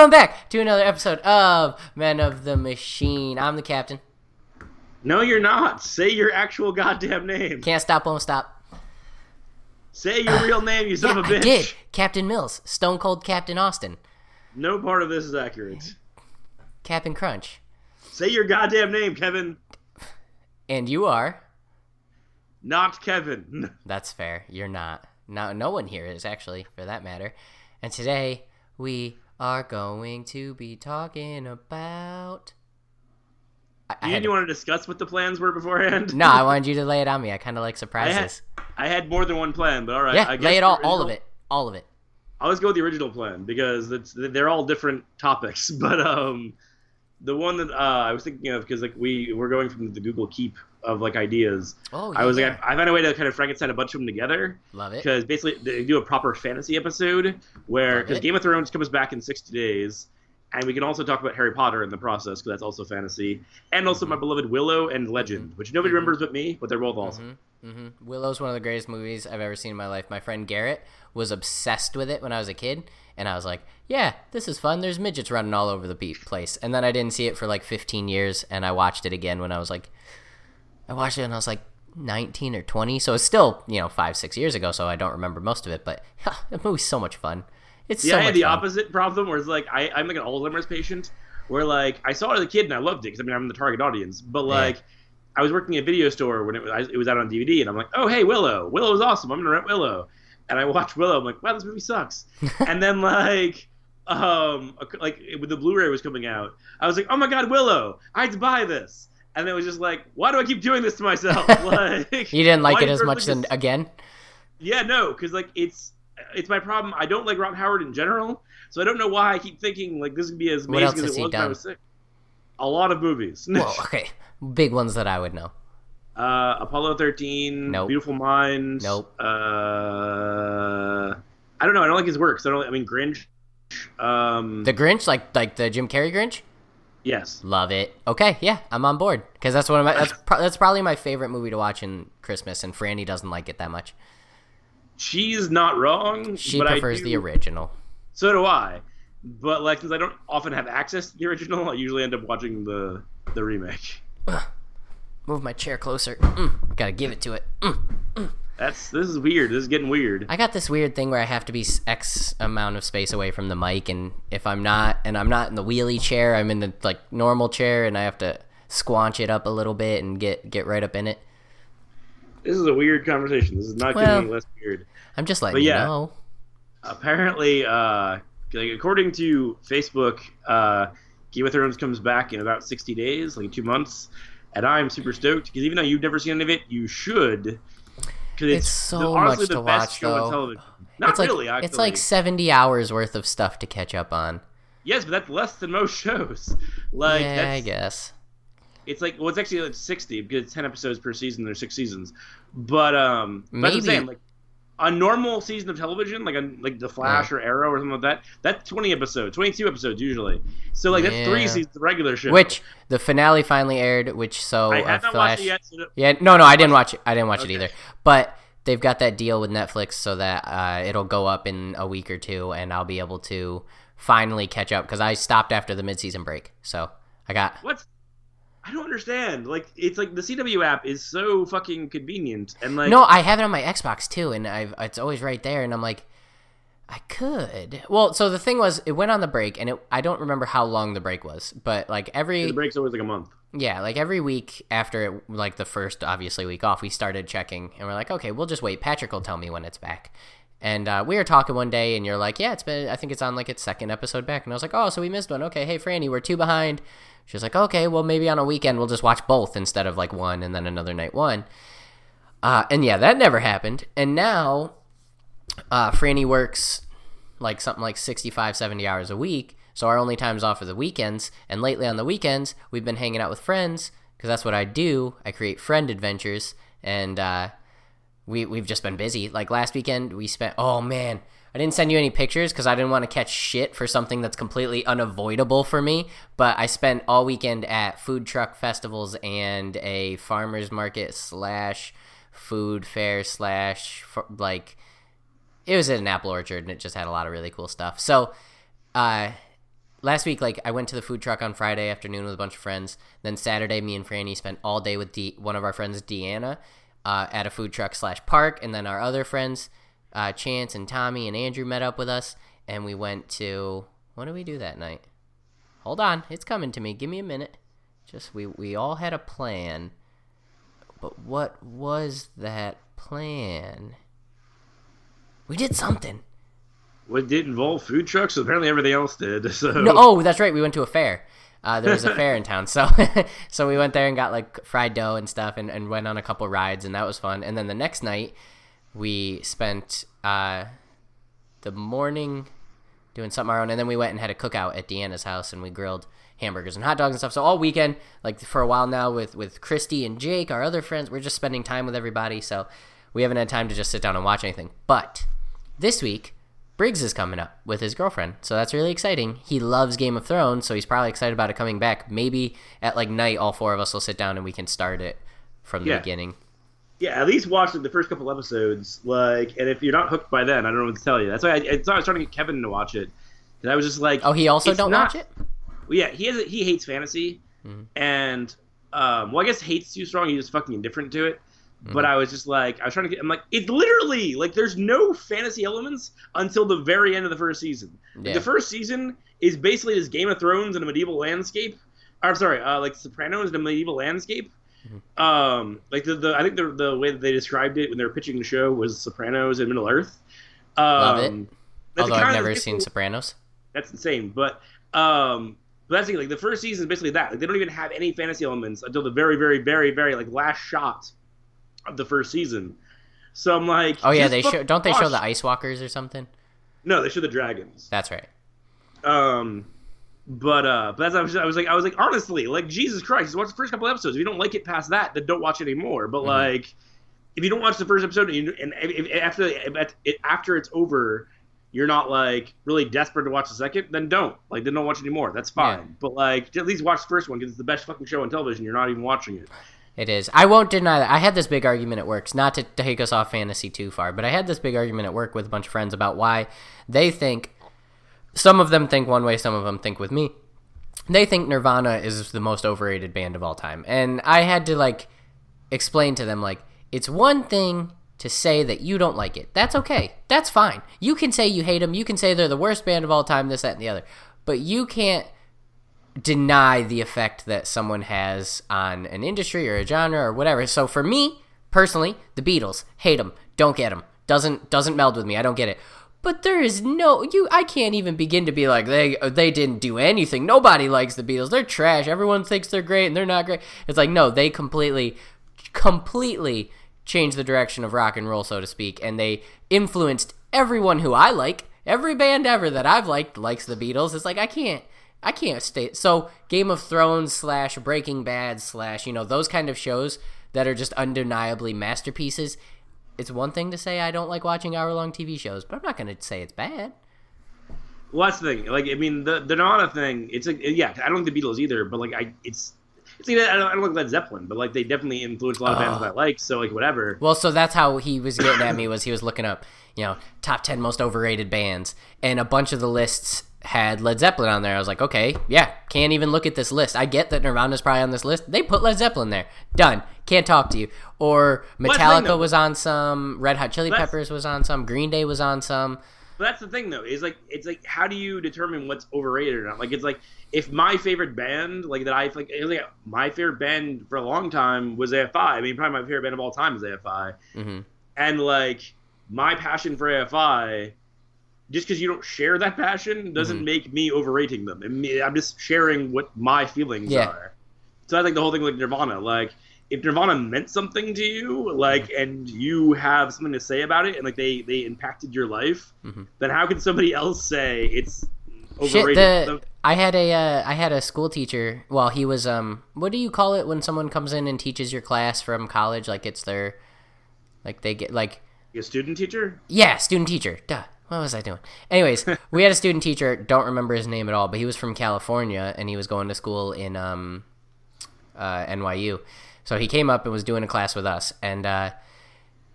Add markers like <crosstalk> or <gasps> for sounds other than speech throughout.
Welcome back to another episode of Men of the Machine. I'm the captain. No, you're not. Say your actual goddamn name. Can't stop, won't stop. Say your <sighs> real name, you son Yeah, of a bitch. I did. Captain Mills, Stone Cold Captain Austin, No part of this is accurate. Captain Crunch, Say your goddamn name, Kevin. and you are. Not Kevin. <laughs> That's fair. You're not. No, no one here is actually, for that matter. And today we are going to be talking about. I, I You had didn't want to discuss what the plans were beforehand? no, I wanted you <laughs> to lay it on me. I kind of like I had, surprises. I had more than one plan, but all right. yeah, lay it all, all of it, all of it. I always go with the original plan because it's they're all different topics. <laughs> But um, the one that uh, I was thinking of because like we we're going from the Google Keep of like ideas. Oh, I was like I, I found a way to kind of Frankenstein a bunch of them together. love it. because basically they do a proper fantasy episode where because. Game of Thrones comes back in 60 days, and we can also talk about Harry Potter in the process because that's also fantasy, and also Mm-hmm. my beloved Willow and Legend, which nobody remembers but me, but they're both awesome. hmm Willow's one of the greatest movies I've ever seen in my life. My friend Garrett was obsessed with it when I was a kid, and I was like, "Yeah, this is fun. There's midgets running all over the place." And then I didn't see it for like 15 years, and I watched it again when I was like, I watched it when I was like 19 or 20, so it's still you know five six years ago, so I don't remember most of it. But <laughs> the movie's so much fun. It's Yeah, so I had the fun. opposite problem where it's like I, I'm like an Alzheimer's patient where like I saw it as a kid and I loved it because I mean I'm the target audience, but like. I was working at a video store when it was it was out on DVD, and I'm like, "Oh, hey, Willow! Willow is awesome. I'm gonna rent Willow." And I watched Willow. I'm like, "Wow, this movie sucks." <laughs> and then like, um, like when the Blu-ray was coming out, I was like, "Oh my God, Willow! I had to buy this." And it was just like, "Why do I keep doing this to myself?" <laughs> like, You didn't like it as much than again. yeah, no, because like it's it's my problem. I don't like Ron Howard in general, so I don't know why I keep thinking like this would be as amazing as it was when I done? was sick. A lot of movies. <laughs> Well, okay, big ones that I would know. uh, Apollo thirteen. Nope. Beautiful Mind. Nope. Uh, I don't know. I don't like his works. I don't. I mean, Grinch. Um, The Grinch, like like the Jim Carrey Grinch. Yes. Love it. Okay, yeah, I'm on board because that's one of my that's pro- that's probably my favorite movie to watch in Christmas, and Franny doesn't like it that much. She's not wrong. She but prefers the original. So do I. But like, since I don't often have access to the original, I usually end up watching the the remake. Move my chair closer. Mm, gotta give it to it. Mm. That's this is weird. This is getting weird. I got this weird thing where I have to be X amount of space away from the mic, and if I'm not, and I'm not in the wheelie chair, I'm in the like normal chair, and I have to squanch it up a little bit and get get right up in it. This is a weird conversation. This is not Well- getting any less weird. I'm just letting But you yeah. know. Apparently, uh, like, according to Facebook, uh, Game of Thrones comes back in about 60 days, like two months. And I'm super stoked because even though you've never seen any of it, you should. Because It's so honestly much to best watch, show though. on television. Not it's like really, actually. it's like 70 hours worth of stuff to catch up on. yes, but that's less than most <laughs> shows. Like yeah, that's, I guess. it's like well, it's actually like 60 because it's 10 episodes per season. There's six seasons, but um, but what I'm saying like. A normal season of television, like a, like The Flash or Arrow or something like that, that's 20 episodes, 22 episodes usually. So like that's three seasons of regular show. Which the finale finally aired, which so I uh, have not Flash. watched it yet. So no- Yeah, no, no, I didn't watch it. I didn't watch Okay. it either. But they've got that deal with Netflix so that uh, it'll go up in a week or two, and I'll be able to finally catch up because I stopped after the midseason break. So I got What? I don't understand. Like it's like the CW app is so fucking convenient and like no. I have it on my Xbox too, and I've it's always right there, and I'm like. I could. Well, so the thing was, it went on the break, and it, I don't remember how long the break was, but like every the break's always like a month. Yeah, like every week after it, like the first obviously week off, we started checking, and we're like, okay, we'll just wait. Patrick will tell me when it's back. And uh, we were talking one day, and you're like, yeah, it's been, I think it's on like its second episode back. And I was like, oh, so we missed one. Okay, hey, Franny, we're two behind. She's like, okay, well, maybe on a weekend we'll just watch both instead of like one and then another night one. Uh, and yeah, that never happened. And now, uh, Franny works like something like 65, 70 hours a week. So our only times off are the weekends. And lately on the weekends, we've been hanging out with friends because that's what I do. I create friend adventures. And uh, we, we've just been busy. Like last weekend, we spent, oh man, I didn't send you any pictures because I didn't want to catch shit for something that's completely unavoidable for me. But I spent all weekend at food truck festivals and a farmer's market slash food fair slash like it was in an apple orchard and it just had a lot of really cool stuff. So, uh, last week, like I went to the food truck on Friday afternoon with a bunch of friends. Then Saturday, me and Franny spent all day with D- one of our friends, Deanna, uh, at a food truck slash park, and then our other friends, uh, Chance and Tommy and Andrew, met up with us, and we went to. What did we do that night? Hold on, it's coming to me. Give me a minute. Just we we all had a plan, but what was that plan? We did something. What did involve food trucks? Apparently everything else did. <laughs> So No, oh, that's right. We went to a fair. Uh, there was a fair in town, so <laughs> so we went there and got like fried dough and stuff, and, and went on a couple rides, and that was fun. And then the next night, we spent uh, the morning doing something our own, and then we went and had a cookout at Deanna's house, and we grilled hamburgers and hot dogs and stuff. So all weekend, like for a while now, with with Christy and Jake, our other friends, we're just spending time with everybody. So we haven't had time to just sit down and watch anything. But this week, Briggs is coming up with his girlfriend, so that's really exciting. He loves Game of Thrones, so he's probably excited about it coming back. Maybe at like night, all four of us will sit down and we can start it from the Yeah. beginning. Yeah, at least watch the first couple episodes. Like, and if you're not hooked by then, I don't know what to tell you. That's why I, it's why I was trying to get Kevin to watch it. And I was just like, Oh, he also don't not- watch it. Well, yeah, he has a, he hates fantasy, mm-hmm. and um, well, I guess hates too strong. He's just fucking indifferent to it. But I was just like, I was trying to get. I'm like, it's literally like there's no fantasy elements until the very end of the first season. Like, The first season is basically just Game of Thrones in a medieval landscape. Or, I'm sorry, uh, like Sopranos in a medieval landscape. Mm-hmm. Um, like the, the I think the the way that they described it when they were pitching the show was Sopranos in Middle Earth. Um, Love it. Although I've never seen Sopranos. that's insane. But um, but that's the thing, like the first season is basically that. Like they don't even have any fantasy elements until the very, very, very, very like last shot of the first season. So I'm like, Oh yeah, they show. Don't they show the Ice Walkers or something? No, they show the dragons. That's right. Um, but uh, but as I was, I was like, I was like, honestly, like Jesus Christ, just watch the first couple episodes. If you don't like it past that, then don't watch it anymore. But Mhm. like, if you don't watch the first episode and, you, and if, if, after if it, after it's over, you're not like really desperate to watch the second, then don't like then don't watch anymore. That's fine. Yeah. But like, at least watch the first one because it's the best fucking show on television. You're not even watching it. It is. I won't deny that. I had this big argument at work, not to take us off fantasy too far, but I had this big argument at work with a bunch of friends about why they think some of them think one way, some of them think with me. They think Nirvana is the most overrated band of all time. And I had to like explain to them like it's one thing to say that you don't like it. That's okay. That's fine. You can say you hate them. You can say they're the worst band of all time, this, that, and the other. But you can't deny the effect that someone has on an industry or a genre or whatever. So for me personally, the Beatles, hate them, don't get them, doesn't doesn't meld with me. I don't get it. But there is no you. I can't even begin to be like they they didn't do anything. Nobody likes the Beatles. They're trash. Everyone thinks they're great and they're not great. It's like no, they completely, completely changed the direction of rock and roll, so to speak, and they influenced everyone who I like. Every band ever that I've liked likes the Beatles. It's like I can't I can't stay. So Game of Thrones slash Breaking Bad slash you know those kind of shows that are just undeniably masterpieces. It's one thing to say I don't like watching hour long TV shows, but I'm not going to say it's bad. Well, that's the thing. Like, I mean, the the Nirvana thing. It's like, yeah, I don't like the Beatles either. But like, I it's like, I don't, I don't like Led Zeppelin, but like they definitely influenced a lot of bands oh. that I like. So like, whatever. Well, so that's how he was getting at me was he was looking up, you know, top 10 most overrated bands and a bunch of the lists had Led Zeppelin on there. I was like, "Okay, yeah, can't even look at this list. I get that Nirvana's probably on this list. They put Led Zeppelin there. Done. Can't talk to you." Or Metallica was on some, Red Hot Chili Peppers was on some, Green Day was on some. But that's the thing, though, is like it's like how do you determine what's overrated or not? Like it's like if my favorite band, like that I like, like my favorite band for a long time was AFI. I mean, probably my favorite band of all time is AFI. Mhm. And like my passion for AFI, just because you don't share that passion doesn't Mhm. make me overrating them. I mean, I'm just sharing what my feelings Yeah. are. So I think the whole thing with Nirvana, like if Nirvana meant something to you, like, Mm-hmm. and you have something to say about it, and like they they impacted your life, Mhm. then how can somebody else say it's Shit, overrated? the So- I had a uh, I had a school teacher. Well, he was um, what do you call it when someone comes in and teaches your class from college? Like it's their, like they get like a student teacher? Yeah, student teacher. Duh. What was I doing? Anyways, <laughs> we had a student teacher. Don't remember his name at all, but he was from California and he was going to school in um, uh, NYU. So he came up and was doing a class with us, and uh,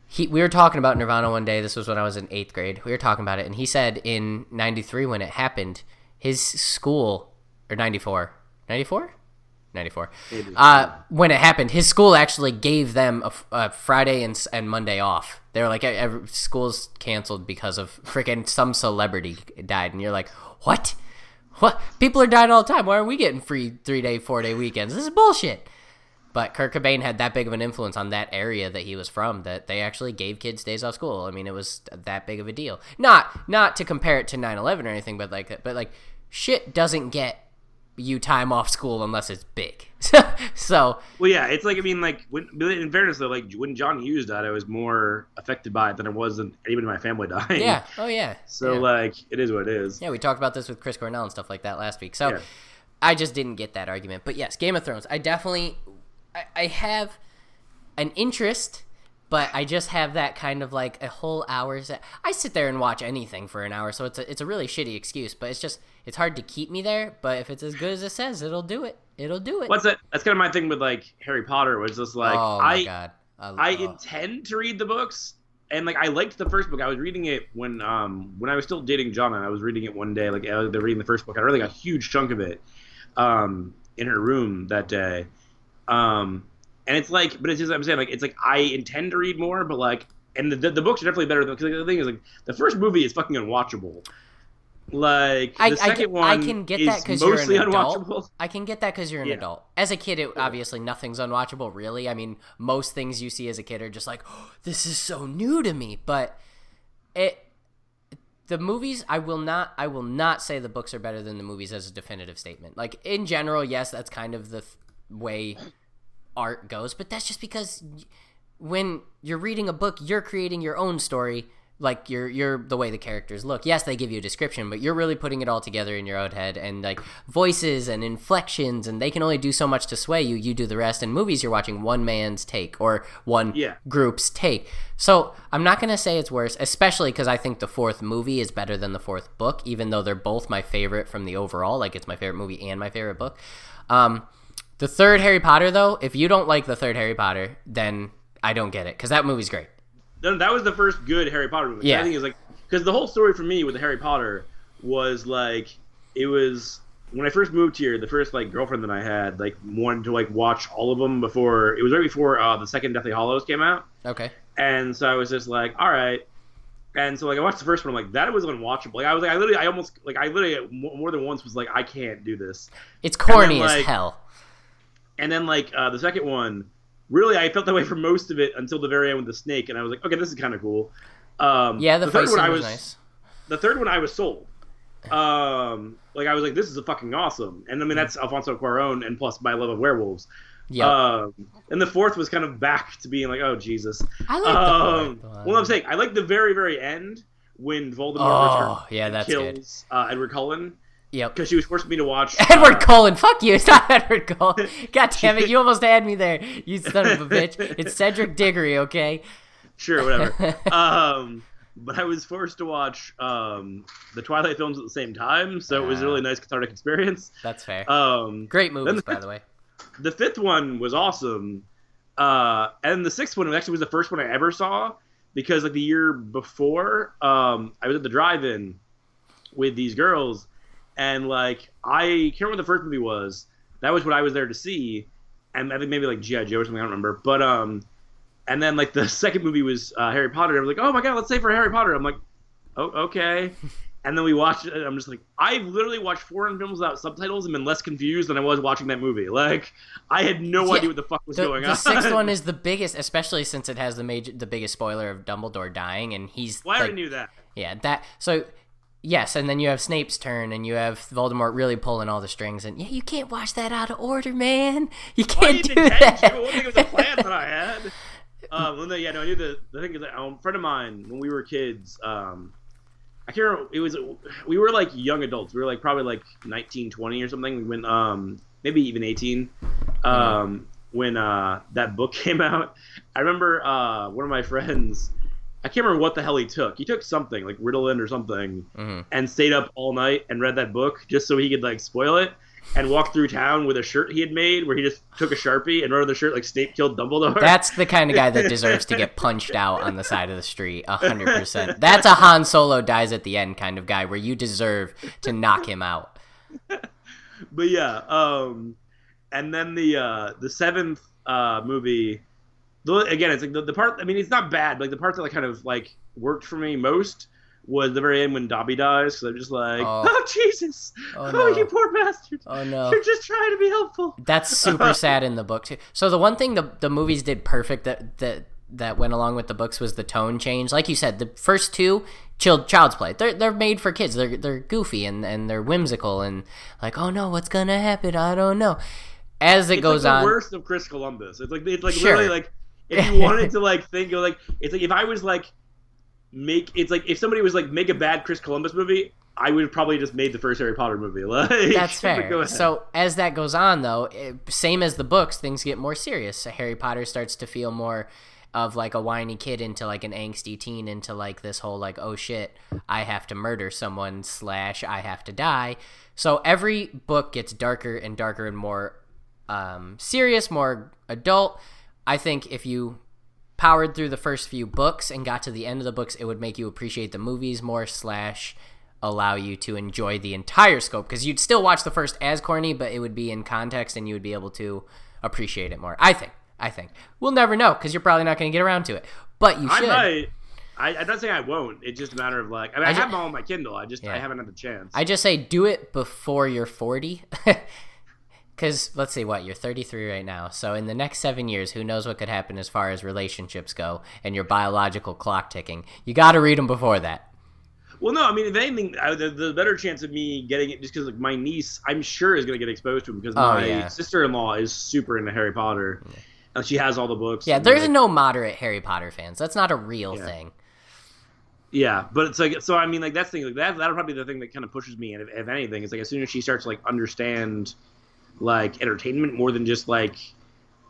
he we were talking about Nirvana one day. This was when I was in eighth grade. We were talking about it, and he said in '93 when it happened, his school or 94 94 94 uh, when it happened his school actually gave them a, a friday and, and monday off. They were like "E- every, school's canceled because of freaking some celebrity died. And you're like what? What? People are dying all the time. Why are we getting free three day four day weekends? This is bullshit but Kurt Cobain had that big of an influence on that area that he was from that they actually gave kids days off school. I mean, it was that big of a deal. Not not to compare it to 9/11 or anything, but like but like shit doesn't get you time off school unless it's big. <laughs> so Well, yeah, it's like I mean, like when, in fairness though, like when John Hughes died, I was more affected by it than I was in anybody in my family <laughs> dying. yeah, oh yeah. So yeah. like, it is what it is. Yeah, we talked about this with Chris Cornell and stuff like that last week. So Yeah. I just didn't get that argument. But yes, Game of Thrones. I definitely I, I have an interest, but I just have that kind of like a whole hour's I sit there and watch anything for an hour, so it's a it's a really shitty excuse, but it's just it's hard to keep me there, but if it's as good as it says, it'll do it. It'll do it. What's that? That's kind of my thing with like Harry Potter, was just like oh my I god. I, I intend to read the books, and like I liked the first book. I was reading it when um when I was still dating Jonna. I was reading it one day. Like I was reading the first book. I read like a huge chunk of it, um, in her room that day, um, and it's like, but it's just I'm saying like it's like I intend to read more, but like, and the the, the books are definitely better. Because the thing is like the first movie is fucking unwatchable. Like I- the I second can- one I can get that 'cause you're an adult. unwatchable. I can get that because you're an Yeah. adult. As a kid, it, obviously nothing's unwatchable, really. I mean, most things you see as a kid are just like, oh, "This is so new to me." But it, the movies, I will not, I will not say the books are better than the movies as a definitive statement. Like in general, yes, that's kind of the th- way art goes, but that's just because when you're reading a book, you're creating your own story. Like you're you're the way the characters look. Yes, they give you a description, but you're really putting it all together in your own head and like voices and inflections, and they can only do so much to sway you. You do the rest. In movies, you're watching one man's take or one Yeah. group's take. So I'm not gonna say it's worse, especially because I think the fourth movie is better than the fourth book, even though they're both my favorite from the overall. Like it's my favorite movie and my favorite book. Um, the third Harry Potter, though, if you don't like the third Harry Potter, then I don't get it because that movie's great. No, that was the first good Harry Potter movie. Yeah. I think is like because the whole story for me with the Harry Potter was like it was when I first moved here. The first like girlfriend that I had like wanted to like watch all of them before it was right before uh, the second Deathly Hallows came out, Okay. and so I was just like, all right. And so like I watched the first one, I'm like that was unwatchable. Like I was like I literally I almost like I literally more than once was like I can't do this. It's corny then, as hell. And then like uh, the second one, really I felt that way for most of it until the very end with the snake, and I was like, okay, this is kind of cool. Um, Yeah, the, third first one I was, was nice. the third one I was sold. Um, like I was like, this is a fucking awesome, and I mean that's Alfonso Cuarón, and plus my love of werewolves. Yep. Um, and the fourth was kind of back to being like, oh Jesus. I like Um, the fourth one. well, I'm saying I like the very very end when Voldemort Oh, returns yeah, that's good. kills uh, Edward Cullen Yep. because she was forcing me to watch <laughs> Edward uh, Cullen, fuck you! It's not Edward Cullen. <laughs> <laughs> God damn it! You almost had me there, you son of a bitch. It's Cedric Diggory, okay? sure, whatever. um, but I was forced to watch um, the Twilight films at the same time, so it was a Ah. really nice cathartic experience. That's fair. Um, Great movies, the by the way. the fifth one was awesome, uh, and the sixth one actually was the first one I ever saw because like the year before, um, I was at the drive-in with these girls, and like I can't remember what the first movie was. That was what I was there to see, and I think maybe like GI Joe or something. I don't remember, but um, and then like the <laughs> second movie was uh, Harry Potter. I was like, oh my god, let's say for Harry Potter. I'm like, oh okay. <laughs> And then we watched it, and I'm just like, I've literally watched foreign films without subtitles and been less confused than I was watching that movie. Like, I had no Yeah, idea what the fuck was The, going the on. sixth one is <laughs> the biggest, especially since it has the major, the biggest spoiler of Dumbledore dying, and he's well, I like, already knew that. yeah, that. So yes, and then you have Snape's turn, and you have Voldemort really pulling all the strings, and yeah, you can't watch that out of order, man. You can't do that. I don't think it was a plan that I <laughs> had. Um, well, no, yeah, no, I knew the the thing is that um, a friend of mine when we were kids, um, I can't remember. It was we were like young adults. We were like probably like 19, 20 or something. We went um maybe even eighteen. Um, when uh that book <laughs> came out, I remember uh one of my friends. I can't remember what the hell he took. He took something like Ritalin or something, Mhm. and stayed up all night and read that book just so he could like spoil it. and walked through town with a shirt he had made where he just took a sharpie and wrote on the shirt like Snape killed Dumbledore. That's the kind of guy that deserves to get <laughs> punched out on the side of the street, hundred percent. That's a Han Solo dies at the end kind of guy where you deserve to knock him out. <laughs> but yeah, um, and then the uh, the seventh uh, movie. Again, it's like the, the part. I mean, it's not bad. But like the part that like kind of like worked for me most was the very end when Dobby dies. So I'm just like, oh, oh Jesus, oh, <laughs> oh you poor bastard. Oh no, you're just trying to be helpful. That's super <laughs> sad in the book too. So the one thing the the movies did perfect that that that went along with the books was the tone change. Like you said, the first two child child's play. They're they're made for kids. They're they're goofy and and they're whimsical and like, oh no, what's gonna happen? I don't know. As it it's goes like the on, worst of Chris Columbus. It's like it's like sure. literally like if you wanted to like think of like it's like if I was like make it's like if somebody was like make a bad Chris Columbus movie, I would have probably just made the first Harry Potter movie. <laughs> Like, That's fair. <laughs> so as that goes on, though, it, same as the books, things get more serious. So Harry Potter starts to feel more of like a whiny kid into like an angsty teen into like this whole like oh shit I have to murder someone slash I have to die. So every book gets darker and darker and more um, serious, more adult. I think if you powered through the first few books and got to the end of the books, it would make you appreciate the movies more slash allow you to enjoy the entire scope because you'd still watch the first as corny, but it would be in context and you would be able to appreciate it more. I think. I think we'll never know because you're probably not going to get around to it, but you should. I might. I, I'm not saying I won't. It's just a matter of like. I mean, I, I have them all on my Kindle. I just yeah. I haven't had the chance. I just say do it before you're 40. <laughs> because let's see what you're 33 right now so in the next seven years who knows what could happen as far as relationships go and your biological clock ticking you got to read them before that well no i mean if anything I, the, the, better chance of me getting it just because like my niece i'm sure is going to get exposed to him because oh, my yeah. sister-in-law is super into harry potter yeah. and she has all the books yeah there's like, no moderate harry potter fans that's not a real yeah. thing yeah, but it's like so. I mean, like that's the thing. Like that that'll probably be the thing that kind of pushes me. And if, if anything, it's like as soon as she starts to like understand like entertainment more than just like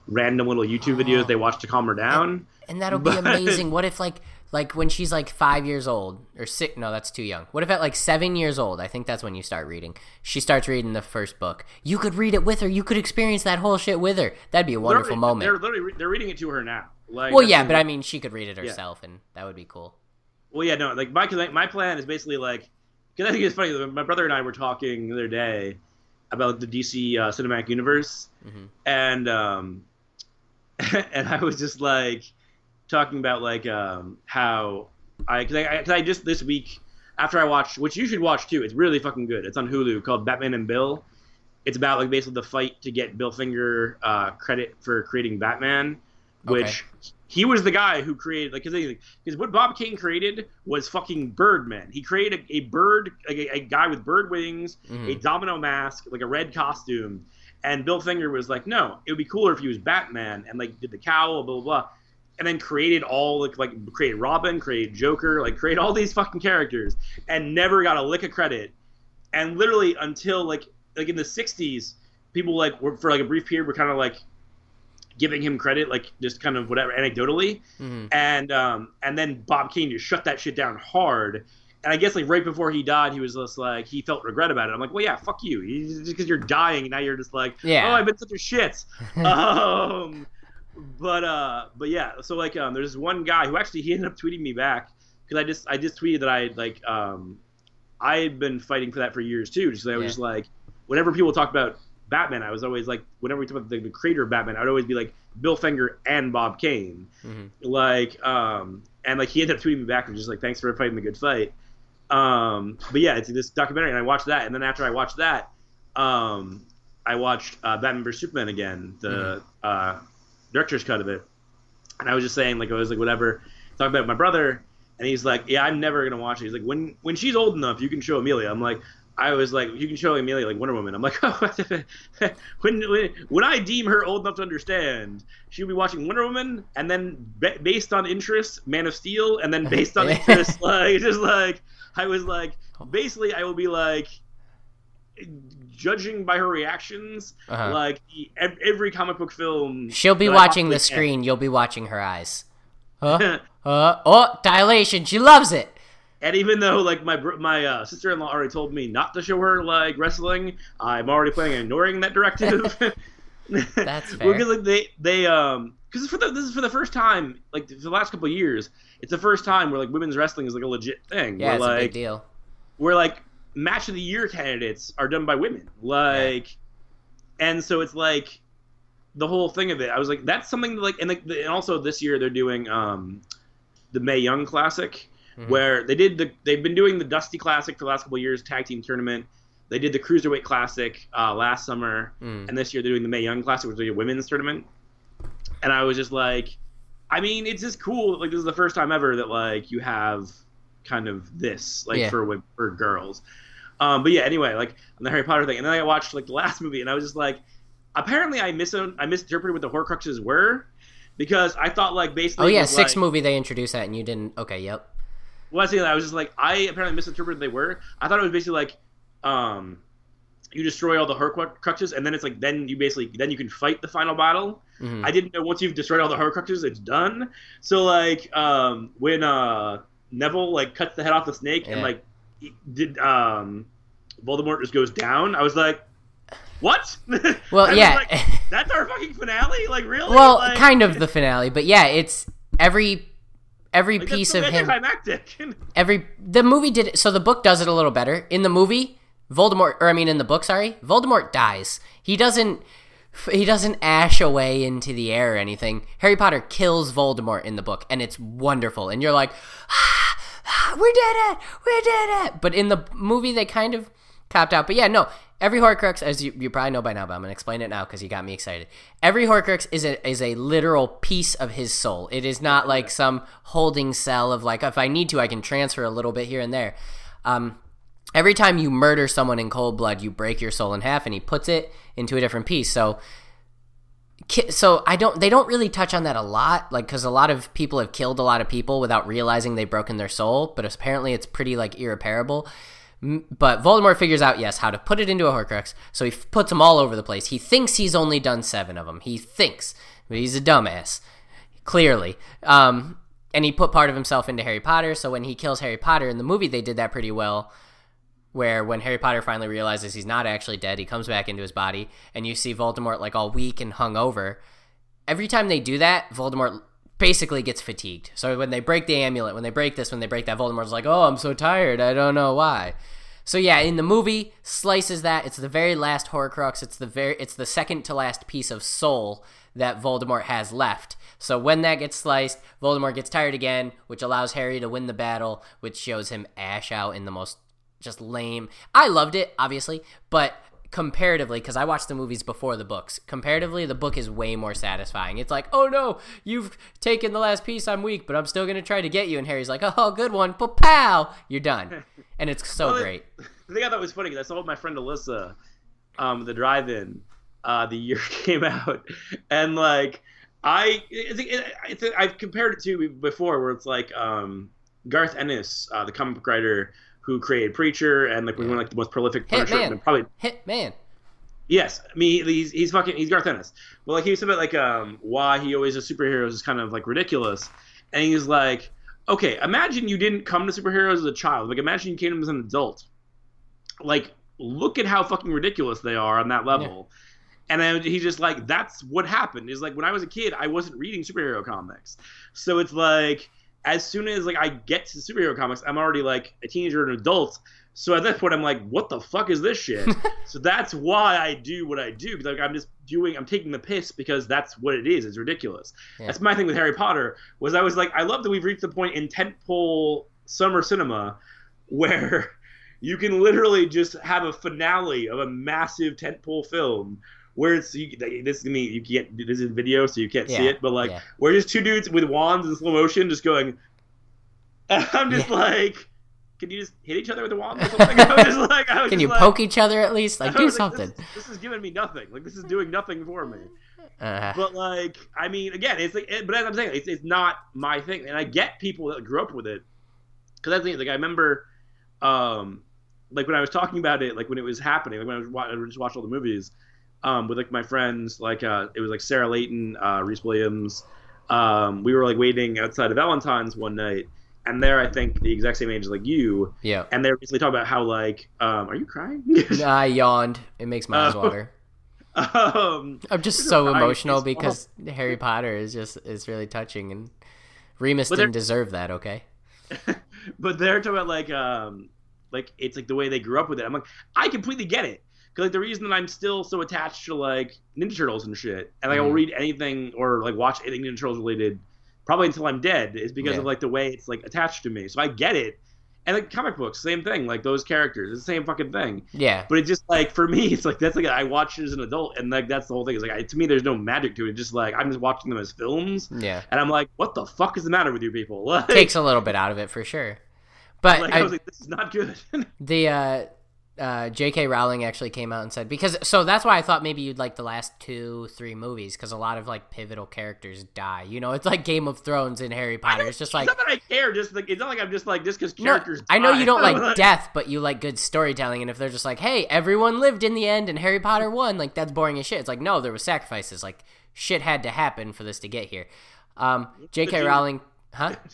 random little YouTube videos they watch to calm her down. And, and that'll be amazing. What if like like when she's like five years old or six? No, that's too young. What if at like seven years old? I think that's when you start reading. She starts reading the first book. You could read it with her. You could experience that whole shit with her. That'd be a wonderful they're, moment. They're literally they're reading it to her now. Like, well, yeah, but I mean, she could read it herself, yeah. and that would be cool. Well, yeah, no, like my my plan is basically like because I think it's funny. My brother and I were talking the other day about the DC uh, cinematic universe, mm-hmm. and um, <laughs> and I was just like talking about like um, how I because I, cause I just this week after I watched, which you should watch too. It's really fucking good. It's on Hulu called Batman and Bill. It's about like basically the fight to get Bill Finger uh, credit for creating Batman, which okay he was the guy who created like because what Bob Kane created was fucking Birdman. He created a, a bird, like a, a, guy with bird wings, mm-hmm. a domino mask, like a red costume. And Bill Finger was like, no, it would be cooler if he was Batman and like did the cowl, blah blah blah, and then created all like like created Robin, created Joker, like create all these fucking characters, and never got a lick of credit. And literally until like like in the '60s, people like were for like a brief period were kind of like giving him credit, like just kind of whatever anecdotally, mm-hmm. and um, and then Bob Kane just shut that shit down hard. And I guess like right before he died, he was just like he felt regret about it. I'm like, well, yeah, fuck you, just because you're dying, now you're just like, yeah. oh, I've been such a shit. <laughs> um, but uh, but yeah, so like um, there's one guy who actually he ended up tweeting me back because I just I just tweeted that I like um, I had been fighting for that for years too. Just I was yeah. just like, whenever people talk about Batman, I was always like, whenever we talk about the, the creator of Batman, I'd always be like Bill Finger and Bob Kane. Mm-hmm. Like, um, and like he ended up tweeting me back and just like, thanks for fighting the good fight. Um, but yeah, it's this documentary, and I watched that, and then after I watched that, um, I watched uh, Batman vs Superman again, the mm-hmm. uh, director's cut of it, and I was just saying like I was like whatever, talking about my brother, and he's like, yeah, I'm never gonna watch it. He's like, when when she's old enough, you can show Amelia. I'm like, I was like, you can show Amelia like Wonder Woman. I'm like, <laughs> oh, <laughs> when, when when I deem her old enough to understand, she'll be watching Wonder Woman, and then be- based on interest, Man of Steel, and then based on interest, <laughs> like just like I was like, basically, I will be like judging by her reactions, uh-huh. like every comic book film. She'll be watching the screen. You'll be watching her eyes. Huh? uh, oh, dilation. She loves it And even though like my my uh, sister in law already told me not to show her like wrestling, I'm already planning on ignoring that directive. <laughs> <laughs> That's fair. because like, they they um because for the this is for the first time like for the last couple of years it's the first time where like women's wrestling is like a legit thing. Yeah, where, it's like, a big deal. where like match of the year candidates are done by women like and so it's like the whole thing of it i was like that's something that, like and, like, and also this year they're doing um the Mae Young classic Mhm. where they did the they've been doing the dusty classic for the last couple of years tag team tournament they did the cruiserweight classic uh, last summer Mm. and this year they're doing the Mae Young Classic, which is a women's tournament. And I was just like, I mean, it's just cool. Like this is the first time ever that like you have kind of this like Yeah. for for girls. Um, but yeah, anyway, like on the Harry Potter thing, and then I watched like the last movie, and I was just like, apparently I mis I misinterpreted what the Horcruxes were because I thought like basically Oh yeah, was, sixth like, movie they introduced that and you didn't. Okay, yep. Well, I, say that, I was just like, I apparently misinterpreted they were. I thought it was basically like, um, you destroy all the Horcruxes, and then it's like, then you basically, then you can fight the final battle. Mhm. I didn't know once you've destroyed all the Horcruxes, it's done. So like, um, when uh Neville like cuts the head off the snake Yeah. and like did um Voldemort just goes down, I was like, what? <laughs> Well, yeah. like, <laughs> that's our fucking finale. Like really? well, Like- kind of the finale, but yeah, it's every every like, piece of him. Every the movie did it. So the book does it a little better. In the movie, Voldemort, or I mean, in the book, sorry, Voldemort dies. He doesn't. He doesn't ash away into the air or anything. Harry Potter kills Voldemort in the book, and it's wonderful. And you're like, ah, ah, we did it, we did it. But in the movie, they kind of copped out. But yeah, no, every Horcrux, as you, you probably know by now, but I'm gonna explain it now because you got me excited. Every Horcrux is a is a literal piece of his soul. It is not like some holding cell of like if I need to, I can transfer a little bit here and there. Um, every time you murder someone in cold blood, you break your soul in half, and he puts it into a different piece. So, so I don't. They don't really touch on that a lot, like because a lot of people have killed a lot of people without realizing they've broken their soul. But apparently, it's pretty like irreparable. But Voldemort figures out yes how to put it into a Horcrux, so he f- puts them all over the place. He thinks he's only done seven of them. He thinks, but he's a dumbass, clearly. Um, and he put part of himself into Harry Potter. So when he kills Harry Potter in the movie, they did that pretty well where when Harry Potter finally realizes he's not actually dead, he comes back into his body, and you see Voldemort like all weak and hungover. Every time they do that, Voldemort basically gets fatigued. So when they break the amulet, when they break this, when they break that, Voldemort's like, "Oh, I'm so tired. I don't know why." So yeah, in the movie, slices that. It's the very last Horcrux. It's the very, it's the second to last piece of soul that Voldemort has left. So when that gets sliced, Voldemort gets tired again, which allows Harry to win the battle, which shows him ash out in the most just lame. I loved it, obviously, but comparatively, because I watched the movies before the books, comparatively, the book is way more satisfying. It's like, oh no, you've taken the last piece, I'm weak, but I'm still going to try to get you. And Harry's like, oh, good one, pow, you're done. <laughs> And it's so Well, great. <laughs> The thing I thought was funny because I saw with my friend Alyssa, um, the drive-in, uh, the year <laughs> came out, and like I, it's, it, it's I've compared it to before where it's like um, Garth Ennis, uh, the comic book writer who created Preacher and like was one of like the most prolific Punisher, Hitman. and probably Hit man. Yes, I mean he's he's fucking he's Garth Ennis. But like he was about like um why he always does superheroes is kind of like ridiculous, and he's like, okay, imagine you didn't come to superheroes as a child. Like imagine you came to them as an adult. Like look at how fucking ridiculous they are on that level. And then he's just like, that's what happened. Is like when I was a kid, I wasn't reading superhero comics, so it's like as soon as like I get to superhero comics, I'm already like a teenager and an adult. So at that point, I'm like, what the fuck is this shit? <laughs> so that's why I do what I do like I'm just doing, I'm taking the piss because that's what it is. It's ridiculous. Yeah. That's my thing with Harry Potter was I was like, I love that we've reached the point in tentpole summer cinema where <laughs> you can literally just have a finale of a massive tentpole film where it's you, this is be you can't this is video so you can't see it but like yeah. where just two dudes with wands in slow motion just going <laughs> I'm just Yeah. like can you just hit each other with a wand or <laughs> something I was just like I was Can you like, poke each other at least? Like I do was like, something. this, is, this is giving me nothing like this is doing nothing for me Uh, but like I mean again it's like it, but as I'm saying it's, it's not my thing and I get people that grew up with it because that's the thing like I remember um like when I was talking about it like when it was happening like when I was wa- I just watched all the movies um with like my friends like uh it was like Sarah Layton uh Reese Williams um we were like waiting outside of Valentine's one night and they're I think the exact same age as like you. Yeah. And they're basically talking about how like, um, are you crying? <laughs> I yawned. It makes my eyes Oh. water. <laughs> um, I'm just so emotional well. because Harry Potter is just is really touching, and Remus didn't deserve that. Okay. <laughs> but they're talking about like, um, like it's like the way they grew up with it. I'm like, I completely get it. Cause like the reason that I'm still so attached to like Ninja Turtles and shit, and like I will read anything or like watch anything Ninja Turtles related, probably until I'm dead, is because Yeah. of like the way it's like attached to me. So I get it. And like comic books, same thing. Like those characters, it's the same fucking thing. Yeah. But it just like for me, it's like that's like I watched it as an adult, and like that's the whole thing. It's like I, to me, there's no magic to it. It's just like I'm just watching them as films, Yeah. and I'm like, what the fuck is the matter with you people? Like, <laughs> Takes a little bit out of it for sure. But like, I, I was like, this is not good. <laughs> the uh, uh, J.K. Rowling actually came out and said because so that's why I thought maybe you'd like the last two three movies because a lot of like pivotal characters die. You know, it's like Game of Thrones and Harry Potter. It's just like it's not that I care. Just like it's not like I'm just like just because No, characters. I know you don't like <laughs> death, but you like good storytelling. And if they're just like, "Hey, everyone lived in the end, and Harry Potter won," like that's boring as shit. It's like, no, there was sacrifices. Like shit had to happen for this to get here. Um, J.K. Rowling, huh? <laughs>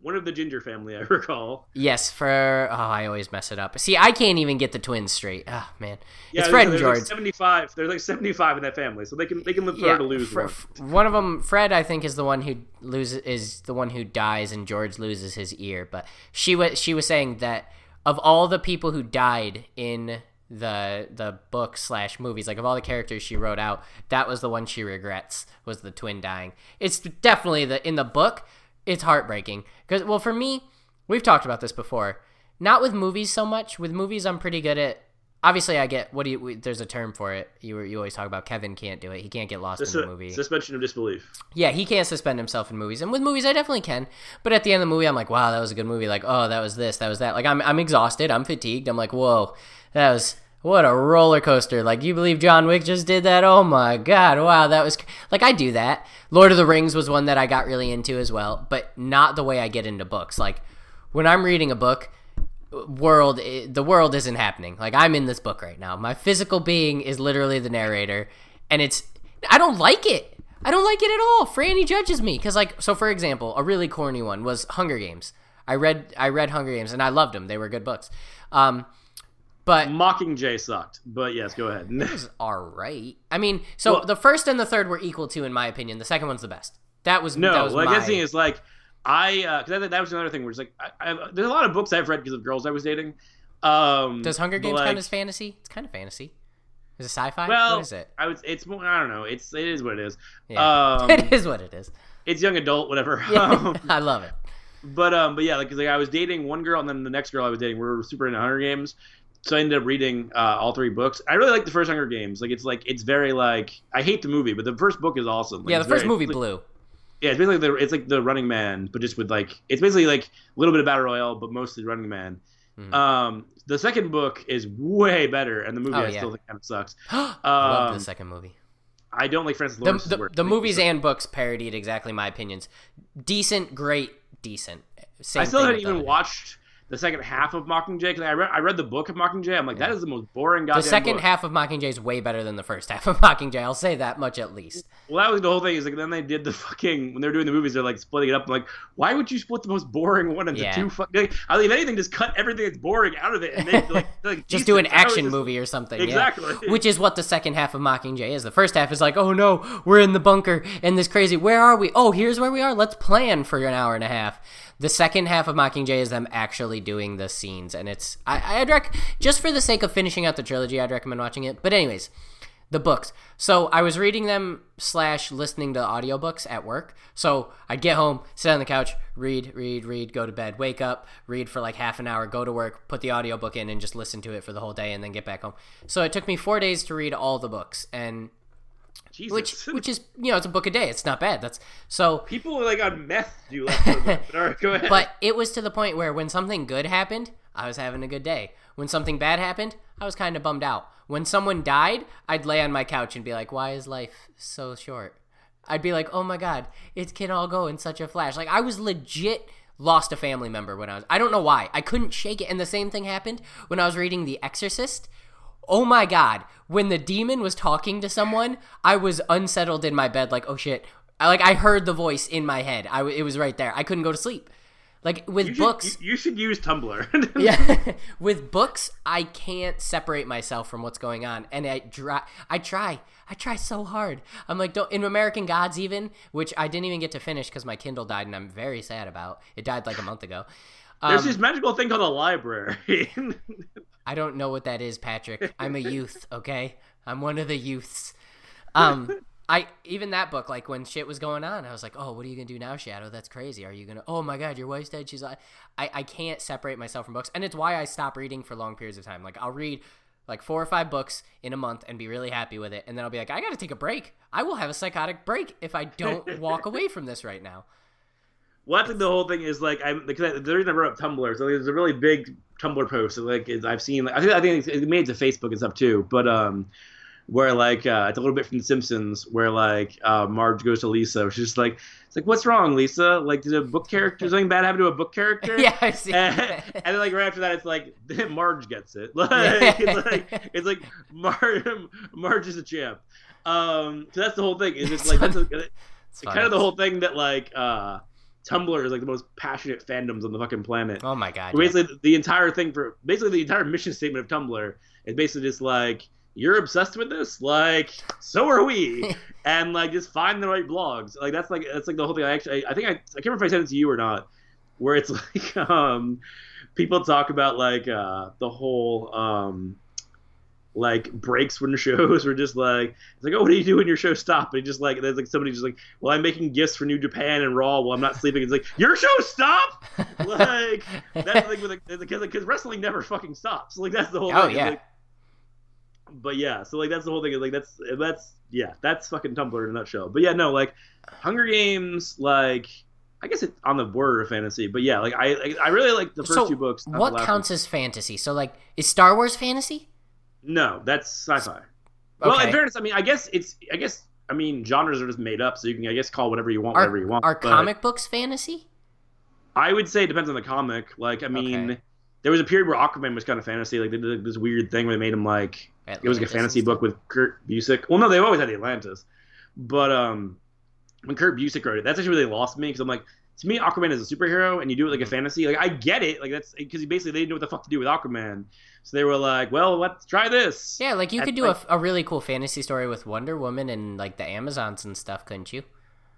One of the Ginger family, <laughs> I recall. Yes, for oh, I always mess it up. See, I can't even get the twins straight. Oh man, Yeah, it's Fred and George. Like Seventy-five. There's like seventy-five in that family, so they can they can live yeah, to lose one. one of them, Fred, I think, is the one who loses is the one who dies, and George loses his ear. But she was she was saying that of all the people who died in the the book slash movies, like of all the characters she wrote out, that was the one she regrets was the twin dying. It's definitely the in the book. It's heartbreaking because well, for me, we've talked about this before. Not with movies so much. With movies, I'm pretty good at. Obviously, I get what do you? There's a term for it. You you always talk about Kevin can't do it. He can't get lost Sus- in the movie. suspension of disbelief. Yeah, he can't suspend himself in movies, and with movies, I definitely can. But at the end of the movie, I'm like, wow, that was a good movie. Like, oh, that was this, that was that. Like, I'm I'm exhausted, I'm fatigued. I'm like, whoa, that was what a roller coaster. Like, you believe John Wick just did that? Oh my god, wow, that was like I do that. Lord of the Rings was one that I got really into as well, but not the way I get into books. Like, when I'm reading a book, world the world isn't happening. Like i'm in this book right now. My physical being is literally the narrator and it's i don't like it. I don't like it at all. Franny judges me. Because like so for example a really corny one was hunger games. I read i read hunger games and i loved them they were good books. Um but Mockingjay sucked, but yes, go ahead. it was <laughs> all right i mean so Well- the first and the third were equal to in my opinion the second one's the best that was that No, was like my, that's the thing is like I because that, that was another thing where it's like I, I, there's a lot of books I've read because of girls I was dating. Um, does hunger games like, count as fantasy it's kind of fantasy is it sci-fi Well, what is it I was. It's more. I don't know. It's it is what it is. Yeah. Um, <laughs> it is what it is it's young adult, whatever. <laughs> Yeah, Um, I love it. but um, but yeah, like like I was dating one girl, and then the next girl I was dating, we were super into Hunger Games. So I ended up reading uh, all three books. I really like the first Hunger Games. Like it's like it's very like I hate the movie, but the first book is awesome. Like, yeah, the first very- movie like- blew. Yeah, it's basically the it's like the Running Man, but just with like it's basically like a little bit of Battle Royale, but mostly Running Man. Mhm. Um, the second book is way better, and the movie Oh, I yeah. still think kind of sucks. I <gasps> love Um, the second movie. I don't like Francis The, Lawrence's the, work. the movies it's- and books parodied exactly my opinions. Decent, great, decent. Same I still haven't even watched the second half of Mockingjay because I read I read the book of Mockingjay. I'm like, that is the most boring goddamn. The second book. half of Mockingjay is way better than the first <laughs> half of Mockingjay. I'll say that much at least. Well, that was the whole thing. Is like then they did the fucking when they were doing the movies, they're like splitting it up. I'm like, why would you split the most boring one into Yeah. two? Fuck, like, I mean, if anything, just cut everything that's boring out of it and make like, <laughs> like Just do an decent. I was action just- movie or something. yeah. Exactly. <laughs> Which is what the second half of Mockingjay is. The first half is like, oh no, we're in the bunker and this crazy. Where are we? Oh, here's where we are. Let's plan for an hour and a half. The second half of Mockingjay is them actually doing the scenes, and it's I, I'd rec just for the sake of finishing out the trilogy, I'd recommend watching it. But anyways, the books. So I was reading them slash listening to audiobooks at work. So I'd get home, sit on the couch, read, read, read, go to bed, wake up, read for like half an hour, go to work, put the audiobook in, and just listen to it for the whole day, and then get back home. So it took me four days to read all the books, and Jesus. which which is you know it's a book a day. It's not bad. That's so. people like on meth do like. but <laughs> right, go ahead. But it was to the point where when something good happened, I was having a good day. When something bad happened, I was kind of bummed out. When someone died, I'd lay on my couch and be like, "Why is life so short?" I'd be like, "Oh my god, it can all go in such a flash." Like I was legit lost a family member when I was I don't know why. I couldn't shake it. And the same thing happened when I was reading The Exorcist. Oh my god, when the demon was talking to someone, I was unsettled in my bed like, "Oh shit." I like I heard the voice in my head. I it was right there. I couldn't go to sleep. Like with You should, books, you, should use Tumblr. <laughs> yeah, <laughs> with books, I can't separate myself from what's going on, and I try. I try. I try so hard. I'm like, don't in American Gods even, which I didn't even get to finish because my Kindle died, and I'm very sad about. It died like a month ago. There's Um, this magical thing called a library. <laughs> I don't know what that is, Patrick. I'm a youth, <laughs> okay? I'm one of the youths. Um, I even that book, like when shit was going on, I was like, "Oh, what are you gonna do now, Shadow? That's crazy. Are you gonna? Oh my God, your wife's dead. She's like, I I can't separate myself from books, and it's why I stop reading for long periods of time. Like I'll read like four or five books in a month and be really happy with it, and then I'll be like, I gotta take a break. I will have a psychotic break if I don't <laughs> walk away from this right now. Well, I think the whole thing is like I'm because I, the reason I brought up Tumblr. So there's a really big Tumblr post. that, Like is, I've seen. I think I think it made it to Facebook and stuff too. But um, where like uh, it's a little bit from The Simpsons, where like uh, Marge goes to Lisa. She's just like, it's like, what's wrong, Lisa? Like, did a book character <laughs> something bad happen to a book character? <laughs> yeah, I see. And, and then like right after that, it's like <laughs> Marge gets it. Like it's like it's like Marge, Marge is a champ. Um, so that's the whole thing. Is it's like that's a, it's kind of the whole thing that like uh Tumblr is like the most passionate fandoms on the fucking planet. Oh my God. yeah. Basically, the entire thing for basically the entire mission statement of Tumblr is basically just like you're obsessed with this, like so are we, <laughs> and like just find the right blogs. Like that's like that's like the whole thing. I actually I think I I can't remember if I sent it to you or not, where it's <laughs> like um people talk about like uh the whole um like breaks when <laughs> shows were just like it's like oh what do you do when your show stop and just like there's like somebody just like well i'm making gifts for new japan and raw while i'm not sleeping. It's like your show stop <laughs> like that's like with like, because because wrestling never fucking stops. Like that's the whole Oh, thing. Yeah. like- but yeah so like that's the whole thing is like that's that's yeah that's fucking tumblr in a nutshell. But yeah no like hunger games like i guess it's on the border of fantasy but yeah like i i really like the first So, two books what counts as fantasy? So, like, is Star Wars fantasy? No that's sci-fi well in fairness i mean i guess it's i guess i mean genres are just made up so you can i guess call whatever you want Are, whatever you want are comic books fantasy? i would say it depends on the comic like i mean Okay. there was a period where aquaman was kind of fantasy like they did this weird thing where they made him like it was like a fantasy book with Kurt Busiek. Well, no, they've always had the Atlantis, but um, when Kurt Busiek wrote it, that's actually where they really lost me because I'm like, to me, Aquaman is a superhero, and you do it like a Mhm. fantasy. Like I get it, like that's because basically they didn't know what the fuck to do with Aquaman, so they were like, well, let's try this. Yeah, like you could do like- a, a really cool fantasy story with Wonder Woman and like the Amazons and stuff, couldn't you?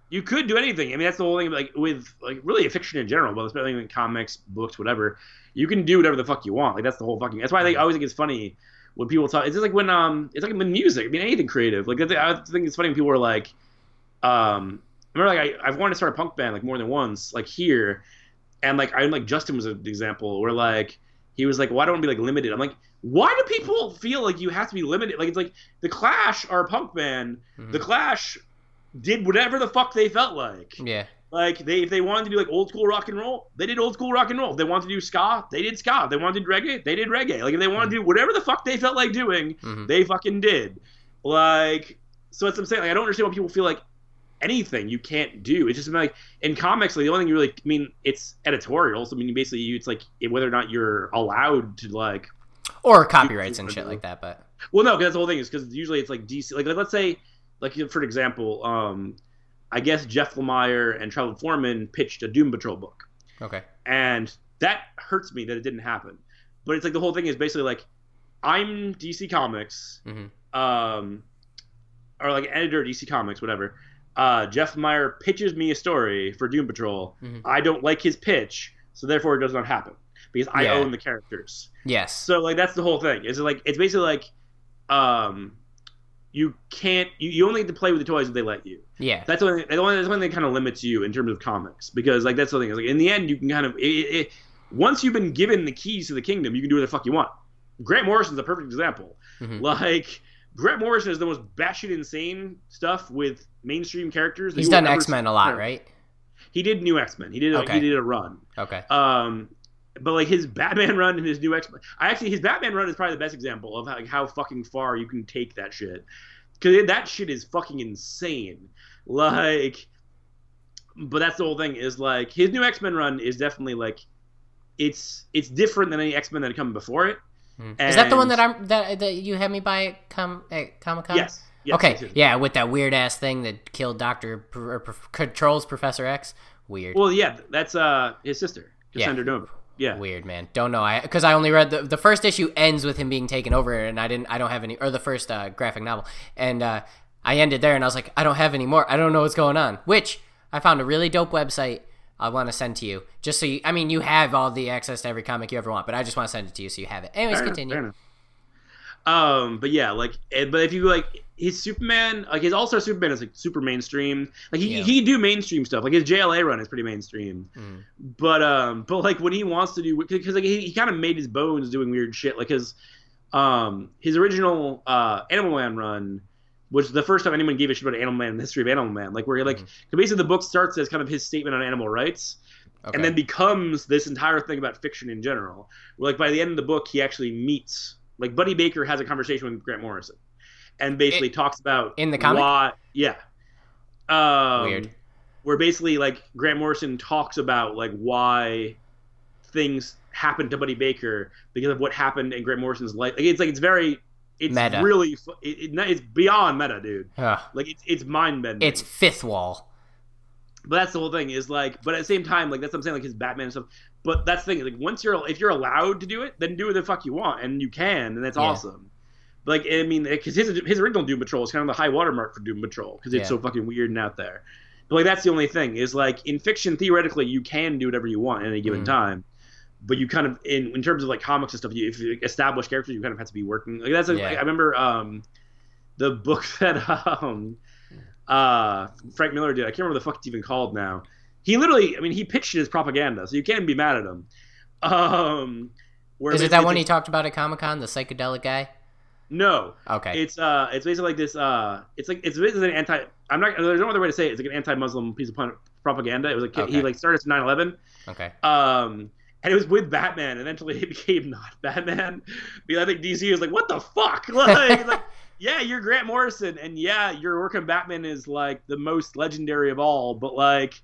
You could do anything. I mean, that's the whole thing. Like with like really fiction in general, but especially in comics, books, whatever. You can do whatever the fuck you want. Like that's the whole fucking. That's why I think I always think it's funny when people talk. It's just like when um, it's like in music. I mean, anything creative. Like I think- it's funny when people are like, um, remember like I I've wanted to start a punk band like more than once, like here, and like I like Justin was an example where like he was like, well, I don't want to be like limited. I'm like, why do people feel like you have to be limited? Like it's like the Clash are a punk band. Mhm. The Clash did whatever the fuck they felt like. Yeah, Like they, if they wanted to do like old school rock and roll, they did old school rock and roll. If they wanted to do ska, they did ska. If they wanted to do reggae, they did reggae. Like if they wanted to do whatever the fuck they felt like doing, Mhm. they fucking did. Like so, that's what I'm saying. Like I don't understand why people feel like anything you can't do. It's just like in comics, like the only thing you really, I mean, it's editorial. So I mean, basically, you, it's like whether or not you're allowed to like or copyrights and shit like that. But well, no, 'cause that's the whole thing is because usually it's like DC. Like, like, let's say, like for example, um, I guess Jeff Lemire and Trevor Foreman pitched a Doom Patrol book, okay, and that hurts me that it didn't happen. But it's like the whole thing is basically like, I'm DC Comics, Mhm. um, or like editor of DC Comics, whatever. Uh, Jeff Lemire pitches me a story for Doom Patrol. Mhm. I don't like his pitch, so therefore it does not happen because I Yeah. own the characters. yes, So like that's the whole thing. Is it like it's basically like um you can't you, you only get to play with the toys that they let you. yeah, That's when that's when they kind of limits you in terms of comics because like that's the thing is like in the end you can kind of it, it, once you've been given the keys to the kingdom you can do whatever the fuck you want. Grant Morrison's a perfect example. Mhm. Like Grant Morrison is the most batshit insane stuff with mainstream characters. he's done X Men a lot, right? He did New X Men. He did a, Okay. he did a run. Okay, Um, but like his Batman run and his new X Men. I actually his Batman run is probably the best example of how, like, how fucking far you can take that shit. Because that shit is fucking insane. Like, but that's the whole thing is like his new X Men run is definitely like, it's it's different than any X Men that had come before it. Mhm. is that the one that I'm that that you had me buy at com at Comic Con? Yes. yes okay, yeah, with that weird ass thing that killed Doctor or controls Professor X. Weird. Well, yeah, that's uh his sister. Cassandra Nova. Yeah. Weird, man. Don't know. I because I only read the the first issue ends with him being taken over, and I didn't. I don't have any, or the first uh, graphic novel, and uh, I ended there, and I was like, I don't have any more. I don't know what's going on. Which I found a really dope website. I want to send to you, just so you. I mean, you have all the access to every comic you ever want, but I just want to send it to you so you have it. Anyways, Fair continue. enough. Um, but yeah, like, eh, but if you like his Superman, like his All Star Superman is like super mainstream. Like he Yeah. he can do mainstream stuff. Like his JLA run is pretty mainstream. Mm. But um, but like when he wants to do, because like he, he kind of made his bones doing weird shit. Like his um his original uh Animal Man run. Was the first time anyone gave a shit about Animal Man in the history of Animal Man, like where he like Mhm. 'cause basically the book starts as kind of his statement on animal rights, Okay. and then becomes this entire thing about fiction in general. Where, like by the end of the book, he actually meets like Buddy Baker has a conversation with Grant Morrison, and basically talks about in the comic? Why, yeah. Um, Weird. Where basically like Grant Morrison talks about like why things happened to Buddy Baker because of what happened in Grant Morrison's life. Like, it's like it's very. It's Meta. really it, it, it's beyond meta, dude. Ugh. Like it's it's mind bending. it's fifth wall. But that's the whole thing is like, but at the same time, like that's what I'm saying, like his Batman and stuff. But that's the thing, like once you're if you're allowed to do it, then do what the fuck you want, and you can, and that's Yeah. awesome. But, like I mean, because his his original Doom Patrol is kind of the high watermark for Doom Patrol because it's Yeah. so fucking weird and out there. But like that's the only thing is like in fiction, theoretically, you can do whatever you want at any given Mhm. time. But you kind of in in terms of like comics and stuff, you if you establish characters, you kind of have to be working. Like that's like, Yeah. I remember um the book <laughs> that um uh Frank Miller did. I can't remember the fuck it's even called now. He literally, I mean, he pitched his propaganda, so you can't be mad at him. <laughs> Um, where Is it that one he talked about at Comic Con, the psychedelic guy? No, Okay. it's uh, it's basically like this. Uh, it's like it's basically an anti. I'm not. There's no other way to say it. It's like an anti-Muslim piece of propaganda. It was like Okay. he like started 9/11. okay. Um, and it was with Batman. Eventually, it <laughs> became not Batman. Because I think DC was like, "What the fuck?" <laughs> Like, like, yeah, you're Grant Morrison, and yeah, your work on Batman is like the most legendary of all. But like,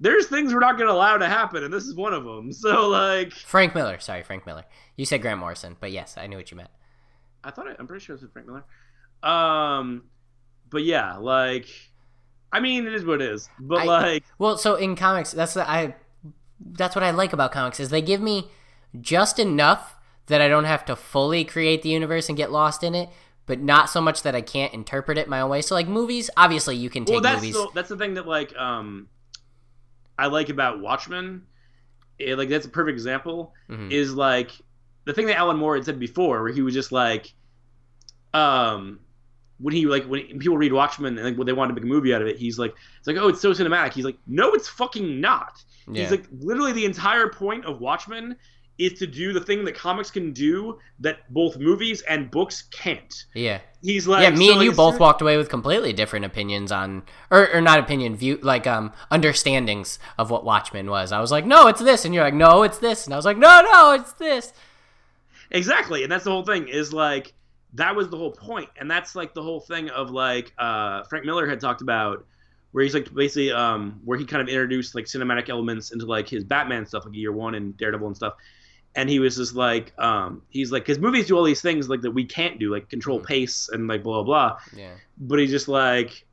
there's things we're not going to allow to happen, and this is one of them. <laughs> So like, Frank Miller. Sorry, Frank Miller. You said Grant Morrison, but yes, I knew what you meant. I thought I, I'm pretty sure it was Frank Miller. Um, but yeah, like, I mean, it is what it is. But I- like, Well, so in comics, that's the, I. That's what I like about comics is they give me just enough that I don't have to fully create the universe and get lost in it, but not so much that I can't interpret it my own way. So like movies, obviously you can take well, that's movies. the, that's the thing that like um, I like about Watchmen. It, like that's a perfect example. Mhm. Is like the thing that Alan Moore had said before, where he was just like, um, when he like when people read Watchmen and like when they wanted to make a movie out of it, he's like, it's like, oh, it's so cinematic. He's like, no, it's fucking not. Yeah. He's like, literally the entire point of Watchmen is to do the thing that comics can do that both movies and books can't. yeah. He's like, yeah, me so, and you both walked away with completely different opinions on, or, or not opinion, view, like um understandings of what Watchmen was. I was like, no, it's this, and you're like, no, it's this, and I was like, no, no, it's this. Exactly, and that's the whole thing. Is like that was the whole point, and that's like the whole thing of like uh, Frank Miller had talked about, where he's like basically um, where he kind of introduced like cinematic elements into like his Batman stuff, like Year One and Daredevil and stuff. And he was just like, um, he's like, because movies do all these things like that we can't do, like control Mhm. pace and like blah blah blah. Yeah, But he's just like,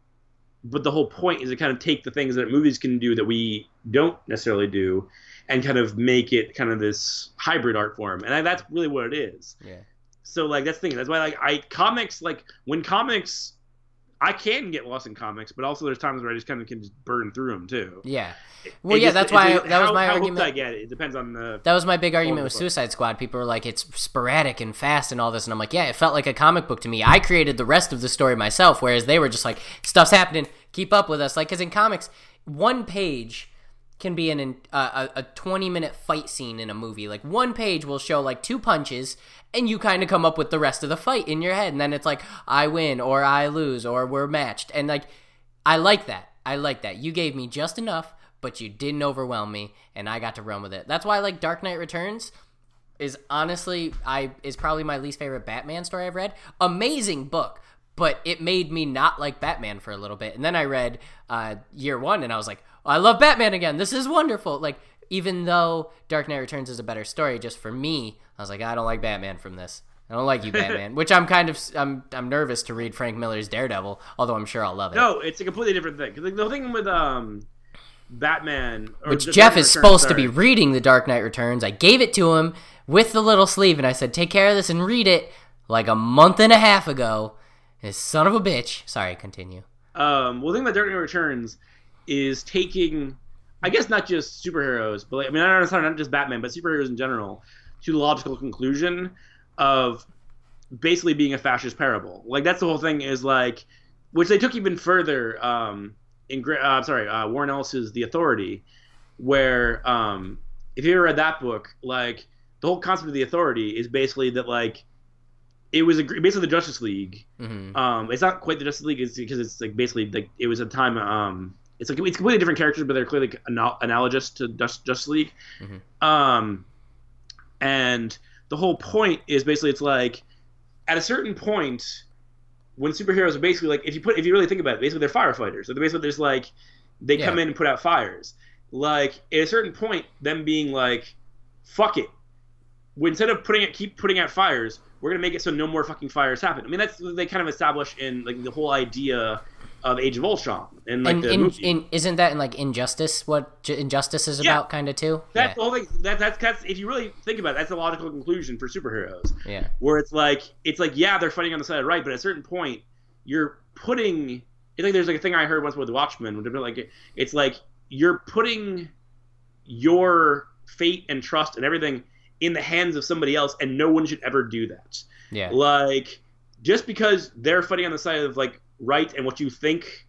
but the whole point is to kind of take the things that movies can do that we don't necessarily do, and kind of make it kind of this hybrid art form, and that's really what it is yeah, so like that's the thing that's why like i comics like when comics i can get lost in comics but also there's times where i just kind of can just burn through them too yeah. Well, it yeah, just- that's why like that was my how argument. i get it it depends on the That was my big argument with Wonderful. Suicide Squad. People were like, it's sporadic and fast and all this. And I'm like, yeah, it felt like a comic book to me. I created the rest of the story myself, whereas they were just like, stuff's happening, keep up with us. Like, because in comics, one page can be an uh, a, a 20 minute fight scene in a movie. Like, one page will show like two punches, and you kind of come up with the rest of the fight in your head. And then it's like, I win, or I lose, or we're matched. And like, I like that. I like that. You gave me just enough, but you didn't overwhelm me, and I got to run with it. That's why like Dark Knight Returns. Is honestly, I is probably my least favorite Batman story I've read. Amazing book, but it made me not like Batman for a little bit. And then I read uh, Year One, and I was like, I love Batman again. This is wonderful. Like even though Dark Knight Returns is a better story, just for me, I was like, I don't like Batman from this. I don't like you, Batman. <laughs> Which I'm kind of I'm I'm nervous to read Frank Miller's Daredevil, although I'm sure I'll love it. no it's a completely different thing. like, the thing with um Batman, or which Jeff is supposed to be reading The Dark Knight Returns. I gave it to him with the little sleeve, and I said, "Take care of this and read it." Like a month and a half ago, this son of a bitch. Sorry, continue. Um, well, the thing about Dark Knight Returns is taking, I guess, not just superheroes, but like, I mean, I don't understand not just Batman, but superheroes in general, to the logical conclusion of basically being a fascist parable. Like that's the whole thing is like, which they took even further. Um, in uh, I'm sorry, uh, Warren Ellis's The Authority, where um, if you ever read that book, like the whole concept of the Authority is basically that like it was a, basically the Justice League hmm um, it's not quite the Justice League, it's because it's like basically like it was a time. Um, it's like it's completely different characters, but they're clearly anal- analogous to Just, Justice League. Mhm. Um, and the whole point is basically it's like at a certain point when superheroes are basically like if you put if you really think about it, basically they're firefighters. So they're basically there's like they come in and put out fires. Like at a certain point, them being like, "Fuck it," instead of putting it keep putting out fires, we're gonna make it so no more fucking fires happen. I mean, that's they kind of establish in like the whole idea of Age of Ultron and like and the in, movie. in, isn't that in like Injustice? What J- Injustice is Yeah. about, kind of too. that's the whole thing. That, that's that's if you really think about it, that's the logical conclusion for superheroes. yeah, where it's like it's like yeah they're fighting on the side of right, but at a certain point you're putting. It's like there's like a thing I heard once with the Watchmen, like it's like you're putting your fate and trust and everything in the hands of somebody else, and no one should ever do that. yeah, Like just because they're fighting on the side of like right and what you think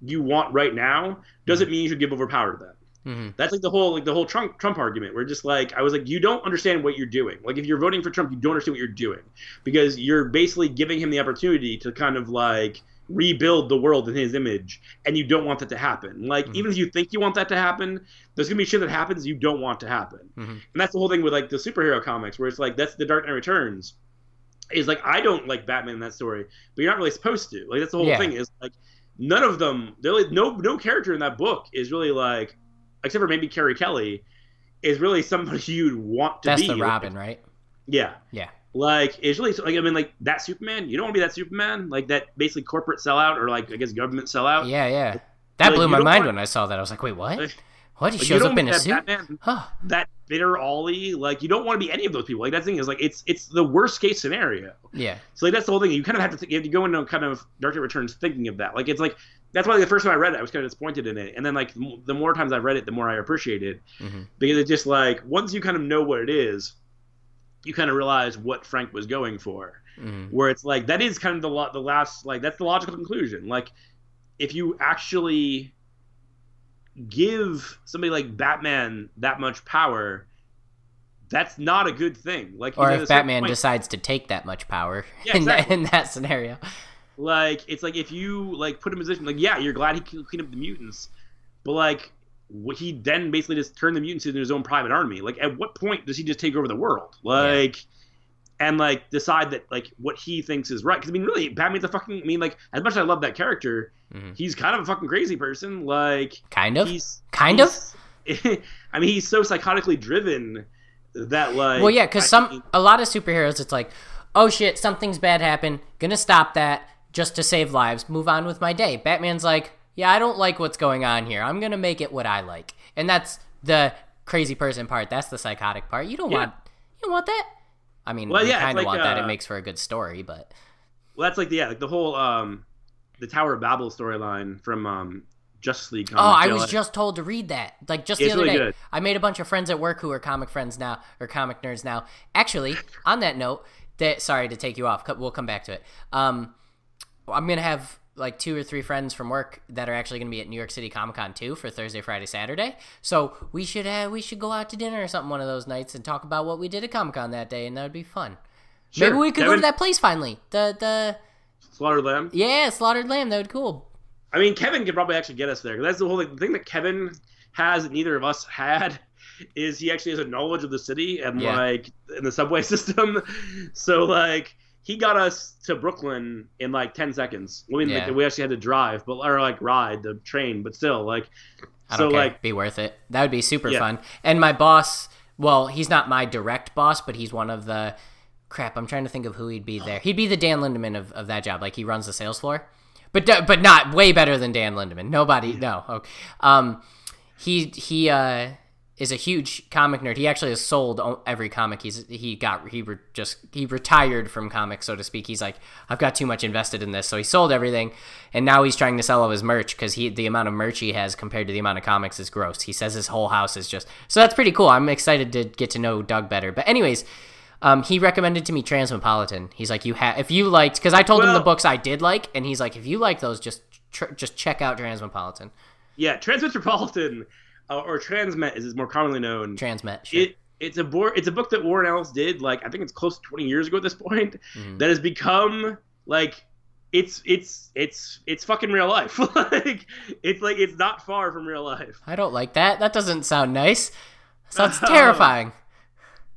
you want right now doesn't mean you should give over power to them. hmm That's like the whole like the whole Trump Trump argument. Where just like I was like, you don't understand what you're doing. Like if you're voting for Trump, you don't understand what you're doing because you're basically giving him the opportunity to kind of like rebuild the world in his image, and you don't want that to happen. Like Mhm. even if you think you want that to happen, there's gonna be shit that happens you don't want to happen. Mhm. And that's the whole thing with like the superhero comics, where it's like that's the Dark Knight Returns. Is like I don't like Batman in that story, but you're not really supposed to. Like that's the whole Yeah. thing. Is like none of them. Like, no no character in that book is really like, except for maybe Carrie Kelly, is really somebody <laughs> you'd want to that's be. That's the Like, Robin, right? yeah. Yeah. Like it's really like I mean like that Superman. You don't want to be that Superman. Like that basically corporate sellout or like I guess government sellout. Yeah, yeah. That Like, blew my mind want- when I saw that. I was like, wait, what? <laughs> What? He Like, you shows up in a that suit? Batman Huh. that bitter Ollie. Like you don't want to be any of those people. Like that thing is like it's it's the worst case scenario. Yeah. So like that's the whole thing. You kind of have to think, you have to go into kind of Dark Knight Returns thinking of that. Like it's like that's why the first time I read it, I was kind of disappointed in it, and then like the m- the more times I've read it, the more I appreciate it hmm because it's just like once you kind of know what it is, you kind of realize what Frank was going for. hmm Where it's like that is kind of the lo- the last like that's the logical conclusion. Like if you actually give somebody like Batman that much power. That's not a good thing. Like Or if Batman point- decides to take that much power Yeah, <laughs> in, that, in that scenario. Like it's like if you like put him in a position like yeah, you're glad he can clean up the mutants, but like he then basically just turned the mutants into his own private army. Like at what point does he just take over the world? Like and like decide that like what he thinks is right? Because I mean, really, Batman's a fucking. I mean, like as much as I love that character, hmm he's kind of a fucking crazy person. Like Kind of. he's Kind of? of. <laughs> I mean, he's so psychotically driven that like. Well, yeah, because some a lot of superheroes, it's like, oh shit, something's bad happened, gonna stop that just to save lives, move on with my day. Batman's like, yeah, I don't like what's going on here. I'm gonna make it what I like, and that's the crazy person part. That's the psychotic part. You don't Yeah. want, you don't want that. I mean, Well, you yeah, kind of like, want that. It uh, makes for a good story, but Well, that's like the yeah, like the whole um, the Tower of Babel storyline from um Justice League. Oh. I was just told to read that. Like just It's the other really day. good. I made a bunch of friends at work who are comic friends now or comic nerds now. Actually, on that note, that sorry to take you off. We'll come back to it. Um, I'm gonna have like two or three friends from work that are actually gonna be at New York City Comic Con too for Thursday, Friday, Saturday. So we should uh, we should go out to dinner or something one of those nights and talk about what we did at Comic Con that day, and that would be fun. Sure. Maybe we could go Kevin- to that place finally. The the Slaughtered Lamb. yeah, slaughtered lamb. That would be cool. I mean, Kevin could probably actually get us there. That's the whole thing. The thing that Kevin has that neither of us had <laughs> is he actually has a knowledge of the city and Yeah. like in the subway <laughs> system. So like he got us to Brooklyn in like ten seconds. I mean, Yeah. like, we actually had to drive, but or like ride the train, but still like. I so like be worth it. That would be super Yeah. fun. And my boss, well, he's not my direct boss, but he's one of the crap. I'm trying to think of who he'd be there. He'd be the Dan Lindemann of, of that job. Like he runs the sales floor, but but not way better than Dan Lindemann. Nobody, no. Okay. Um, he he uh is a huge comic nerd. He actually has sold every comic he's he got he re- just he retired from comics so to speak. He's like I've got too much invested in this, so he sold everything, and now he's trying to sell all his merch because he the amount of merch he has compared to the amount of comics is gross. He says his whole house is just so that's pretty cool. I'm excited to get to know Doug better. But anyways. Um, he recommended to me Transmetropolitan. He's like, you have if you liked because I told him the books I did like, and he's like, if you like those, just tr- just check out Transmetropolitan. Yeah, Transmetropolitan uh, or Transmet is more commonly known. Transmet. Sure. It it's a board, it's a book that Warren Ellis did like I think it's close to 20 years ago at this point Mhm. that has become like it's it's it's it's fucking real life. <laughs> like it's like it's not far from real life. I don't like that. That doesn't sound nice. Sounds <laughs> terrifying.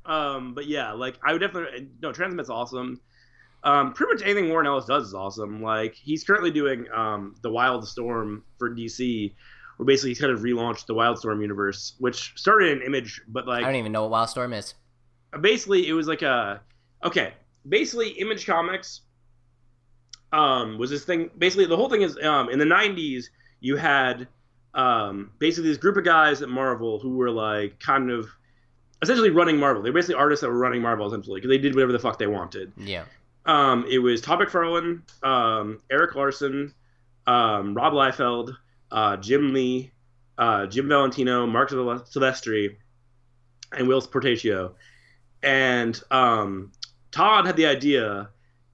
Um, but yeah, like I would definitely no Transmet's awesome. Um, pretty much anything Warren Ellis does is awesome. Like he's currently doing um, the Wild Storm for DC, where basically he's kind of relaunched the Wildstorm universe, which started in Image, but like I don't even know what Wildstorm is. basically it was like a okay basically image comics um was this thing basically the whole thing is um in the 90s you had um basically this group of guys at marvel who were like kind of essentially running marvel they were basically artists that were running marvel essentially because they did whatever the fuck they wanted Yeah. um it was todd mcfarlane um erik larsen um rob liefeld uh jim lee uh jim valentino marc silvestri and whilce Portacio. and um, Todd had the idea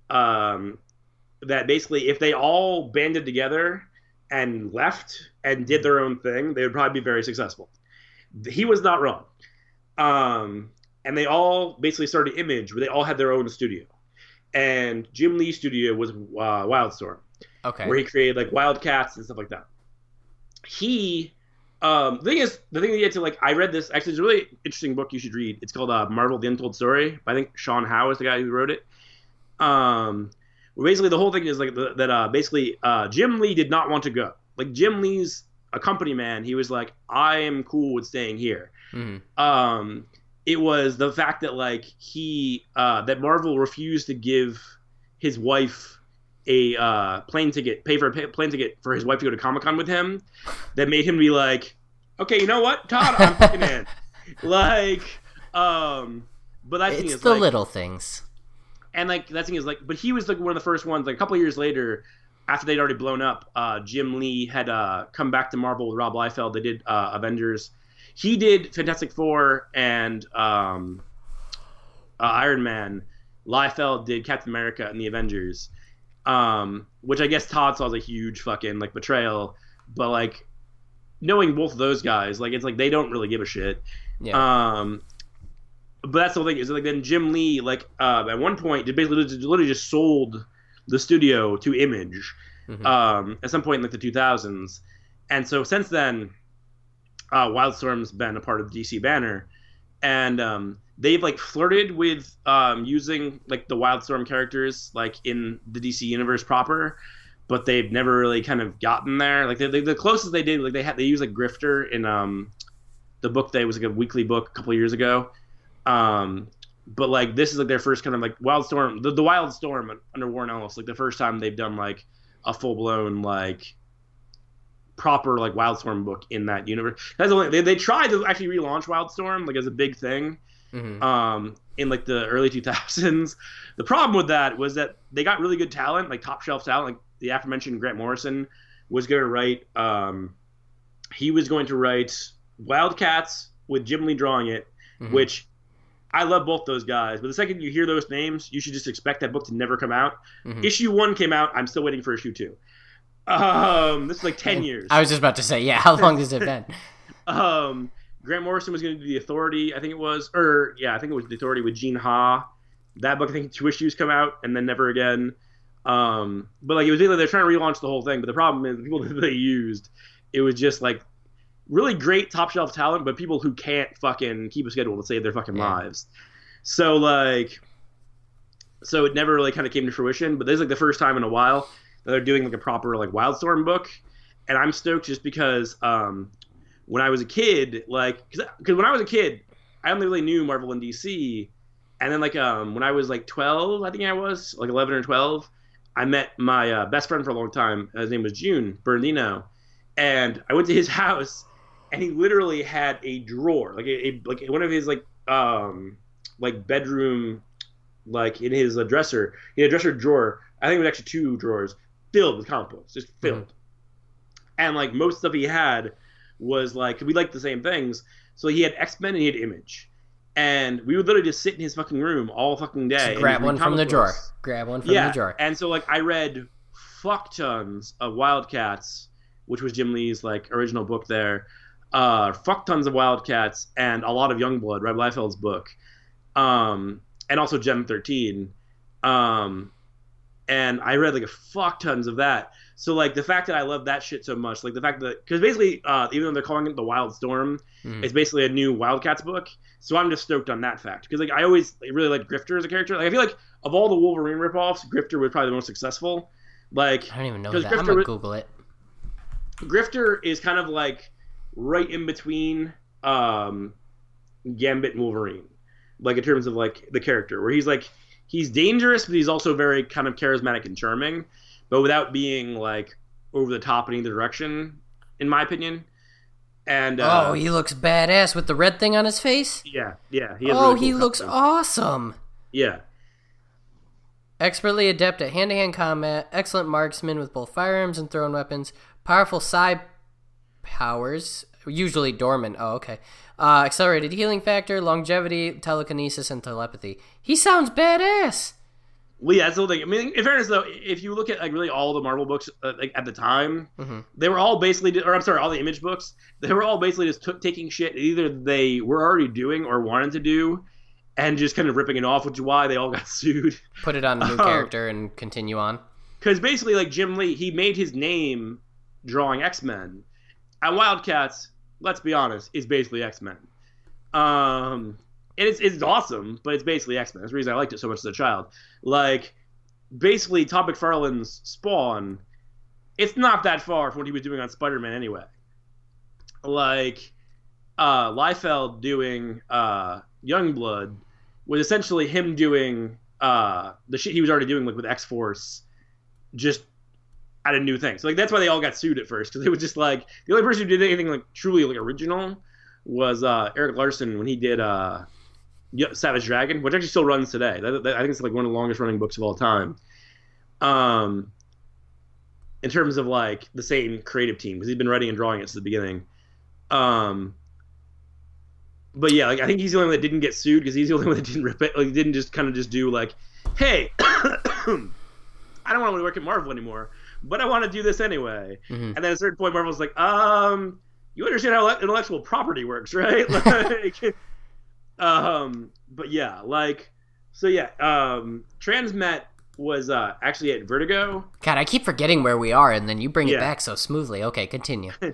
um, that basically if they all banded together and left and did their own thing, they would probably be very successful. He was not wrong. Um, and they all basically started Image, where they all had their own studio. And Jim Lee's studio was uh, Wildstorm Okay. where he created like Wildcats and stuff like that. He, um, the thing is, the thing that he had to like, I read this. Actually, it's a really interesting book you should read. It's called uh, Marvel: The Untold Story. I think Sean Howe is the guy who wrote it. Um, basically the whole thing is like the, that. Uh, basically, uh, Jim Lee did not want to go. Like Jim Lee's a company man. He was like, I am cool with staying here hmm um, it was the fact that like he uh, that Marvel refused to give his wife a uh, plane ticket, pay for a plane ticket for his wife to go to Comic Con with him, that made him be like, okay, you know what, Todd, I'm fucking in. <laughs> Like, um, but that thing It's is the like, little things. and like that thing is like, but he was like one of the first ones. Like a couple years later, after they'd already blown up, uh, Jim Lee had uh, come back to Marvel with Rob Liefeld. They did uh, Avengers. He did Fantastic Four and um, uh, Iron Man. Liefeld did Captain America and the Avengers, um, which I guess Todd saw as a huge fucking like betrayal. But like knowing both of those guys, like it's like they don't really give a shit. Yeah. Um, but that's the whole thing is like then Jim Lee like uh, at one point did basically literally just sold the studio to Image Mhm. um, at some point in like the 2000s, and so since then, uh, Wildstorm's been a part of the DC banner, and um, they've like flirted with um, using like the Wildstorm characters like in the DC universe proper. But they've never really kind of gotten there. Like the, the, the closest they did, like they had they used like Grifter in um, the book that was like a weekly book a couple years ago. Um, but like this is like their first kind of like Wildstorm, the, the Wildstorm under Warren Ellis, like the first time they've done like a full blown like proper like Wildstorm book in that universe. That's the only they, they tried to actually relaunch Wildstorm like as a big thing Mhm. um, in like the early <laughs> 2000s. The problem with that was that they got really good talent, like top shelf talent, like the aforementioned Grant Morrison was going to write. Um, he was going to write Wildcats with Jim Lee drawing it, Mhm. which I love both those guys. But the second you hear those names, you should just expect that book to never come out. Mhm. Issue one came out. I'm still waiting for issue two. Um, this is like ten years. I was just about to say, yeah. How long has it <laughs> been? Um, Grant Morrison was going to do the Authority, I think it was, or yeah, I think it was the Authority with Gene Ha. That book, I think two issues come out and then never again. Um, but like it was either they're trying to relaunch the whole thing, but the problem is the people <laughs> that they used, it was just like really great top shelf talent, but people who can't fucking keep a schedule to save their fucking Yeah. lives. So like, so it never really kind of came to fruition. But this is like the first time in a while they're doing like a proper like Wildstorm book, and I'm stoked just because um, when I was a kid, like, because when I was a kid, I only really knew Marvel and DC, and then like um, when I was like 12, I think I was like 11 or 12, I met my uh, best friend for a long time. His name was June Bernardino, and I went to his <laughs> house, and he literally had a drawer, like a, a like one of his like um like bedroom, like in his uh, dresser. He had a dresser drawer. I think it was actually two drawers filled with comic books, just filled. And like most stuff he had was like we liked the same things. So he had X Men and he had Image. And we would literally just sit in his fucking room all fucking day. and Grab one from the drawer. Grab one from Yeah, the drawer. and so like I read fuck tons of Wildcats, which was Jim Lee's like original book there. Uh, fuck tons of Wildcats and a lot of Youngblood, Rob Liefeld's book, um, and also Gen Thirteen. Um, and I read like a fuck tons of that. So like the fact that I love that shit so much, like the fact that because basically, uh, even though they're calling it the Wild Storm, Mhm. it's basically a new Wildcats book. So I'm just stoked on that fact because like I always really like Grifter as a character. Like I feel like of all the Wolverine ripoffs, Grifter was probably the most successful. Like I don't even know that. I'm gonna was- Google it. Grifter is kind of like right in between um, Gambit and Wolverine, like in terms of like the character, where he's like he's dangerous, but he's also very kind of charismatic and charming, but without being like over the top in either direction, in my opinion. And uh, oh, he looks badass with the red thing on his face. yeah, yeah, he Oh, really cool he looks awesome. yeah. Expertly adept at hand-to-hand combat, excellent marksman with both firearms and thrown weapons, powerful psi powers, usually dormant. Oh, okay. Uh, accelerated healing factor, longevity, telekinesis, and telepathy. He sounds badass. Well, yeah, that's the whole thing. I mean, in fairness, though, if you look at like really all the Marvel books uh, like at the time, Mhm. they were all basically, or I'm sorry, all the Image books, they were all basically just took taking shit either they were already doing or wanted to do, and just kind of ripping it off, which is why they all <laughs> got sued. Put it on a new Oh. character and continue on. Because basically, like Jim Lee, he made his name drawing X Men, and Wildcats. Let's be honest, is basically X Men. Um, and it's it's awesome, but it's basically X Men. That's the reason I liked it so much as a child. Like, basically, Todd McFarlane's Spawn. It's not that far from what he was doing on Spider Man anyway. Like, uh, Liefeld doing uh, Youngblood was essentially him doing uh, the shit he was already doing like with X Force, just at a new thing. So like that's why they all got sued at first because they was just like the only person who did anything like truly like original was uh, Erik Larsen when he did uh, Savage Dragon, which actually still runs today. That, that- I think it's like one of the longest running books of all time. Um, in terms of like the same creative team because he's been writing and drawing it since the beginning. Um, but yeah, like I think he's the only one that didn't get sued because he's the only one that didn't rip it. Like didn't just kind of just do like, hey, <coughs> <coughs> I don't want to work at Marvel anymore, but I want to do this anyway. Mhm. And then at a certain point, Marvel's like, um, you understand how intellectual property works, <laughs> right? <laughs> like, um, but yeah, like, so yeah, um, Transmet was uh, actually at Vertigo. God, I keep forgetting where we are, and then you bring it back so smoothly. Okay, continue. <laughs>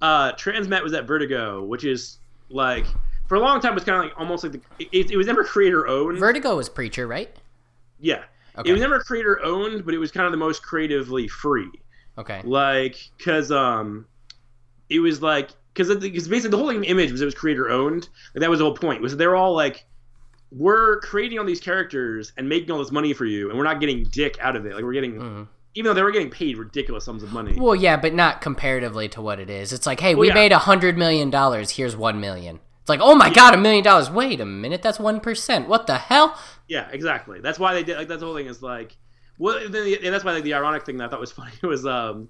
Uh, Transmet was at Vertigo, which is like for a long time it was kind of like almost like the it, it was never creator owned. Vertigo was Preacher, right? yeah, Okay. it was never creator owned, but it was kind of the most creatively free. okay. like because um it was like because because basically the whole thing image was it was creator owned like that was the whole point was that they're all like we're creating all these characters and making all this money for you and we're not getting dick out of it like we're getting Mhm. even though they were getting paid ridiculous sums of money Well, yeah, but not comparatively to what it is. It's like, hey, Well, we yeah. made a hundred million dollars. Here's one million. It's like, oh my god, a million dollars. Wait a minute, that's one percent. What the hell? yeah exactly that's why they did like that's the whole thing is like well and that's why like the ironic thing that i thought was <laughs> funny was um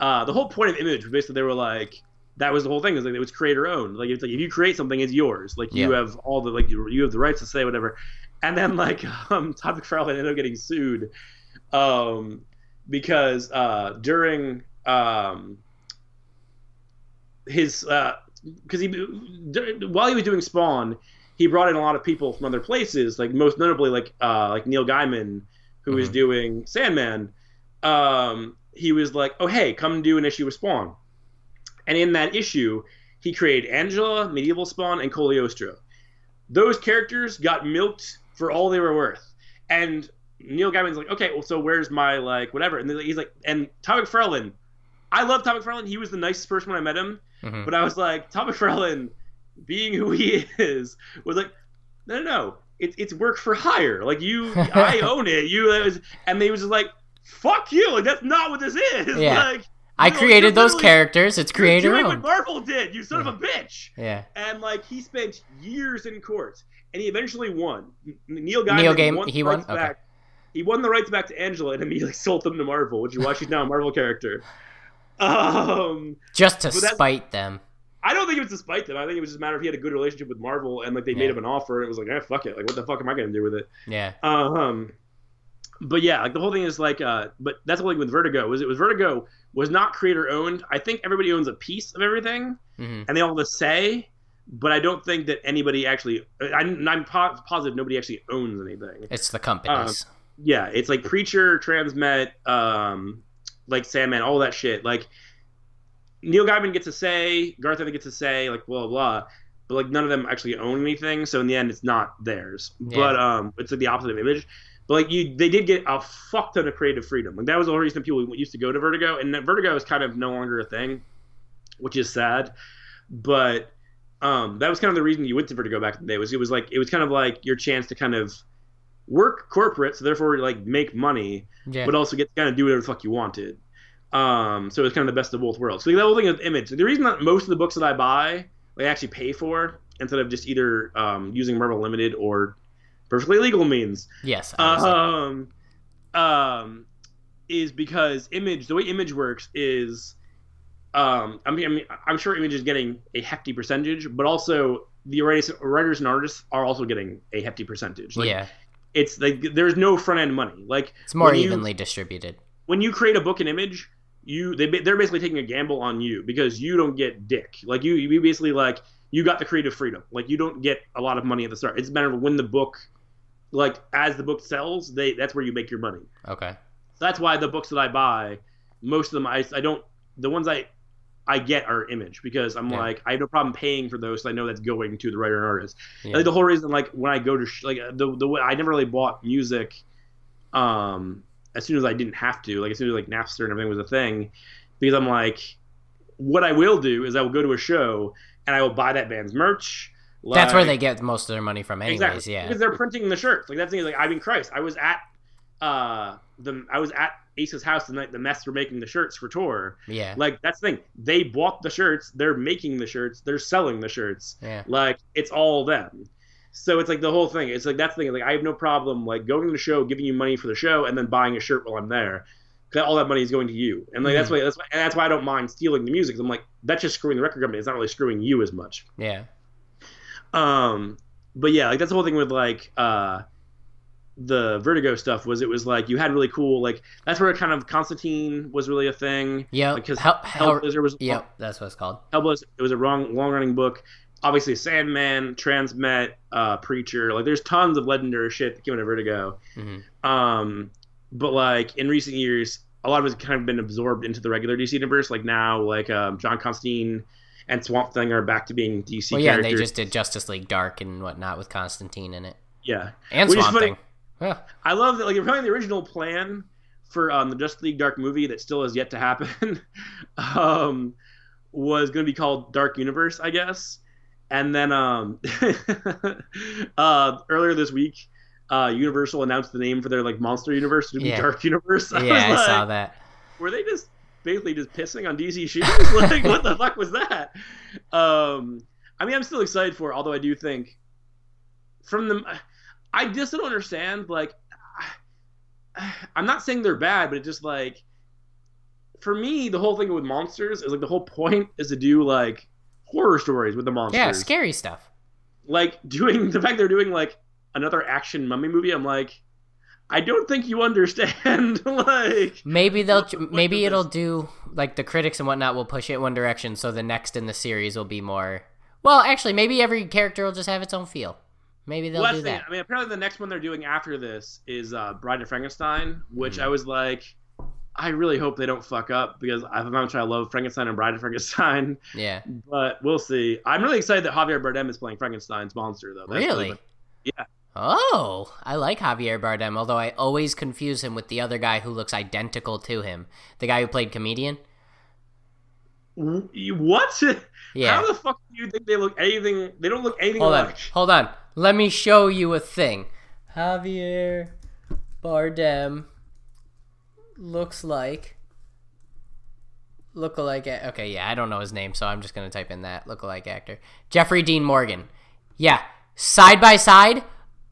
uh the whole point of image basically they were like that was the whole thing. Is like it was creator owned. Like it's like if you create something, it's yours. Like you Yeah. have all the like you, you have the rights to say whatever. And then like <laughs> um, Todd McFarlane ended up getting sued, um, because uh, during um, his because he while he was doing Spawn, he brought in a lot of people from other places. Like most notably, like uh, like Neil Gaiman, who was Mhm. doing Sandman. Um, he was like, "Oh hey, come do an issue with Spawn." And in that issue, he created Angela, Medieval Spawn, and Cogliostro. Those characters got milked for all they were worth. And Neil Gaiman's like, okay, well, so where's my like whatever? And he's like, and Tom McFarlane, I love Tom McFarlane. He was the nicest person when I met him. Mhm. But I was like, Tom McFarlane, being who he is, was like, no, no, no. It's it's work for hire. Like you, <laughs> I own it. You, it was, and they was just like, fuck you. Like that's not what this is. Yeah. <laughs> Like, I No, created those characters. It's creator doing what. Marvel did, you son of a bitch. Yeah. And like he spent years in court, and he eventually won. Neil Gaiman Neil Gaiman- he the won? rights Okay. back. He won the rights back to Angela and immediately <laughs> sold them to Marvel, which is why she's now a Marvel character. Um, Just to spite them. I don't think it was to spite them. I think it was just a matter of he had a good relationship with Marvel, and like they made him an offer, and it was like, eh, fuck it. Like, what the fuck am I gonna do with it? Yeah. Um, but yeah, like the whole thing is like, uh, but that's the thing with Vertigo was it was Vertigo was not creator owned. I think everybody owns a piece of everything, hmm and they all have a say. But I don't think that anybody actually. I'm, I'm po- positive nobody actually owns anything. It's the companies. Yeah, it's like Preacher, Transmet, um, like Sandman, all that shit. Like Neil Gaiman gets to say, Garth Ennis gets to say, like blah blah. blah but like none of them actually own anything, so in the end, it's not theirs. Yeah. But um, it's like the opposite of Image. But like you, they did get a fuck ton of creative freedom. Like that was the whole reason people used to go to Vertigo, and Vertigo is kind of no longer a thing, which is sad. But um, that was kind of the reason you went to Vertigo back in the day. Was it was like it was kind of like your chance to kind of work corporate, so therefore like make money, yeah. but also get to kind of do whatever the fuck you wanted. Um, so it's kind of the best of both worlds. So the whole thing with Image. The reason that most of the books that I buy, I actually pay for instead of just either um, using Marvel Limited or perfectly legal means, yes. um, um, is because Image. The way Image works is, um, I mean, I mean, I'm sure Image is getting a hefty percentage, but also the writers, writers and artists are also getting a hefty percentage. Like, yeah. It's like there's no front end money. Like It's more you- evenly distributed. when you create a book and image, you they they're basically taking a gamble on you because you don't get dick. Like you you basically like you got the creative freedom. Like you don't get a lot of money at the start. It's a matter of when the book like as the book sells, they that's where you make your money. Okay. So that's why the books that I buy, most of them I, I don't the ones I I get our image because I'm Yeah. like I have no problem paying for those. So I know that's going to the writer and artist. Yeah. Like the whole reason, like when I go to sh- like the the way I never really bought music, um, as soon as I didn't have to, like as soon as like Napster and everything was a thing, because I'm like, what I will do is I will go to a show and I will buy that band's merch. That's where they get most of their money from, anyways. exactly Yeah. because they're printing the shirts. Like that's the thing. Like I mean, Christ, I was at uh the I was at Ace's house the night the mess were making the shirts for tour. Yeah. Like that's the thing. They bought the shirts. They're making the shirts. They're selling the shirts. Yeah. Like it's all them. So it's like the whole thing. It's like that's the thing. Like I have no problem like going to the show, giving you money for the show, and then buying a shirt while I'm there. 'Cause all that money is going to you, and like that's Mhm. why that's why, and that's why I don't mind stealing the music. I'm like that's just screwing the record company. It's not really screwing you as much. Yeah. Um, but yeah, like that's the whole thing with like uh, the Vertigo stuff was it was like you had really cool like that's where kind of Constantine was really a thing. Yeah, Because Hell, Hell, Hellblazer was yep. That's what it's called. Hellblazer. It was a wrong long running book. Obviously, Sandman, Transmet, uh, Preacher. Like, there's tons of legendary shit that came out of Vertigo. hmm Um, but like in recent years, a lot of it's kind of been absorbed into the regular DC universe. Like now, like um, John Constantine and Swamp Thing are back to being DC Well, yeah, characters. they just did Justice League Dark and whatnot with Constantine in it, yeah, and Which Swamp Thing. Yeah. I love that. Like apparently, the original plan for um, the Justice League Dark movie that still has yet to happen <laughs> um, was going to be called Dark Universe, I guess. And then um, <laughs> uh, earlier this week, uh, Universal announced the name for their like monster universe to be Yeah. Dark Universe. <laughs> I Yeah, I saw that. Were they just basically just pissing on DC shoes? like, what the fuck was that? Um, I mean, I'm still excited for it, although I do think from the, I just don't understand. Like, <sighs> I'm not saying they're bad, but it just like, for me, the whole thing with monsters is like the whole point is to do like horror stories with the monsters. Yeah, scary stuff. Like <laughs> doing the fact they're doing like another action mummy movie. I'm like, I don't think you understand. <laughs> like, Maybe they'll maybe it'll this? do like the critics and whatnot will push it one direction, so the next in the series will be more. Well, actually, maybe every character will just have its own feel. Maybe they'll well, do that's the thing. that. I mean, apparently the next one they're doing after this is uh, Bride of Frankenstein, which Mhm. I was like, I really hope they don't fuck up because I'm not sure I love Frankenstein and Bride of Frankenstein, <laughs> Yeah. but we'll see. I'm really excited that Javier Bardem is playing Frankenstein's monster, though. That's Really? Yeah. Oh, I like Javier Bardem, although I always confuse him with the other guy who looks identical to him. The guy who played comedian. W- What? <laughs> Yeah. How the fuck do you think they look anything? They don't look anything Hold on. Hold on. Let me show you a thing. Javier Bardem looks like Lookalike. a- Okay, yeah, I don't know his name, so I'm just gonna type in that lookalike actor. Jeffrey Dean Morgan. Yeah, side by side,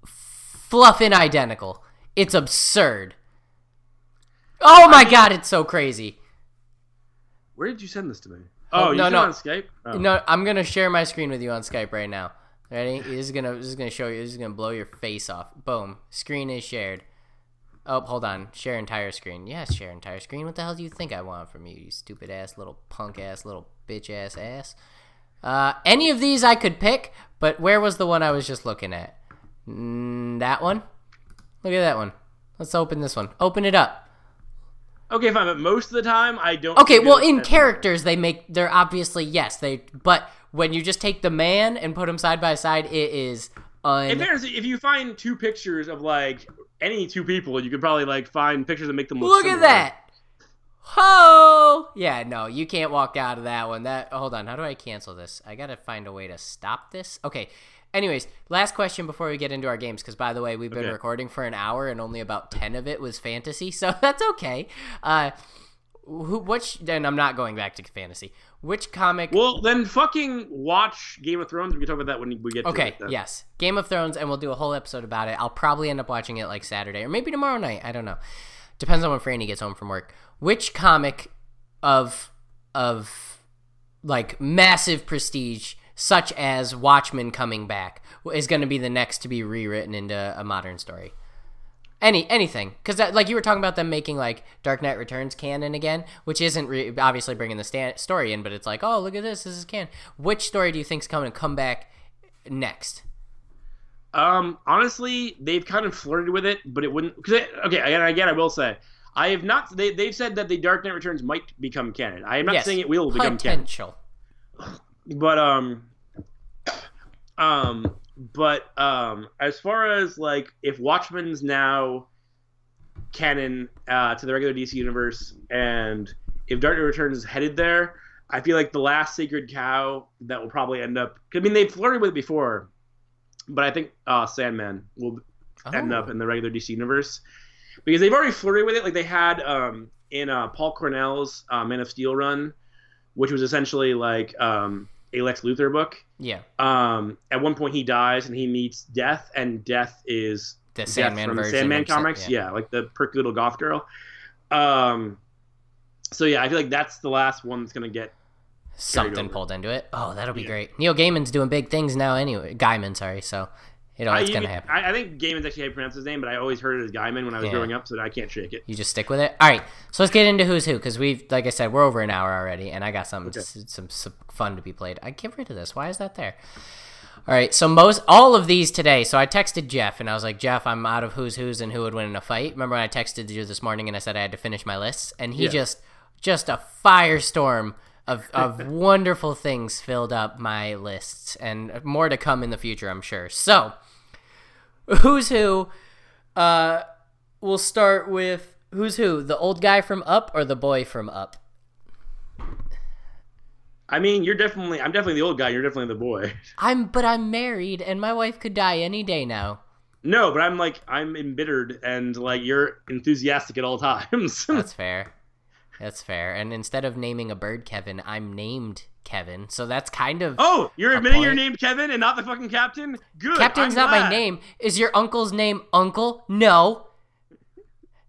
fluffing identical. It's absurd. Oh my god, it's so crazy. Where did you send this to me? Oh, Oh, you no, no. on Skype. Oh. No, I'm gonna share my screen with you on Skype right now. Ready? This is gonna this is gonna show you. This is gonna blow your face off. Boom. Screen is shared. Oh, hold on. Share entire screen. Yes, share entire screen. What the hell do you think I want from you, you stupid ass little punk ass little bitch ass ass? Uh, any of these I could pick, but where was the one I was just looking at? Mm, that one. Look at that one. Let's open this one. Open it up. Okay, fine, but most of the time I don't. Okay, well, in characters, they make they're obviously yes, they. But when you just take the man and put him side by side, it is In fairness, if you find two pictures of like any two people, you could probably like find pictures that make them look. Look at that. Ho! Yeah, no, you can't walk out of that one. That hold on, how do I cancel this? I gotta find a way to stop this. Okay. Anyways, last question before we get into our games, because by the way, we've been Okay. recording for an hour and only about ten of it was fantasy, so <laughs> that's okay. Uh, who? Which? Then I'm not going back to fantasy. Which comic? Well, then fucking watch Game of Thrones. We can talk about that when we get to Okay, it. yes. Game of Thrones, and we'll do a whole episode about it. I'll probably end up watching it like Saturday or maybe tomorrow night. I don't know. Depends on when Franny gets home from work. Which comic of of like massive prestige, such as Watchmen coming back, is going to be the next to be rewritten into a modern story? Any anything, because like you were talking about them making like Dark Knight Returns canon again, which isn't re- obviously bringing the sta- story in, but it's like, oh look at this, this is canon. Which story do you think's coming to come back next? Um, honestly, they've kind of flirted with it, but it wouldn't. Cause it, okay, again, again, I will say, I have not. They they've said that the Dark Knight Returns might become canon. I am not Yes, saying it will become canon, potential. But um, um, but um, as far as like if Watchmen's now canon uh, to the regular DC universe, and if Dark Knight Returns is headed there, I feel like the last sacred cow that will probably end up. I mean, they've flirted with it before, but I think uh, Sandman will end Oh. up in the regular DC universe because they've already flirted with it. Like they had um, in uh, Paul Cornell's uh, Man of Steel run, which was essentially like um, a Lex Luthor book. Yeah, Um, at one point, he dies and he meets Death, and Death is the Death Sandman from version. Sandman comics. Yeah. like the perky little goth girl. Um, so yeah, I feel like that's the last one that's gonna get. something pulled into it. Oh, that'll be Yeah. great. Neil Gaiman's doing big things now. Anyway, Gaiman, sorry. So, you know it's gonna happen. I, I think Gaiman's actually how you pronounce his name, but I always heard it as Gaiman when I was Yeah. growing up, so I can't shake it. You just stick with it. All right, so let's get into who's who because we've, like I said, we're over an hour already, and I got some Okay. some, some fun to be played. I get rid of this. Why is that there? All right, so most all of these today. So I texted Jeff and I was like, Jeff, I'm out of who's who's and who would win in a fight. Remember when I texted you this morning and I said I had to finish my lists, and he Yeah. just just a firestorm of of <laughs> wonderful things filled up my lists, and more to come in the future, I'm sure. So who's who? Uh, we'll start with who's who, the old guy from Up or the boy from Up. I mean, you're definitely. I'm definitely the old guy. You're definitely the boy. <laughs> I'm, but I'm married, and my wife could die any day now. No, but I'm like I'm embittered, and like you're enthusiastic at all <laughs> times. That's fair. That's fair. And instead of naming a bird Kevin, I'm named Kevin. So that's kind of oh, you're admitting your point. name Kevin and not the fucking captain. Good. Captain's I'm not my name. Is your uncle's name Uncle? No.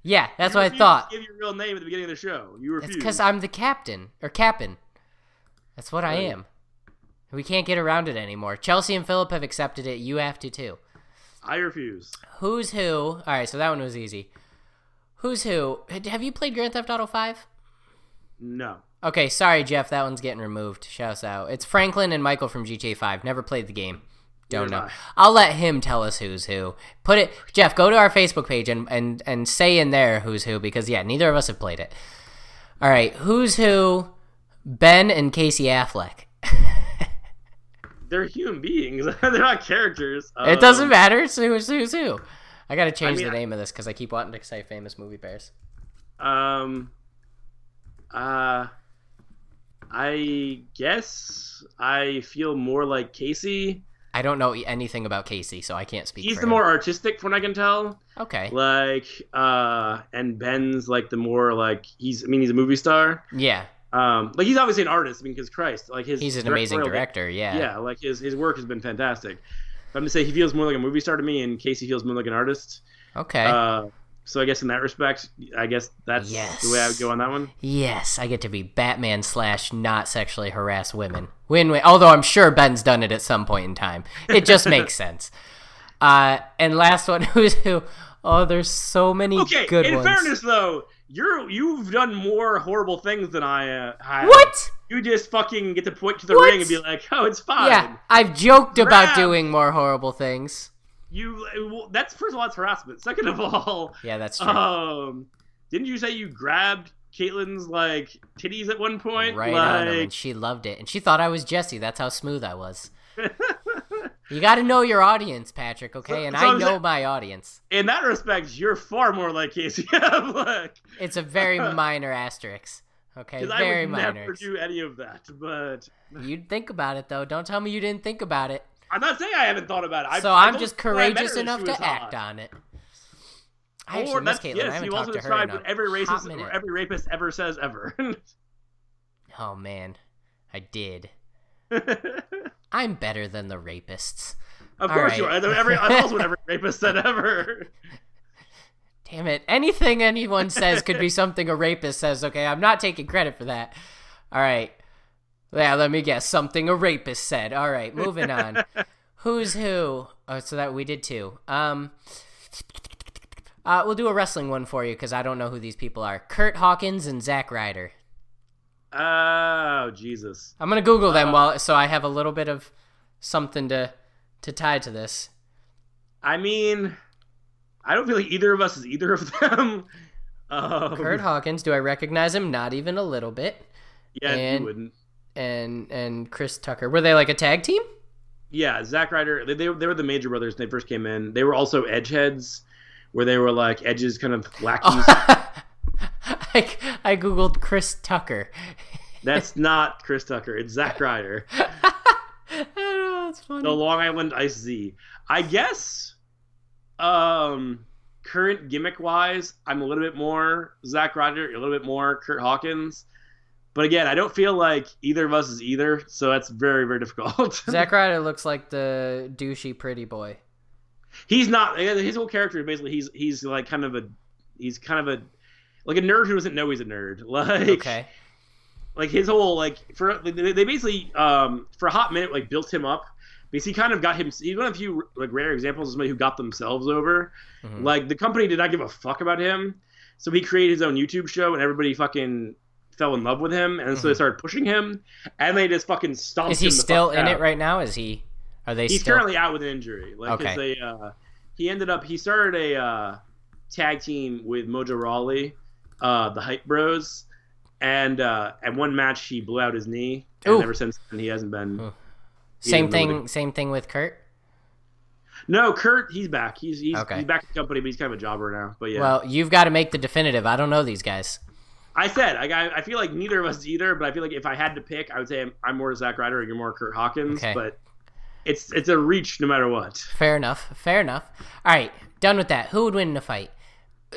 Yeah, that's You what I thought. Give your real name at the beginning of the show. You It's because I'm the captain or captain. That's what I am. We can't get around it anymore. Chelsea and Philip have accepted it. You have to too. I refuse. Who's who? All right, so that one was easy. Who's who? Have you played Grand Theft Auto 5? No. Okay, sorry, Jeff. That one's getting removed. Shouts out. It's Franklin and Michael from GTA 5. Never played the game. Don't Neither know. I'll let him tell us who's who. Put it, Jeff. Go to our Facebook page and and and say in there who's who because yeah, neither of us have played it. All right, who's who? Ben and Casey Affleck. <laughs> They're human beings. <laughs> They're not characters. it doesn't Um, matter. So who's who's who? I gotta change mean, the I- name of this because I keep wanting to say famous movie bears. Um. Uh. I guess I feel more like Casey. I don't know anything about Casey, so I can't speak. He's the him. more artistic, from what I can tell. okay. Like, uh, and Ben's like the more like he's. I mean, he's a movie star. Yeah. Um, like he's obviously an artist. I mean, because Christ, like his He's an amazing director. Yeah. Yeah, like his his work has been fantastic. But I'm going to say he feels more like a movie star to me, and Casey feels more like an artist. Okay. Uh, so I guess in that respect, I guess that's Yes. the way I would go on that one. yes, I get to be Batman slash not sexually harass women. Win win. Although I'm sure Ben's done it at some point in time. It just makes <laughs> sense. Uh, and last one, <laughs> who's who? Oh, there's so many Okay, good in ones. fairness though, you're you've done more horrible things than I uh, have. what? You just fucking get to point to the What? ring and be like, "Oh, it's fine." Yeah, I've joked about doing more horrible things. You well, that's first of all, it's harassment. Second of all, Yeah, that's true. um, didn't you say you grabbed Caitlyn's like titties at one point? right like, on him, and she loved it, and she thought I was Jesse. That's how smooth I was. <laughs> you got to know your audience, Patrick. Okay, So- and so I know saying- my audience. in that respect, you're far more like Casey <laughs> Affleck. It's a very <laughs> minor asterisk. Okay, Because I very would minor. never do any of that. But You'd think about it though. Don't tell me you didn't think about it. I'm not saying I haven't thought about it. I, so I I'm just think when I met courageous enough to act on it. I Or actually miss Caitlin. I haven't you talked also to her in described a what every racist or every rapist ever says ever. <laughs> Oh man, I did. <laughs> I'm better than the rapists. Of course you are. right. Every, that's also what every <laughs> rapist said ever. Damn it. Anything anyone says could be something a rapist says, okay? I'm not taking credit for that. All right. Yeah, let me guess. Something a rapist said. All right, moving on. <laughs> Who's who? Oh, so that we did two. Um uh, we'll do a wrestling one for you because I don't know who these people are. Curt Hawkins and Zack Ryder. Oh Jesus! I'm gonna Google them Uh, while so I have a little bit of something to to tie to this. I mean, I don't feel like either of us is either of them. <laughs> Um, Curt Hawkins, do I recognize him? Not even a little bit. yeah, and- you wouldn't. And and Chris Tucker. Were they like a tag team? Yeah, Zack Ryder. They, they, they were the Major Brothers when they first came in. They were also Edgeheads, where they were like Edge's kind of lackeys. <laughs> I, I googled Chris Tucker. That's <laughs> not Chris Tucker. It's Zack Ryder. <laughs> I don't know, it's funny. the Long Island Ice Z. I guess, um, current gimmick wise, I'm a little bit more Zack Ryder, a little bit more Curt Hawkins. But again, I don't feel like either of us is either, so that's very, very difficult. <laughs> Zack Ryder looks like the douchey pretty boy. he's not his whole character is basically he's he's like kind of a he's kind of a like a nerd who doesn't know he's a nerd. <laughs> Like Okay. like his whole like for they basically um for a hot minute like built him up because he kind of got him he's one of the few like rare examples of somebody who got themselves over Mhm. like the company did not give a fuck about him so he created his own youtube show and everybody fucking fell in love with him and so they Mhm. started pushing him and they just fucking stomped Is he him still in out. it right now? Is he? Are they he's still? currently out with an injury like Okay. a uh, he ended up he started a uh, tag team with mojo rawley uh, the hype bros and uh, at one match he blew out his knee and Ooh. ever since then he hasn't been Ooh. same thing. moved Same thing with Curt. no curt he's back he's he's, Okay. he's back in the company but he's kind of a jobber now but yeah Well, you've got to make the definitive. I don't know these guys. I said I, I I feel like neither of us either but i feel like if i had to pick i would say i'm, I'm more Zack ryder and you're more curt hawkins Okay. but it's it's a reach no matter what Fair enough. Fair enough. All right, done with that. Who would win in a fight?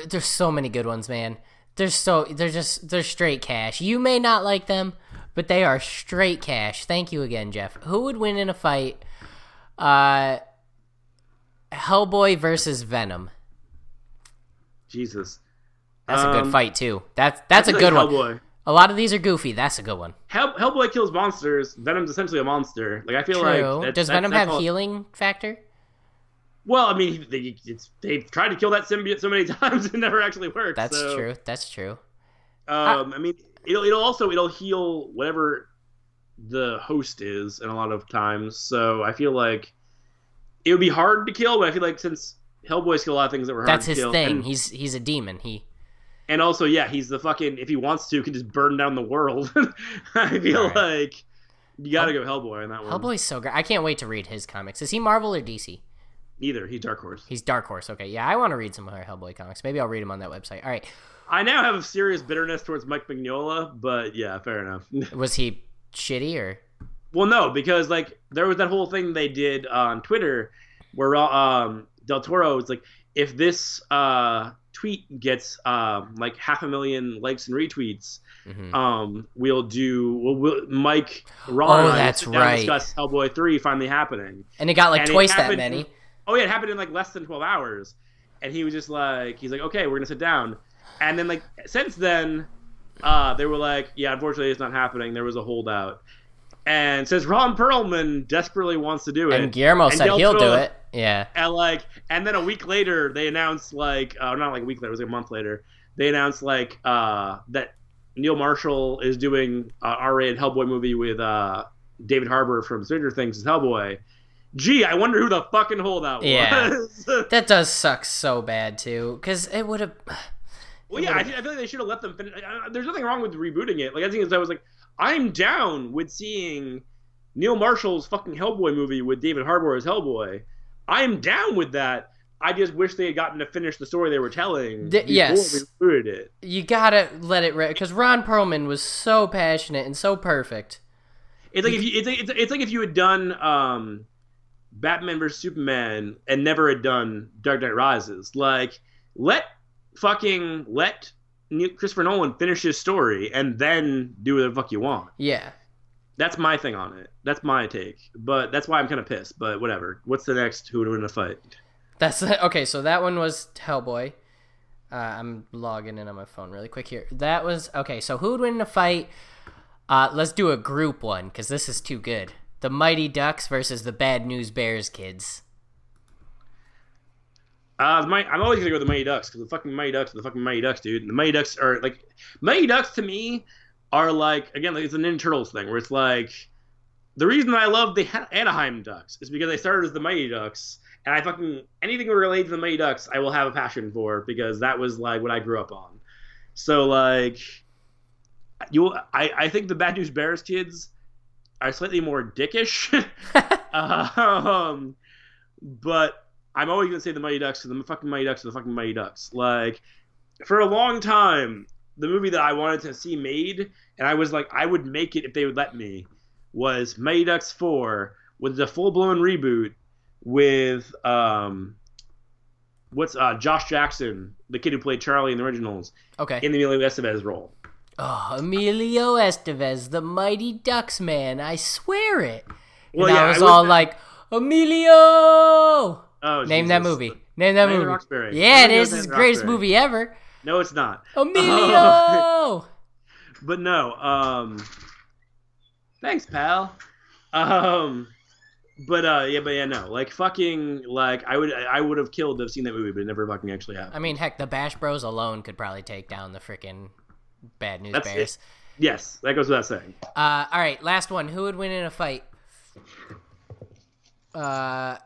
There's so many good ones, man. There's so they're just they're straight cash. You may not like them, but they are straight cash. Thank you again, Jeff. Who would win in a fight? Uh Hellboy versus Venom. jesus That's a good Um, fight too. That's that's I a feel good like one. Hellboy. A lot of these are goofy. That's a good one. Hell, Hellboy kills monsters. Venom's essentially a monster. Like I feel True. like that- Does that- Venom have all- healing factor? Well, I mean, they, it's, they've tried to kill that symbiote so many <laughs> times it never actually worked. That's so, true. That's true. Um, I mean, it'll it'll also it'll heal whatever the host is, in a lot of times. So I feel like it would be hard to kill, but I feel like since Hellboy's kill a lot of things that were hard. That's his kill, thing. He's he's a demon. He and also yeah, he's the fucking if he wants to, can just burn down the world. <laughs> I feel Alright. like you got to go Hellboy on that one. Hellboy's so great. I can't wait to read his comics. Is he Marvel or DC? Neither. He's Dark Horse. He's Dark Horse. Okay, yeah, I want to read some more Hellboy comics. Maybe I'll read them on that website. All right. I now have a serious bitterness towards Mike Mignola, but yeah, fair enough. <laughs> Was he shitty or? well, no, because like there was that whole thing they did on Twitter where um Del Toro was like, if this uh, tweet gets um, like half a million likes and retweets, Mhm. um, we'll do we'll, we'll Mike Ron Oh, I will that's sit down and right. discuss Hellboy three finally happening. and it got like and twice that many. Oh yeah, it happened in like less than twelve hours, and he was just like he's like okay, we're gonna sit down, and then like since then, uh, they were like yeah, unfortunately it's not happening. There was a holdout. And says Ron Perlman desperately wants to do it, And Guillermo and said Del he'll do it. Yeah. and like and then a week later they announced like uh, not like a week later it was like a month later they announced like uh, that neil marshall is doing a r-rated hellboy movie with uh, david harbour from stranger things as hellboy gee i wonder who the fucking holdout Yeah. was <laughs> That does suck so bad too, because it would have. <sighs> well yeah I, I feel like they should have let them finish there's nothing wrong with rebooting it like i think i was like i'm down with seeing neil marshall's fucking hellboy movie with david harbour as hellboy i'm down with that I just wish they had gotten to finish the story they were telling D- before yes. we it. You gotta let it because Ron Perlman was so passionate and so perfect. It's like if you, it's like, it's, it's like if you had done um, Batman vs Superman and never had done Dark Knight Rises. Like, let fucking let Christopher Nolan finish his story and then do whatever the fuck you want. Yeah. That's my thing on it. That's my take. But that's why I'm kind of pissed. But whatever. What's the next who would win a fight? That's <laughs> okay. So that one was Hellboy. Uh, I'm logging in on my phone really quick here. That was okay. So who would win in a fight? Uh, let's do a group one because this is too good. The Mighty Ducks versus the Bad News Bears kids. Uh, Mighty, I'm always gonna go with the Mighty Ducks because the fucking Mighty Ducks are the fucking Mighty Ducks, dude. And the Mighty Ducks are like Mighty Ducks to me are like again like it's a Ninja Turtles thing where it's like the reason I love the Anaheim Ducks is because they started as the Mighty Ducks, and I fucking anything related to the Mighty Ducks I will have a passion for because that was like what I grew up on. So like you, I I think the Bad News Bears kids are slightly more dickish. <laughs> <laughs> um, but I'm always gonna say the Mighty Ducks because the fucking Mighty Ducks are the fucking Mighty Ducks. Like for a long time, the movie that I wanted to see made, and I was like, I would make it if they would let me, was Mighty Ducks Four with the full blown reboot with um, what's uh Josh Jackson, the kid who played Charlie in the originals, Okay. in the Emilio Estevez role. Oh, Emilio Estevez, the Mighty Ducks man. I swear it. Well, and yeah, I was I all like, Emilio. Oh, Name that Jesus. movie. Name that movie. Roxbury. Yeah, it is. It's the greatest movie ever. No, it's not. Emilio. <laughs> but no um thanks pal um but uh yeah but yeah no like fucking like i would i would have killed to have seen that movie but it never fucking actually happened I mean, heck, the Bash Bros alone could probably take down the freaking Bad News That's Bears. yes that goes without saying Uh, all right, last one. Who would win in a fight? Uh,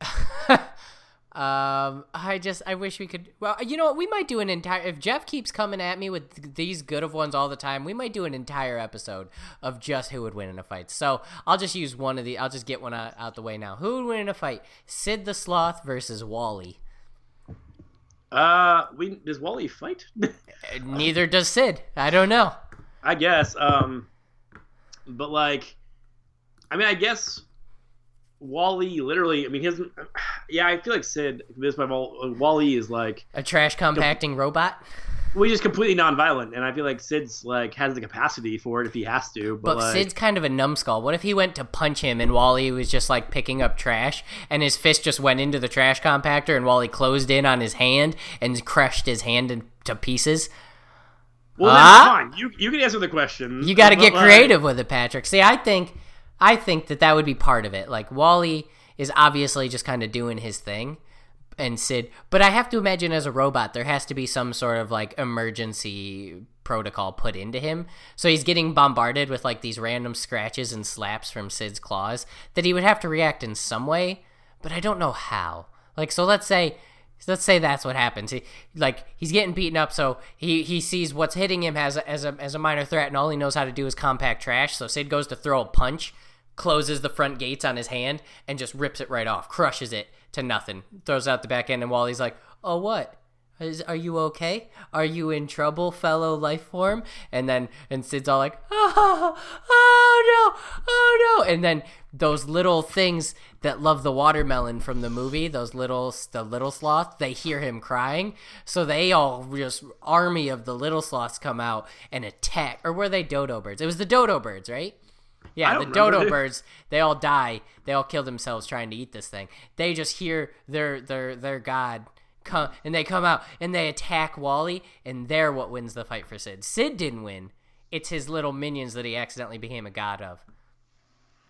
<laughs> um, I just I wish we could. Well, you know what? We might do an entire. If Jeff keeps coming at me with th- these good of ones all the time, we might do an entire episode of just who would win in a fight. So I'll just use one of the. I'll just get one out, out the way now. Who would win in a fight? Sid the Sloth versus WALL-E. uh we does WALL-E fight <laughs> Uh, Neither does Sid. I don't know. i guess um but like i mean i guess WALL-E literally i mean his <sighs> yeah i feel like sid this by WALL-E is like A trash compacting robot. well, he's just completely nonviolent, and I feel like Sid's like has the capacity for it if he has to. But, But like, Sid's kind of a numbskull. What if he went to punch him and WALL-E was just like picking up trash and his fist just went into the trash compactor and WALL-E closed in on his hand and crushed his hand into pieces? well, Huh? that's fine. You you can answer the question. You got to get creative with it, Patrick. See, I think I think that that would be part of it. Like WALL-E is obviously just kind of doing his thing and Sid, but I have to imagine as a robot there has to be some sort of like emergency protocol put into him. So he's getting bombarded with like these random scratches and slaps from Sid's claws that he would have to react in some way, but I don't know how. Like so let's say let's say that's what happens. He, like he's getting beaten up, so he, he sees what's hitting him as a, as a as a minor threat, and all he knows how to do is compact trash. So Sid goes to throw a punch, closes the front gates on his hand, and just rips it right off, crushes it to nothing, throws out the back end, and WALL-E's like, "Oh what? Is, are you okay? Are you in trouble, fellow life form? And then and Sid's all like, oh, <laughs> oh no, oh no. And then those little things that love the watermelon from the movie, those little the little sloths, they hear him crying, so they all just army of the little sloths come out and attack. Or were they dodo birds? It was the dodo birds, right? Yeah, the dodo birds, they all die. They all kill themselves trying to eat this thing. They just hear their their their god come and they come out and they attack WALL-E and they're what wins the fight for Sid. Sid didn't win. It's his little minions that he accidentally became a god of.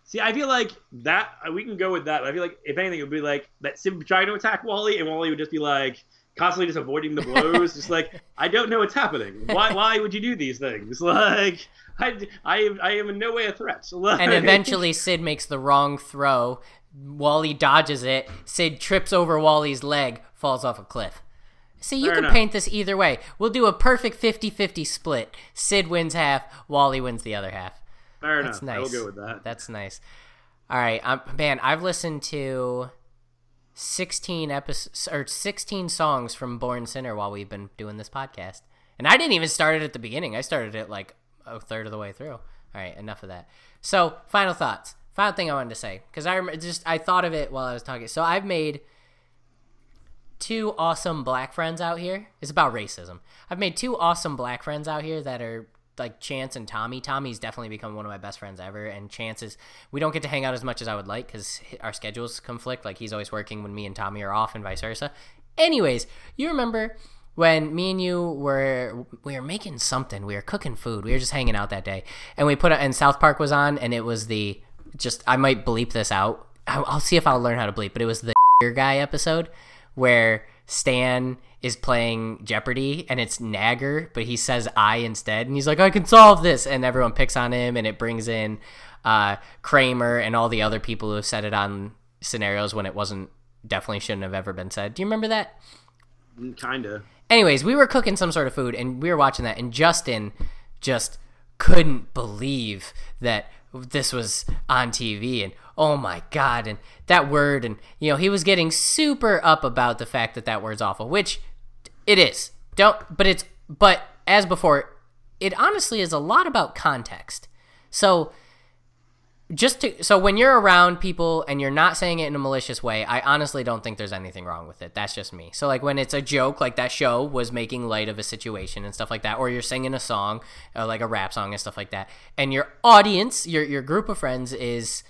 See, I feel like that uh, we can go with that. I feel like if anything, it would be like that Sid trying to attack WALL-E, and WALL-E would just be like constantly just avoiding the blows, just like <laughs> I don't know what's happening. Why? Why would you do these things? <laughs> Like <laughs> I, I, am, I am in no way a threat. And eventually, Sid makes the wrong throw. WALL-E dodges it. Sid trips over WALL-E's leg, falls off a cliff. See, you Fair can enough. paint this either way. We'll do a perfect 50 50 split. Sid wins half, WALL-E wins the other half. Fair That's enough. Nice. I will go with that. That's nice. All right, um, man, I've listened to 16 episodes or 16 songs from Born Sinner while we've been doing this podcast. And I didn't even start it at the beginning. I started it like a third of the way through. All right, enough of that. So, final thoughts. Final thing I wanted to say because I just I thought of it while I was talking. So I've made two awesome black friends out here. It's about racism. I've made two awesome black friends out here that are like Chance and Tommy. Tommy's definitely become one of my best friends ever, and Chance is we don't get to hang out as much as I would like because our schedules conflict. Like he's always working when me and Tommy are off, and vice versa. Anyways, you remember when me and you were we were making something, we were cooking food, we were just hanging out that day, and we put it, and South Park was on, and it was the just I might bleep this out. I'll see if I'll learn how to bleep, but it was the <laughs> guy episode where Stan is playing Jeopardy and it's Nagger, but he says I instead, and he's like, I can solve this, and everyone picks on him, and it brings in uh, Kramer and all the other people who have said it on scenarios when it wasn't definitely shouldn't have ever been said. Do you remember that? Mm, kinda. Anyways, we were cooking some sort of food and we were watching that, and Justin just couldn't believe that this was on TV and oh my god and that word and you know he was getting super up about the fact that that word's awful which it is. Don't but it's but as before it honestly is a lot about context. So just to so when you're around people and you're not saying it in a malicious way i honestly don't think there's anything wrong with it. That's just me. So like when it's a joke like that show was making light of a situation and stuff like that or you're singing a song or like a rap song and stuff like that and your audience your your group of friends is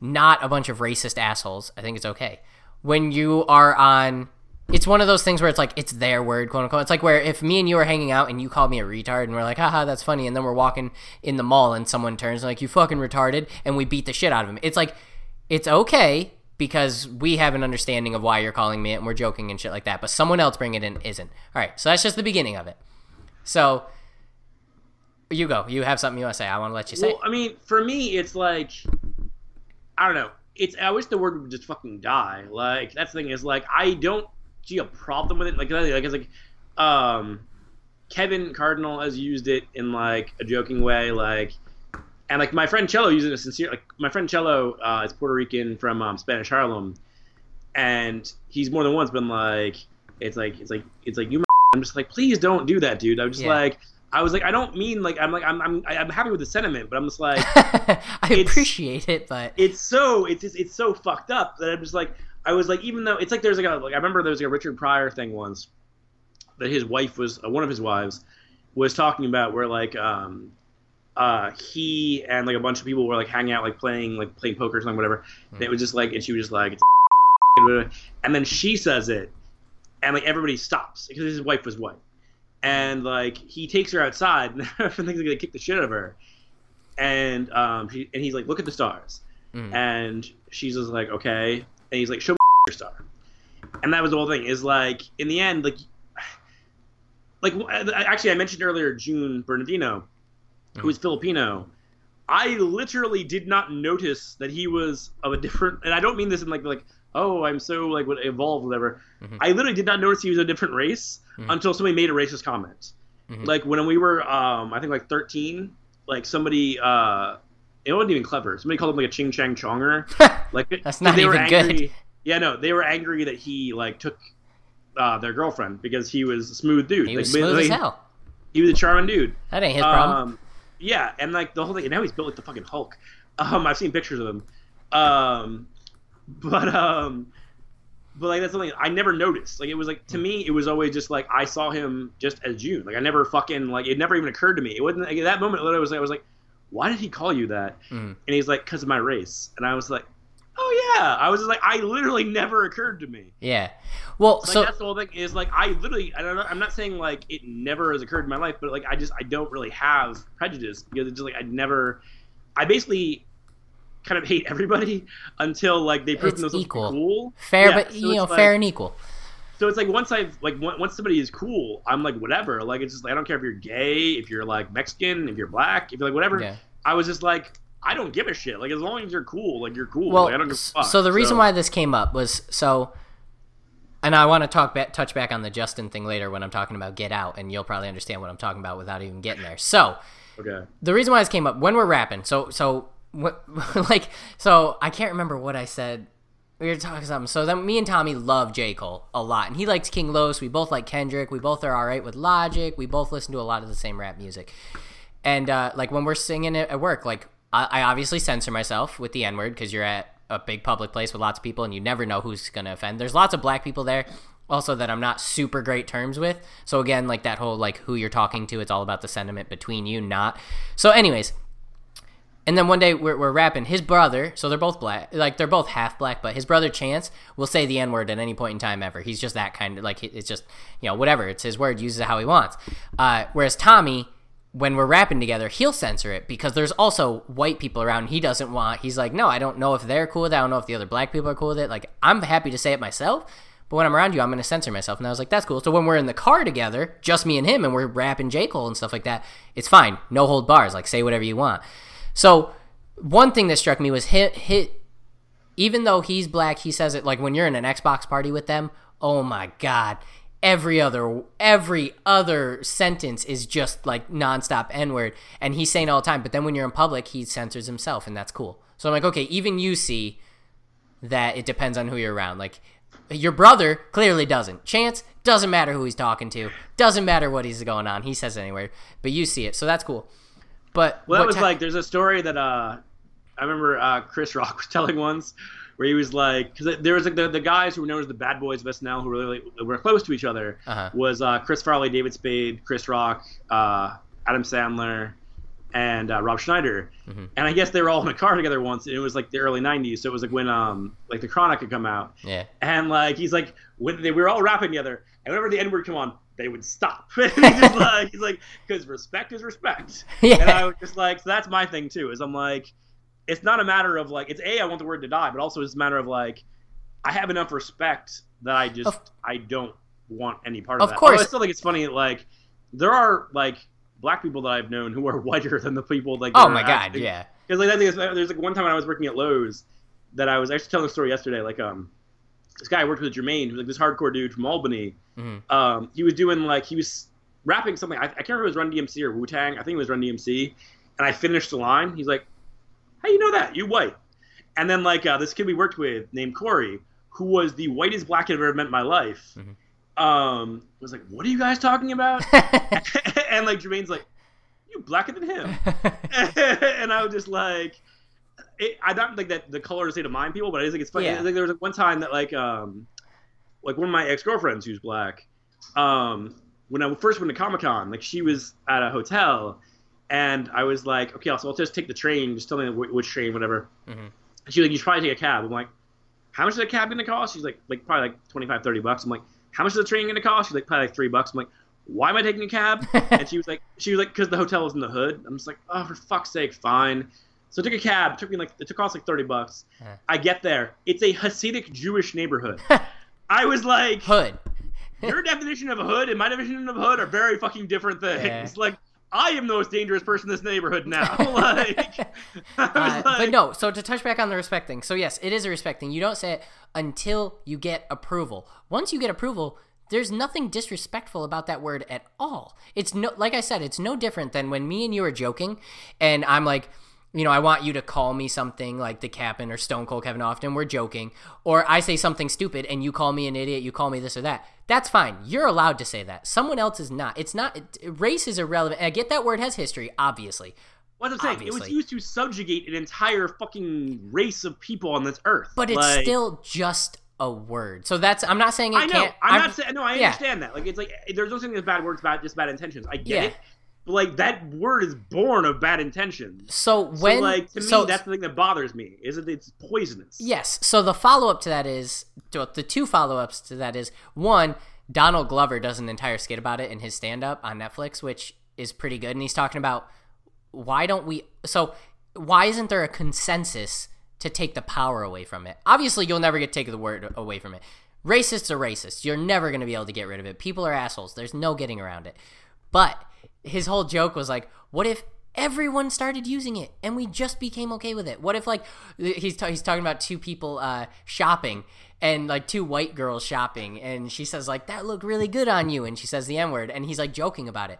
not a bunch of racist assholes i think it's okay. When you are on it's one of those things where it's like it's their word, quote unquote. It's like where if me and you are hanging out and you call me a retard and we're like, haha, that's funny, and then we're walking in the mall and someone turns and like you fucking retarded and we beat the shit out of him. It's like it's okay because we have an understanding of why you're calling me it and we're joking and shit like that. But someone else bring it in isn't. All right, so that's just the beginning of it. So you go. You have something you want to say? I want to let you say. Well, I mean, for me, it's like I don't know. It's I wish the word would just fucking die. Like that's the thing is like I don't see a problem with it. Like, like it's like, um, Kevin Cardinal has used it in like a joking way, like, and like my friend Cello uses it sincere. Like my friend Cello uh, is Puerto Rican from um, Spanish Harlem, and he's more than once been like, it's like it's like it's like you. I'm just like, please don't do that, dude. I'm just yeah. like. I was like, I don't mean like I'm like I'm I'm I'm happy with the sentiment, but I'm just <laughs> like I appreciate it, but it's so it's just, it's so fucked up that I'm just like I was like, even though it's like there's like a like I remember there was like a Richard Pryor thing once that his wife was uh, one of his wives was talking about where like um uh he and like a bunch of people were like hanging out like playing like playing poker or something whatever. Mm-hmm. And it was just like and she was just like <laughs> and then she says it and like everybody stops because his wife was white. And like he takes her outside <laughs> and everyone thinks gonna kick the shit out of her. And um she, and he's like, look at the stars. Mm. And she's just like, okay and he's like, "Show me your star," and that was the whole thing. Is like in the end, like, like actually, I mentioned earlier June Bernardino, who is Filipino. I literally did not notice that he was of a different, and I don't mean this in like like oh I'm so like what evolved whatever. Mm-hmm. I literally did not notice he was a different race mm-hmm. until somebody made a racist comment. Mm-hmm. Like when we were, um, I think like 13, like somebody uh, it wasn't even clever. Somebody called him like a ching chang chonger. <laughs> Like that's not they even were angry. good. Yeah, no, they were angry that he like took uh, their girlfriend because he was a smooth dude. He was Like, smooth as like, hell. He was a charming dude. That ain't his problem. Um, yeah, and like the whole thing. And now he's built like the fucking Hulk. Um, I've seen pictures of him. Um, but um, but like that's something I never noticed. Like it was like to me, it was always just like I saw him just as June. Like I never fucking like it never even occurred to me. It wasn't like, at that moment. Literally, was like, I was like, why did he call you that? Mhm. And he's like, because of my race. And I was like, oh yeah. I was just like, I literally never occurred to me. yeah. Well, So so like, that's the whole thing is like I literally I don't know, I'm not saying like it never has occurred in my life, but like I just I don't really have prejudice because it's just like I never I basically kind of hate <laughs> everybody until like they prove themselves equal. cool. fair, Yeah, but so you know, it's fair and equal. So it's like once I've like on- once somebody is cool, I'm like whatever. Like it's just like I don't care if you're gay, if you're like Mexican, if you're black, if you're like whatever. Yeah. I was just like I don't give a shit. Like as long as you're cool, like you're cool. Well, like, I don't give fuck. so the reason why this came up was so, and I want to talk back, touch back on the Justin thing later when I'm talking about Get Out, and you'll probably understand what I'm talking about without even getting there. So okay. the reason why this came up when we're rapping, so so what, <laughs> like so I can't remember what I said. We were talking something. So then me and Tommy love J Cole a lot, and he likes King Los. We both like Kendrick. We both are all right with Logic. We both listen to a lot of the same rap music. And uh, like when we're singing it at work, like I, I obviously censor myself with the N word because you're at a big public place with lots of people, and you never know who's gonna offend. There's lots of black people there, also that I'm not super great terms with. So again, like that whole like who you're talking to, it's all about the sentiment between you, not. So, anyways, and then one day we're, we're rapping. His brother, so they're both black, like they're both half black, but his brother Chance will say the N word at any point in time ever. He's just that kind of like it's just you know whatever. It's his word, uses it how he wants. Uh, whereas Tommy, when we're rapping together, he'll censor it because there's also white people around. He doesn't want. He's like, no, I don't know if they're cool with it. I don't know if the other black people are cool with it. Like I'm happy to say it myself. But when I'm around you, I'm going to censor myself. And I was like, that's cool. So when we're in the car together, just me and him, and we're rapping J. Cole and stuff like that, it's fine. No hold bars. Like, say whatever you want. So one thing that struck me was hit, hit, even though he's black, he says it like when you're in an Xbox party with them, oh my God. Every other every other sentence is just like nonstop N word, and he's saying all the time. But then when you're in public, he censors himself, and that's cool. So I'm like, okay, even you see that it depends on who you're around. Like your brother clearly doesn't. Chance doesn't matter who he's talking to. Doesn't matter what he's going on. He says anywhere, but you see it, so that's cool. But Well, that was ti- like there's a story that uh, I remember uh, Chris Rock <laughs> was telling once, where he was like, because there was like the, the guys who were known as the bad boys of SNL who really were close to each other Uh-huh. was uh, Chris Farley, David Spade, Chris Rock, uh, Adam Sandler, and uh, Rob Schneider. Mm-hmm. And I guess they were all in a car together once. And it was like the early '90s, so it was like when um like the Chronic had come out. yeah, And like he's like when they we were all rapping together, and whenever the N word come on, they would stop. <laughs> he's just <laughs> like he's like because respect is respect. <laughs> Yeah. And I was just like, so that's my thing too. Is I'm like, it's not a matter of like it's a I want the word to die, but also it's a matter of like I have enough respect that I just Of- I don't want any part of, Of that. course. Although I still think it's funny. Like there are like black people that I've known who are whiter than the people like. Oh my god, acting- yeah. because like I think there's like one time when I was working at Lowe's that I was actually telling a story yesterday. Like um, this guy I worked with Jermaine, who's like this hardcore dude from Albany. Mhm. Um, he was doing like he was rapping something. I, I can't remember if it was Run DMC or Wu Tang. I think it was Run DMC. And I finished the line. He's like, "How you know that? You white?" And then like uh, this kid we worked with named Corey, who was the whitest black kid I've ever met in my life. Mhm. Um, was like, "What are you guys talking about?" <laughs> <laughs> and like Jermaine's like, "You blacker than him." <laughs> and I was just like, it, I don't think that the color is say to mind people, but I just think it's funny. Yeah. Like, there was like one time that like um, like one of my ex girlfriends who's black, um, when I first went to Comic Con, like she was at a hotel, and I was like, okay, so I'll just take the train. Just tell me which train, whatever. Mhm. And she was like, you should probably take a cab. I'm like, how much is a cab gonna cost? She's like, like probably like 25, 30 bucks. I'm like, how much is the train gonna cost? She's like, probably like three bucks. I'm like, why am I taking a cab? <laughs> and she was like, she was like, because the hotel was in the hood. I'm just like, oh, for fuck's sake, fine. So I took a cab. It took me like it took cost like thirty bucks. Yeah. I get there. It's a Hasidic Jewish neighborhood. <laughs> I was like, Hood. <laughs> your definition of a hood and my definition of a hood are very fucking different things. Yeah. Like, I am the most dangerous person in this neighborhood now. <laughs> like, Uh, like, but no, so to touch back on the respect thing. So yes, it is a respect thing. You don't say it until you get approval. Once you get approval, there's nothing disrespectful about that word at all. It's no like I said, it's no different than when me and you are joking and I'm like you know, I want you to call me something like the Captain or Stone Cold Kevin Often. We're joking. Or I say something stupid and you call me an idiot, you call me this or that. That's fine. You're allowed to say that. Someone else is not. It's not, it, race is irrelevant. I get that word has history, obviously. What I'm saying, Obviously. it was used to subjugate an entire fucking race of people on this earth. But it's Like, still just a word. So that's, I'm not saying it I know. can't. I'm, not saying. No, I yeah. understand that. Like, it's like there's no saying there's bad words, bad just bad intentions. I get Yeah. it. Like that word is born of bad intentions. So when, so, like to me, so, that's the thing that bothers me. Is that it's poisonous. Yes. So the follow up to that is the two follow ups to that is one, Donald Glover does an entire skit about it in his stand up on Netflix, which is pretty good. And he's talking about why don't we so why isn't there a consensus to take the power away from it? Obviously you'll never get to take the word away from it. Racists are racist. You're never gonna be able to get rid of it. People are assholes. There's no getting around it. But his whole joke was like, what if everyone started using it and we just became okay with it? What if like he's ta- he's talking about two people uh, shopping and like two white girls shopping and she says like that looked really good on you and she says the n word and he's like joking about it.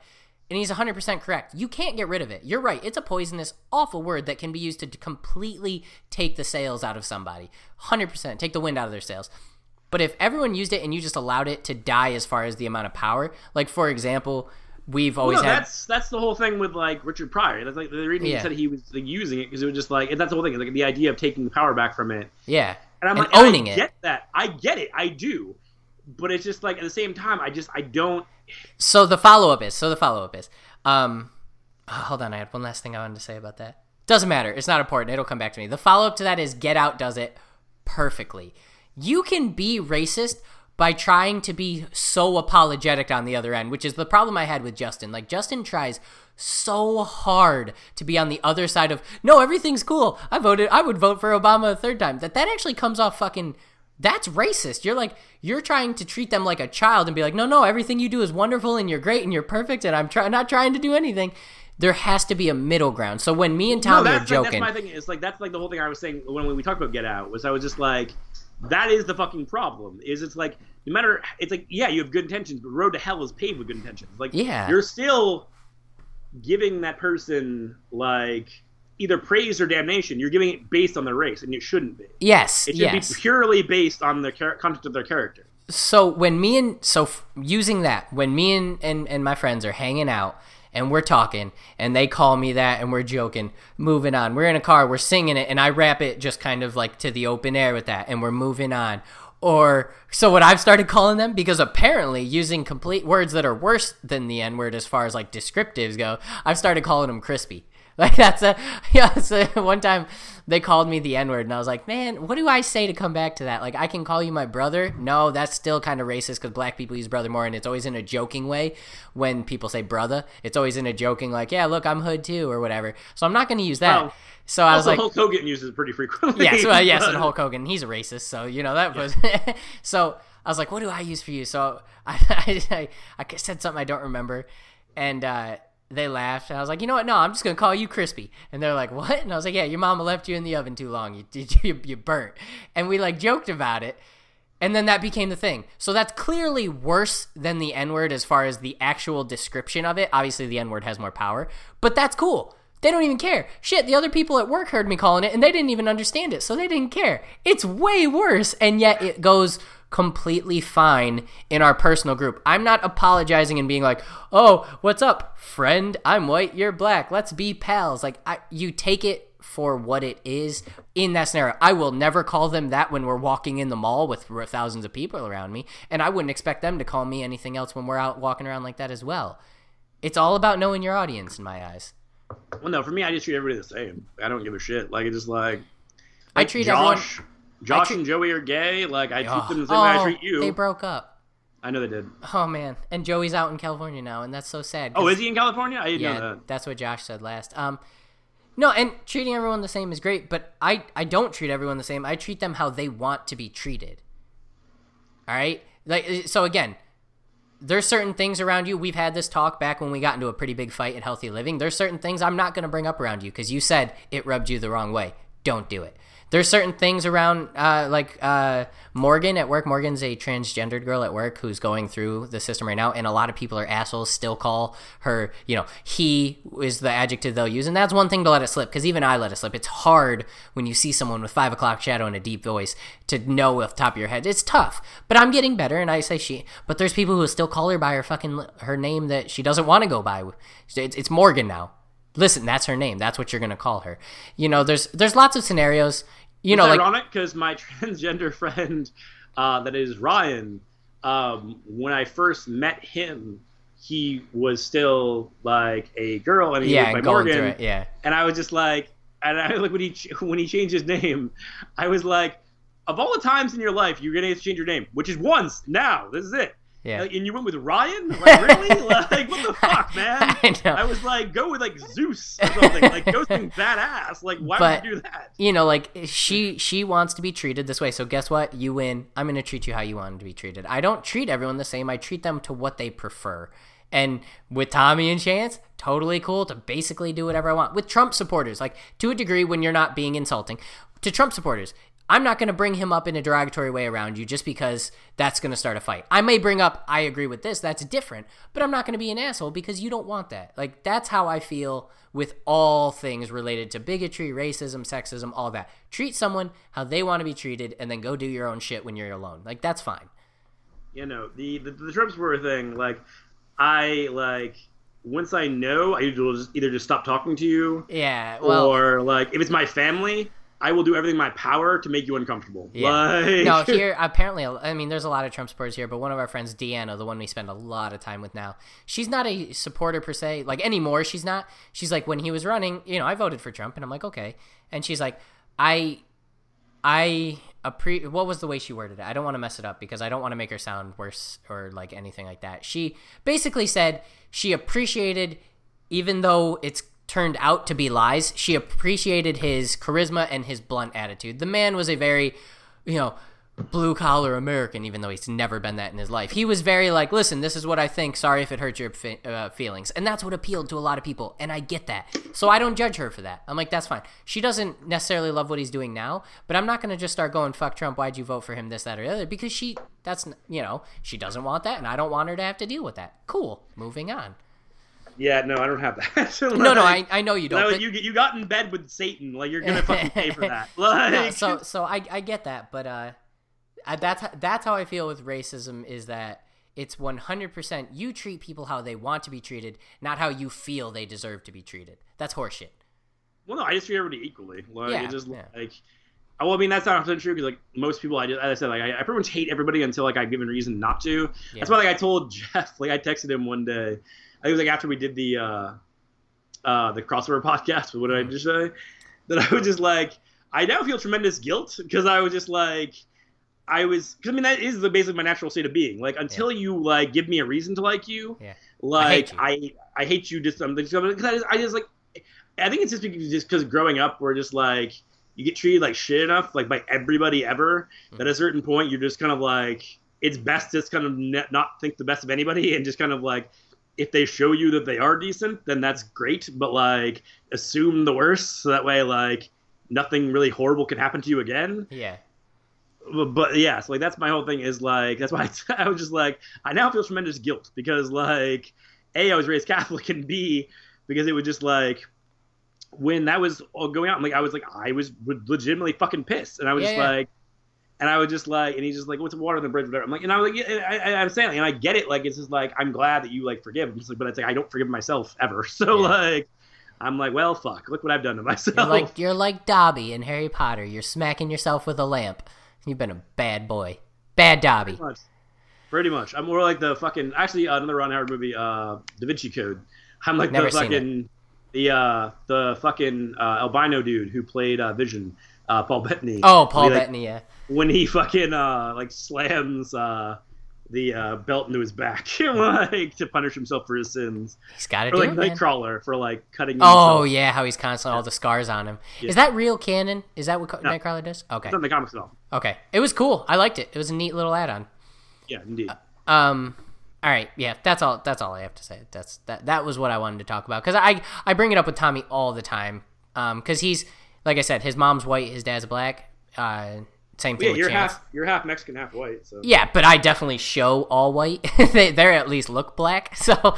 And he's 100% correct. You can't get rid of it. You're right. It's a poisonous, awful word that can be used to completely take the sails out of somebody. 100%. Take the wind out of their sails. But if everyone used it and you just allowed it to die as far as the amount of power, like for example, we've Well, always no, had that's that's the whole thing with like Richard Pryor. That's like the reason Yeah. he said he was like, using it because it was just like and that's the whole thing. Like the idea of taking the power back from it. yeah, And I'm And like, owning it. get that. I get it. I do. But it's just like at the same time, I just I don't. So the follow up is so the follow up is um oh, hold on, I had one last thing I wanted to say about that. Doesn't matter. It's not important. It'll come back to me. The follow up to that is Get Out does it perfectly. You can be racist by trying to be so apologetic on the other end, which is the problem I had with Justin. Like Justin tries so hard to be on the other side of no, everything's cool. I voted I would vote for Obama a third time. That that actually comes off fucking that's racist. You're like you're trying to treat them like a child and be like, "No, no, everything you do is wonderful and you're great and you're perfect and I'm try- not trying to do anything." There has to be a middle ground. So when me and No, Tommy that's, are like, joking, that's my thing. It's like that's like the whole thing I was saying when we talked about Get Out was I was just like, that is the fucking problem. Is it's like no matter it's like yeah you have good intentions, but road to hell is paved with good intentions. Like Yeah. you're still giving that person like either praise or damnation. You're giving it based on their race, and it shouldn't be. yes, It should yes. be purely based on the char- content of their character. so when me and so f- using that when me and, and and my friends are hanging out and we're talking and they call me that and we're joking moving on we're in a car we're singing it and i rap it just kind of like to the open air with that and we're moving on or so what i've started calling them because apparently using complete words that are worse than the n word as far as like descriptives go i've started calling them crispy <laughs> like that's a <laughs> yeah. So one time they called me the N word, and I was like, man, what do I say to come back to that? Like, I can call you my brother. No, that's still kind of racist because black people use brother more, and it's always in a joking way. When people say brother, it's always in a joking like, yeah, look, I'm hood too, or whatever. So I'm not going to use that. So I was like, Hulk Hogan uses it pretty frequently. yes, well, yes, and <laughs> Hulk Hogan, he's a racist, so you know that was. so I was like, "What do I use for you?" So I, I, I said something I don't remember, and uh, they laughed. And I was like, "You know what? No, I'm just gonna call you Crispy." And they're like, "What?" And I was like, "Yeah, your mama left you in the oven too long. You <laughs> you, you burnt." And we like joked about it. And then that became the thing. So that's clearly worse than the N word as far as the actual description of it. Obviously, the N word has more power, but that's cool. They don't even care. Shit, the other people at work heard me calling it and they didn't even understand it, so they didn't care. It's way worse, and yet it goes completely fine in our personal group. I'm not apologizing and being like, "Oh, what's up, friend? I'm white, you're black. Let's be pals." Like I, you take it for what it is in that scenario. I will never call them that when we're walking in the mall with thousands of people around me, and I wouldn't expect them to call me anything else when we're out walking around like that as well. It's all about knowing your audience in my eyes. Well, no, for me, I just treat everybody the same. I don't give a shit. Like it's just like, I like, treat Josh, everyone- Josh treat- and Joey are gay. Like I treat Oh, them the same way I oh, treat you. They broke up. I know they did. Oh man, and Joey's out in California now, and that's so sad. Oh, is he in California? I didn't Yeah, know that. that's what Josh said last. Um, no, and treating everyone the same is great, but I I don't treat everyone the same. I treat them how they want to be treated. All right, like uh, so again. There's certain things around you. We've had this talk back when we got into a pretty big fight at Healthy Living. There's certain things I'm not going to bring up around you because you said it rubbed you the wrong way. Don't do it. There's certain things around uh, like uh, Morgan at work. Morgan's a transgendered girl at work who's going through the system right now, and a lot of people are assholes. Still call her, you know, he is the adjective they'll use, and that's one thing to let it slip because even I let it slip. It's hard when you see someone with five o'clock shadow and a deep voice to know off the top of your head. It's tough, but I'm getting better, and I say she. But there's people who still call her by her fucking her name that she doesn't want to go by. It's, it's Morgan now listen that's her name that's what you're going to call her you know there's there's lots of scenarios you know, it's like ironic because my <laughs> transgender friend, uh, that is Ryan, um, when I first met him, he was still like a girl, and he yeah, was by Morgan. It, yeah, and I was just like, and I <laughs> like when he when he changed his name, I was like, of all the times in your life you're gonna change your name, which is once now. This is it. Yeah. and you went with Ryan? Like, really? <laughs> like, what the fuck, <laughs> man? I, know. I was like, go with like Zeus or something. like, go something <laughs> badass. Like, why But- would you do that? you know, like she she wants to be treated this way. So guess what? You win. I'm going to treat you how you want to be treated. I don't treat everyone the same. I treat them to what they prefer. And with Tommy and Chance, totally cool to basically do whatever I want. With Trump supporters, like to a degree when you're not being insulting. To Trump supporters, I'm not going to bring him up in a derogatory way around you just because that's going to start a fight. I may bring up, I agree with this, that's different, but I'm not going to be an asshole because you don't want that. Like, that's how I feel with all things related to bigotry, racism, sexism, all that. Treat someone how they want to be treated and then go do your own shit when you're alone. Like, that's fine. you know the the, the supporter thing. Like, I like once I know, I will just either just stop talking to you, Yeah, well. or like if it's my family, I will do everything in my power to make you uncomfortable. Yeah. Like, no, <laughs> here apparently, I mean, there's a lot of Trump supporters here, but one of our friends, Deanna, the one we spend a lot of time with now, she's not a supporter per se, like anymore. She's not. She's like when he was running, you know, I voted for Trump, and I'm like, okay, and she's like, I, I appre. What was the way she worded it? I don't want to mess it up because I don't want to make her sound worse or like anything like that. She basically said she appreciated, even though it's turned out to be lies, she appreciated his charisma and his blunt attitude. The man was a very, you know, blue collar American, even though he's never been that in his life. He was very like, listen, this is what I think. Sorry if it hurt your uh, feelings. And that's what appealed to a lot of people. And I get that. So I don't judge her for that. I'm like, that's fine. She doesn't necessarily love what he's doing now, but I'm not going to just start going, fuck Trump. Why'd you vote for him? This, that, or the other. Because she, that's, you know, she doesn't want that. And I don't want her to have to deal with that. Cool. Moving on. Yeah, no, I don't have that. <laughs> No, no, I, I know you don't. Like, but- you you got in bed with Satan, like you're gonna fucking pay for that. <laughs> Like, no, so so I, I get that, but uh, I- that's that's how I feel with racism is that it's one hundred percent you treat people how they want to be treated, not how you feel they deserve to be treated. That's horseshit. well, no, I just treat everybody equally. Like, Yeah, it just yeah. like. Well, I mean that's not 100 true because like most people, I just, as I said, like I, I pretty much hate everybody until like I've given reason not to. Yeah. That's why like I told <laughs> Jeff, like I texted him one day. I think it was like after we did the uh, uh, the crossover <laughs> podcast. What did I just say? That I was just like, I now feel tremendous guilt because I was just like, I was. Cause, I mean, that is the basically my natural state of being. Like until you like give me a reason to like you, Yeah. like hate I I hate you just something because I, just- I just like I think it's just because just because growing up we're just like you get treated like shit enough like by everybody ever that at a certain point you're just kind of like it's best to just kind of ne- not think the best of anybody and just kind of like if they show you that they are decent then that's great but like assume the worst so that way like nothing really horrible can happen to you again Yeah. but, but yeah, so like that's my whole thing is like that's why <laughs> I, was just like I now feel tremendous guilt because like a I was raised <laughs> Catholic and b because it was just like when that was all going on like I was like I was legitimately fucking pissed and I was Yeah, just yeah. like and I was just like and he's just like what's the water on the bridge whatever I'm like and I was like yeah, I, I, I'm saying like, and I get it like it's just like I'm glad that you like forgive like but it's like I don't forgive myself ever <laughs> so Yeah. like I'm like well fuck look what I've done to myself You're like you're like Dobby in Harry Potter. You're smacking yourself with a lamp. You've been a bad boy. Bad Dobby. Pretty much. Pretty much. I'm more like the fucking. Actually, uh, another Ron Howard movie, uh, Da Vinci Code. I'm like Never the fucking the uh, the fucking uh, albino dude who played uh, Vision, uh, Paul Bettany. Oh, Paul When he, like, Bettany, yeah. when he fucking uh, like slams uh, the uh, belt into his back, <laughs> like to punish himself for his sins, He's got to do like it, man. Nightcrawler for like cutting. Oh himself. yeah, how he's constantly all the scars on him. Yeah. Is that real canon? Is that what No. Nightcrawler does? Okay, It's not in the comics at all. okay. It was cool. I liked it. It was a neat little add-on. Yeah, indeed. Um, all right, yeah, that's all. That's all I have to say. That's that. That was what I wanted to talk about because I I bring it up with Tommy all the time. Um, because he's like I said, his mom's white, his dad's black. Uh, same thing Yeah, with you're Chance. half you're half Mexican, half white. So Yeah, but I definitely show all white. <laughs> they they at least look black. <laughs> So,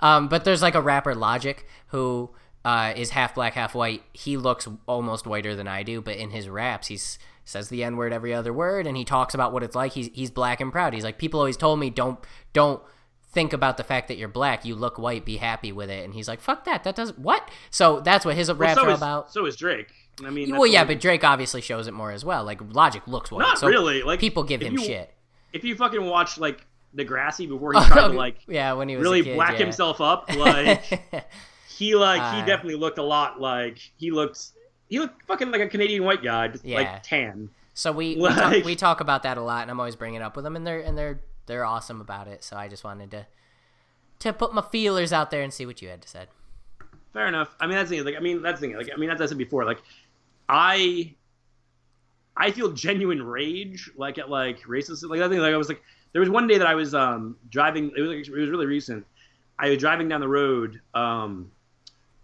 um, but there's like a rapper Logic who uh, is half black, half white. He looks almost whiter than I do, but in his raps, he's says the n word every other word, and he talks about what it's like. He's he's black and proud. He's like people always told me don't don't think about the fact that you're black. You look white. Be happy with it. And he's like fuck that. That doesn't what. So that's what his Well, raps so are is, about. So is Drake. I mean, Well, yeah, but Drake obviously shows it more as well. Like Logic looks white. not so really. Like people give him you- shit. If you fucking watch like Degrassi before he <laughs> tried to like yeah, when he was really kid, black yeah. himself up, <laughs> like he like he Uh, definitely looked a lot like he looked he looked fucking like a Canadian white guy, just Yeah. like tan. So we <laughs> we, talk, we talk about that a lot, and I'm always bringing it up with them, and they're and they're they're awesome about it. So I just wanted to to put my feelers out there and see what you had to say. Fair enough. I mean, that's the thing. Like, I mean, that's the thing. Like, I mean, as I said before, like, I, I feel genuine rage, like at like racist. Like, I think, like, I was like, there was one day that I was um driving. It was like, it was really recent. I was driving down the road, um,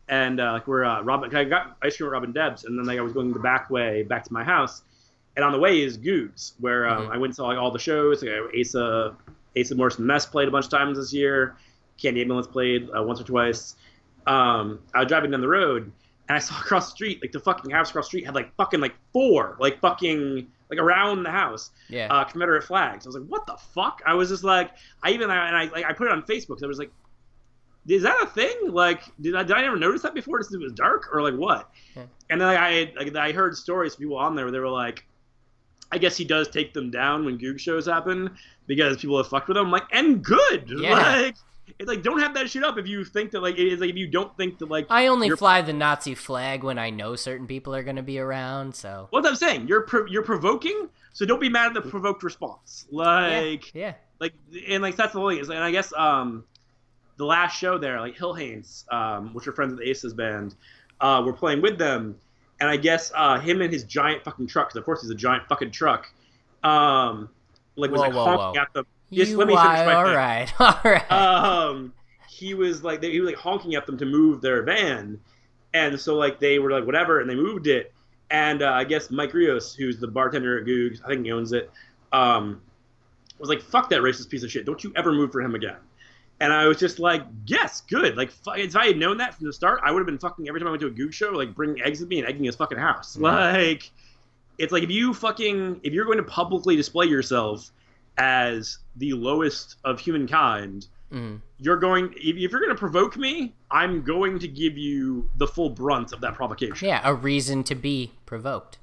and uh, like we're uh, Robin. I got ice cream at Robin Debs, and then like I was going the back way back to my house, and on the way is Googs, where um, Mhm. I went and saw like all the shows. Like Asa, Asa Morrison Mess played a bunch of times this year. Candy Ambulance played uh, once or twice. Um, I was driving down the road and I saw <laughs> across the street, like the fucking house across the street had like fucking like four, like fucking like around the house, Yeah, uh, Confederate flags. I was like, what the fuck? I was just like, I even and I like I put it on Facebook. I was like, is that a thing? Like, did I did I never notice that before? Just it was dark or like what? Yeah. And then like, I like I heard stories from people on there where they were like. I guess he does take them down when Goog shows happen because people have fucked with him. I'm like, and good. Yeah. <laughs> Like, it's like don't have that shit up if you think that like it is like if you don't think that like I only fly the Nazi flag when I know certain people are going to be around. So What I'm saying, you're pro- you're provoking, so don't be mad at the provoked response. Like yeah, like and like that's the whole thing. is- And I guess um the last show there, like Hill Haynes, um, which are friends of the Aces band, uh, were playing with them, and I guess uh, him and his giant fucking truck, 'cause of course he's a giant fucking truck, um, like was Whoa, like whoa, honking whoa. at them. You let me finish my all right, <laughs> all right. um, he was like they, he was like honking at them to move their van, and so like they were like whatever, and they moved it. And uh, I guess Mike Rios, who's the bartender at Googs, I think he owns it, um, was like, "Fuck that racist piece of shit! Don't you ever move for him again." And I was just like, "Yes, good. Like, if I had known that from the start, I would have been fucking every time I went to a Goog show, like bringing eggs with me and egging his fucking house. Yeah. Like, it's like if you fucking if you're going to publicly display yourself as the lowest of humankind." Mhm. you're going if, if you're going to provoke me i'm going to give you the full brunt of that provocation Yeah, a reason to be provoked.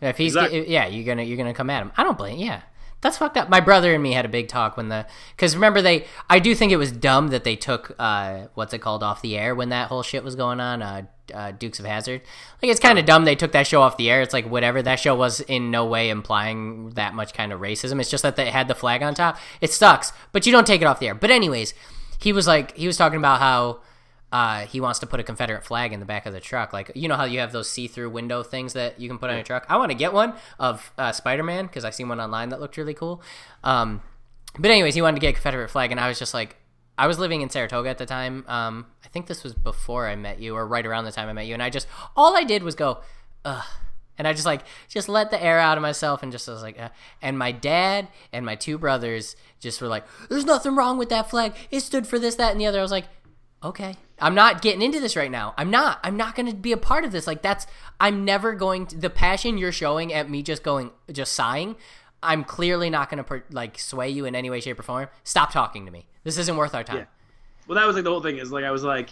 If he's Exactly. yeah, you're gonna you're gonna come at him. I don't blame. Yeah, that's fucked up. My brother and me had a big talk when the because remember they I do think it was dumb that they took uh what's it called off the air when that whole shit was going on. Uh, uh Dukes of Hazzard. Like it's kind of dumb they took that show off the air. It's like whatever. That show was in no way implying that much kind of racism. It's just that they had the flag on top. It sucks, but you don't take it off the air. But anyways, he was like he was talking about how uh, he wants to put a Confederate flag in the back of the truck. Like, you know how you have those see-through window things that you can put on your truck? I want to get one of uh, Spider-Man because I seen one online that looked really cool. Um, but anyways, he wanted to get a Confederate flag, and I was just like, I was living in Saratoga at the time. Um, I think this was before I met you, or right around the time I met you, and I just all I did was go, ugh. And I just like just let the air out of myself and just was like, uh, and my dad and my two brothers just were like, "There's nothing wrong with that flag. It stood for this, that, and the other." I was like, okay. I'm not getting into this right now. I'm not. I'm not going to be a part of this. Like that's i'm never going to the passion you're showing at me just going just sighing i'm clearly not going to like sway you in any way shape or form. Stop talking to me. This isn't worth our time. Yeah. well that was like the whole thing is like i was like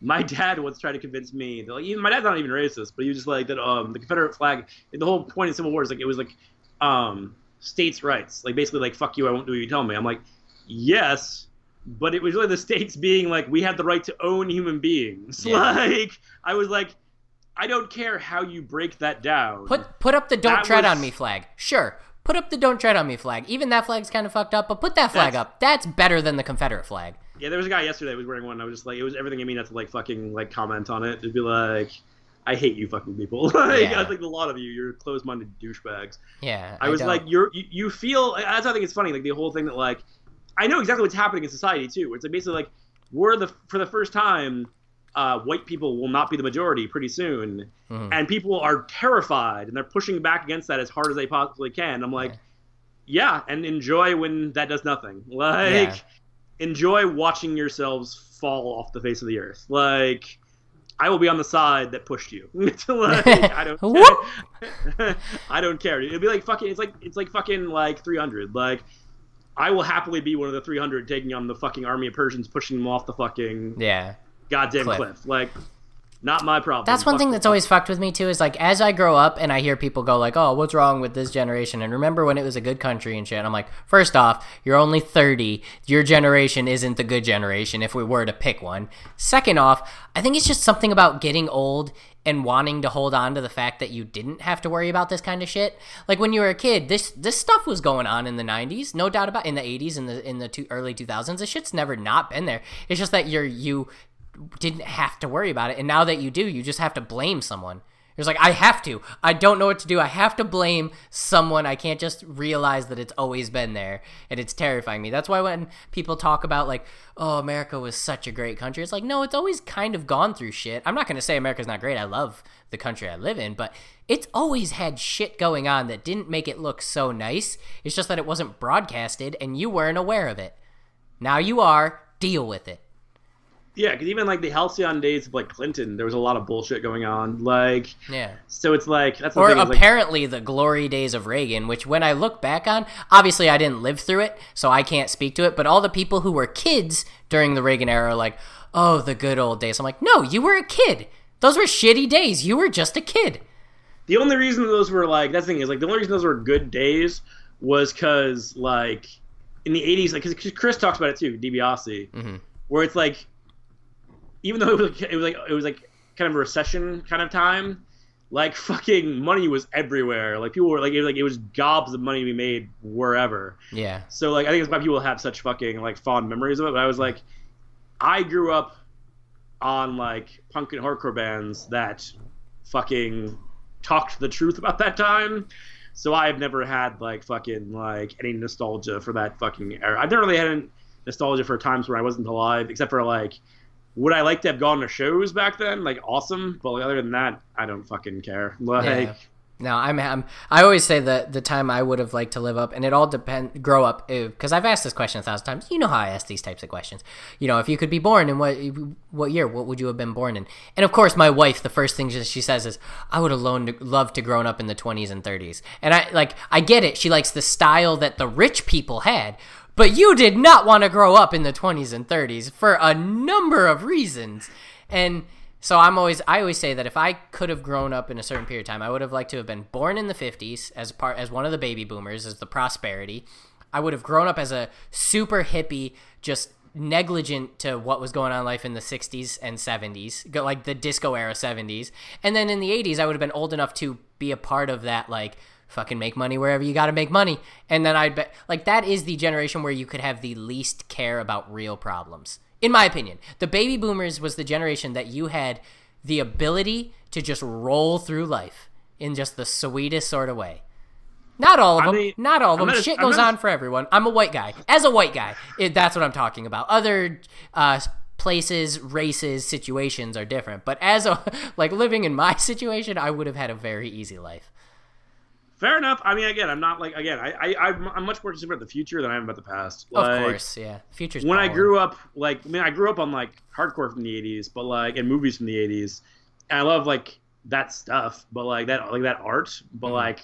my <laughs> dad once tried to convince me that like even my dad's not even racist but he was just like that um the confederate flag the whole point of civil war is like it was like um states rights. Like basically like fuck you i won't do what you tell me. I'm like yes but it was really the stakes being like we had the right to own human beings <laughs> Yeah. like i was like i don't care how you break that down put put up the don't That tread was- on me flag sure put up the don't tread on me flag even that flag's kind of fucked up but put that flag That's- up that's better than the confederate flag Yeah, there was a guy yesterday who was wearing one. And I was just like, it was everything I me not to like fucking like comment on it. It'd be like, I hate you fucking people. <laughs> like, Yeah. I think a lot of you, you're closed-minded douchebags. yeah I was don't- like, you're you, you feel. That's I think it's funny. Like the whole thing that like, I know exactly what's happening in society too. It's like basically like we're the for the first time, uh, white people will not be the majority pretty soon, Mhm. and people are terrified and they're pushing back against that as hard as they possibly can. I'm like, yeah, and enjoy when that does nothing. Like, Yeah. enjoy watching yourselves fall off the face of the earth. Like, I will be on the side that pushed you. <laughs> like, I don't. <laughs> Care. <laughs> I don't care. It'd be like fucking. It's like it's like fucking like 300. Like, I will happily be one of the 300 taking on the fucking army of Persians, pushing them off the fucking Yeah. goddamn Cliff. cliff. Like, not my problem. That's one Fuck thing that's always fucked with me too is like as I grow up and I hear people go like, "Oh, what's wrong with this generation?" And remember when it was a good country and shit. I'm like, first off, you're only 30. Your generation isn't the good generation if we were to pick one. Second off, I think it's just something about getting old and wanting to hold on to the fact that you didn't have to worry about this kind of shit. Like when you were a kid, this this stuff was going on in the 90s, no doubt about in the 80s and the in the two, early 2000s. This shit's never not been there. It's just that you're you didn't have to worry about it. And now that you do, you just have to blame someone. It's like, I have to. I don't know what to do. I have to blame someone. I can't just realize that it's always been there. And it's terrifying me. That's why when people talk about, like, oh, America was such a great country, it's like, no, it's always kind of gone through shit. I'm not going to say America's not great. I love the country I live in, but it's always had shit going on that didn't make it look so nice. It's just that it wasn't broadcasted and you weren't aware of it. Now you are. Deal with it. Yeah, because even like the halcyon days of like Clinton, there was a lot of bullshit going on. Like, Yeah. so it's like that's the or thing. is, like, apparently the glory days of Reagan, which when I look back on, obviously I didn't live through it, so I can't speak to it. But all the people who were kids during the Reagan era are like, "Oh, the good old days." I'm like, "No, you were a kid. Those were shitty days. You were just a kid." the only reason those were like that's the thing is like the only reason those were good days was because like in the 80s like because chris talks about it too DiBiase, Mhm. where it's like even though it was, like, it was like it was like kind of a recession kind of time like <laughs> fucking money was everywhere like people were like it was like it was gobs of money to be made wherever Yeah, so like i think it's why people have such fucking like fond memories of it but i was like i grew up on like punk and hardcore bands that fucking talked the truth about that time. So I've never had like fucking like any nostalgia for that fucking era. I've never really had any nostalgia for times where I wasn't alive, except for like would I like to have gone to shows back then? Like awesome, but other than that, I don't fucking care. <laughs> Like Yeah. No, I'm, I'm. I always say that the time I would have liked to live up, and it all depend grow up uh, because I've asked this question a thousand times. You know how I ask these types of questions. You know, if you could be born in what what year, what would you have been born in? And of course, my wife, the first thing she says is, "I would have loved to grown up in the 20s and 30s." And I like, I get it. She likes the style that the rich people had, but you did not want to grow up in the 20s and 30s for a number of reasons, and. So I'm always I always say that if I could have grown up in a certain period of time, I would have liked to have been born in the 50s as part as one of the baby boomers as the prosperity. I would have grown up as a super hippie, just negligent to what was going on in life in the 60s and 70s, like the disco era 70s. And then in the 80s, I would have been old enough to be a part of that like fucking make money wherever you got to make money. And then I'd bet like that is the generation where you could have the least care about real problems in my opinion. The baby boomers was the generation that you had the ability to just roll through life in just the sweetest sort of way. Not all of I them. mean, not all of I'm them. Shit I'm goes on for everyone. I'm a white guy. As a white guy, it, that's what I'm talking about. Other uh, places, races, situations are different. But as a <laughs> like living in my <laughs> situation, I would have had a very easy life. Fair enough. I mean, again, I'm not like again. I, I I'm, much more concerned about the future than I am about the past. Of course, yeah. Future's when I grew up, like, I mean, I grew up on like hardcore from the '80s, but like, and movies from the '80s, and I love like that stuff, but like that, like that art, but Mhm. like,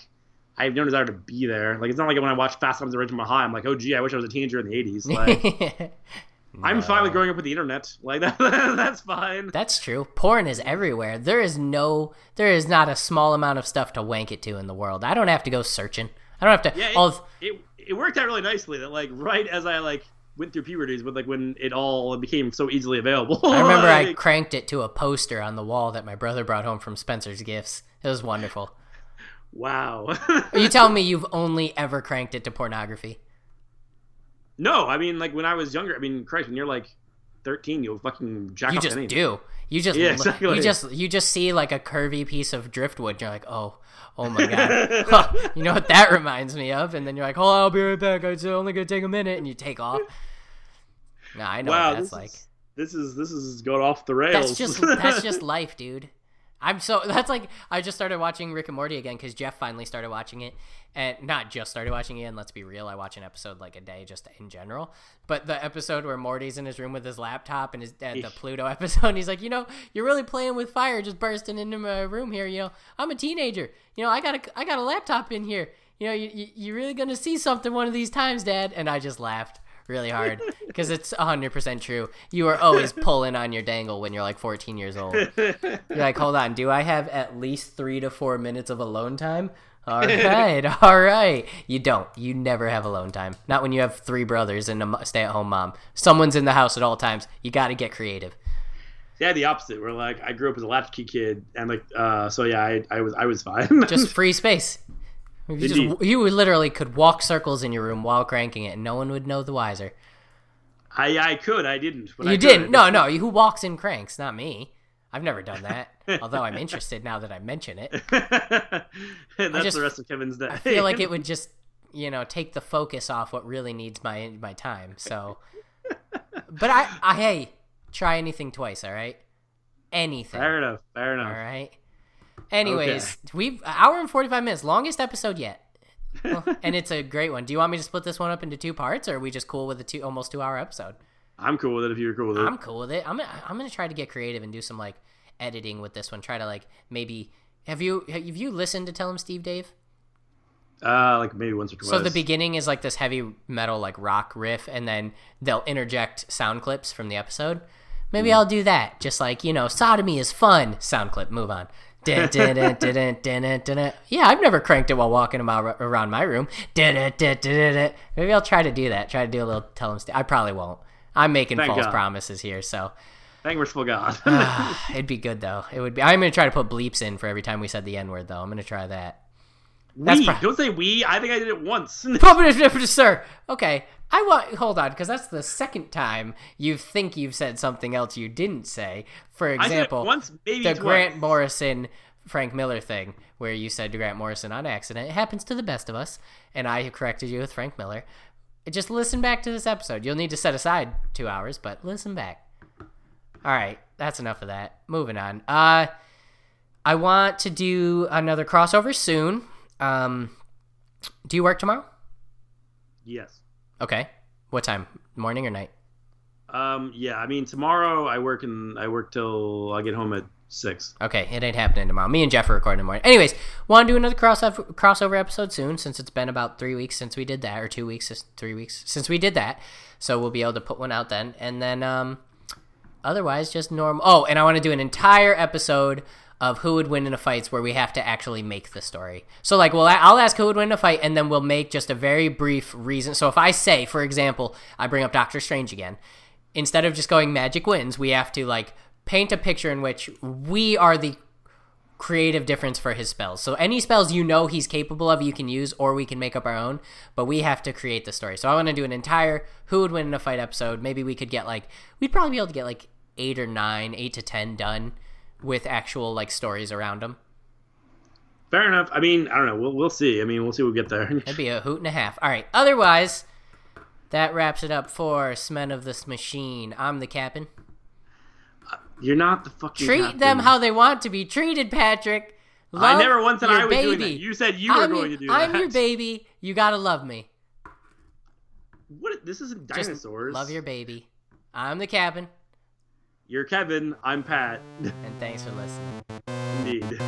I have no desire to be there. Like, it's not like when I watch Fast Times at Ridgemont High, I'm like, oh gee, I wish I was a teenager in the '80s. Like, <laughs> I'm fine with growing up with the internet. Like <laughs> that, that's fine. That's true. Porn is everywhere. There is no, there is not a small amount of stuff to wank it to in the world. I don't have to go searching. I don't have to. Yeah, it, all it, it worked out really nicely. That like right as I like went through puberties, but like when it all became so easily available. I <laughs> remember I cranked it to a poster on the wall that my brother brought home from Spencer's Gifts. It was wonderful. wow. <laughs> Are you telling me you've only ever cranked it to pornography? No, I mean like when I was younger. I mean, Christ, when you're like 13, you'll fucking jack You just anything. do. You just, Yeah, exactly. you just, you just see like a curvy piece of driftwood. You're like, oh, oh my god. <laughs> Huh, you know what that reminds me of? And then you're like, oh, I'll be right back. It's only gonna take a minute, and you take off. Nah, I know wow, what that's like. is, this is this is going off the rails. That's just that's just <laughs> life, dude. I'm so <laughs> that's like I just started watching Rick and Morty again because Jeff finally started watching it, and not just started watching it. And let's be real, I watch an episode like a day just in general. But the episode where Morty's in his room with his laptop and his uh, the Pluto <laughs> episode, and he's like, you know, you're really playing with fire, just bursting into my room here. You know, I'm a teenager. You know, I got a I got a laptop in here. You know, you, you you're really gonna see something one of these times, Dad. And I just laughed really hard because it's 100% true. You are always pulling on your dangle when you're like 14 years old. <laughs> You're like, hold on, do I have at least three to four minutes of alone time? All right, <laughs> all right. You don't. You never have alone time. Not when you have three brothers and a stay at home mom. Someone's in the house at all times. You got to get creative. Yeah, the opposite. We're like, I grew up as a latchkey kid, and like, uh, so yeah, I, I was, I was fine. Just <laughs> free space. You, just, you literally could walk circles in your room while cranking it, and no one would know the wiser. I I could, I didn't. you didn't? No, no. Who walks in cranks? Not me. I've never done that. <laughs> although I'm interested now that I mention it. <laughs> that's just, the rest of Kevin's day. I feel like <laughs> it would just, you know, take the focus off what really needs my my time. So, but I, I hey, try anything twice. All right, anything. Fair enough. Fair enough. All right. Anyways, okay. we've hour and forty five minutes, longest episode yet. well, <laughs> and it's a great one. Do you want me to split this one up into two parts, or are we just cool with a two almost two hour episode? I'm cool with it if you're cool with it. I'm cool with it. I'm I'm gonna try to get creative and do some like editing with this one. Try to like maybe have you have you listened to Tell 'Em Steve-Dave? Uh, like maybe once or twice. So the beginning is like this heavy metal like rock riff, and then they'll interject sound clips from the episode. Maybe mm. I'll do that. Just like you know, sodomy is fun. Sound clip. Move on. Yeah, I've never cranked it while walking around my room. Maybe I'll try to do that. Try to do a little tell him. St- I probably won't. I'm making Thank false God. promises here, so. Thank merciful God. Ah, it'd be good though. It would be. I'm gonna try to put bleeps in for every time we said the N word though. I'm gonna try that. We pro- don't say we. I think I did it once. <laughs> sir. Okay, I want hold on because that's the second time you think you've said something else you didn't say. For example, once, the twice. Grant Morrison Frank Miller thing where you said to Grant Morrison on accident. It happens to the best of us, and I corrected you with Frank Miller. Just listen back to this episode. You'll need to set aside two hours, but listen back. All right, that's enough of that. Moving on. Uh, I want to do another crossover soon. Um, do you work tomorrow? Yes. Okay. What time? Morning or night? Um, yeah, I mean tomorrow I work and I work till I get home at six. Okay, it ain't happening tomorrow. Me and Jeff are recording tomorrow. Anyways, want to do another crossover crossover episode soon since it's been about three weeks since we did that, or two weeks, three weeks since we did that. So we'll be able to put one out then, and then um, otherwise just normal. Oh, and I want to do an entire episode of who would win in a fights where we have to actually make the story. So like, well, I'll ask who would win in a fight, and then we'll make just a very brief reason. So if I say, for example, I bring up Doctor Strange again, instead of just going magic wins, we have to like paint a picture in which we are the creative difference for his spells. So any spells you know he's capable of, you can use, or we can make up our own. But we have to create the story. So I want to do an entire who would win in a fight episode. Maybe we could get like we'd probably be able to get like eight or nine, eight to ten done with actual like stories around them. Fair enough. I mean, I don't know. We'll we'll see. I mean, we'll see when we get there. <laughs> It'd be a hoot and a half. All right. Otherwise, that wraps it up for Smen of this Machine. I'm the captain. Uh, you're not the fucking. Treat captain. them how they want to be treated, Patrick. Love I never once said I was baby. doing that. You said you were I'm going your, to do it. I'm that. your baby. You gotta love me. What? This isn't Just dinosaurs. love your baby. I'm the captain. You're Kevin, I'm Pat. and thanks for listening. <laughs> Indeed.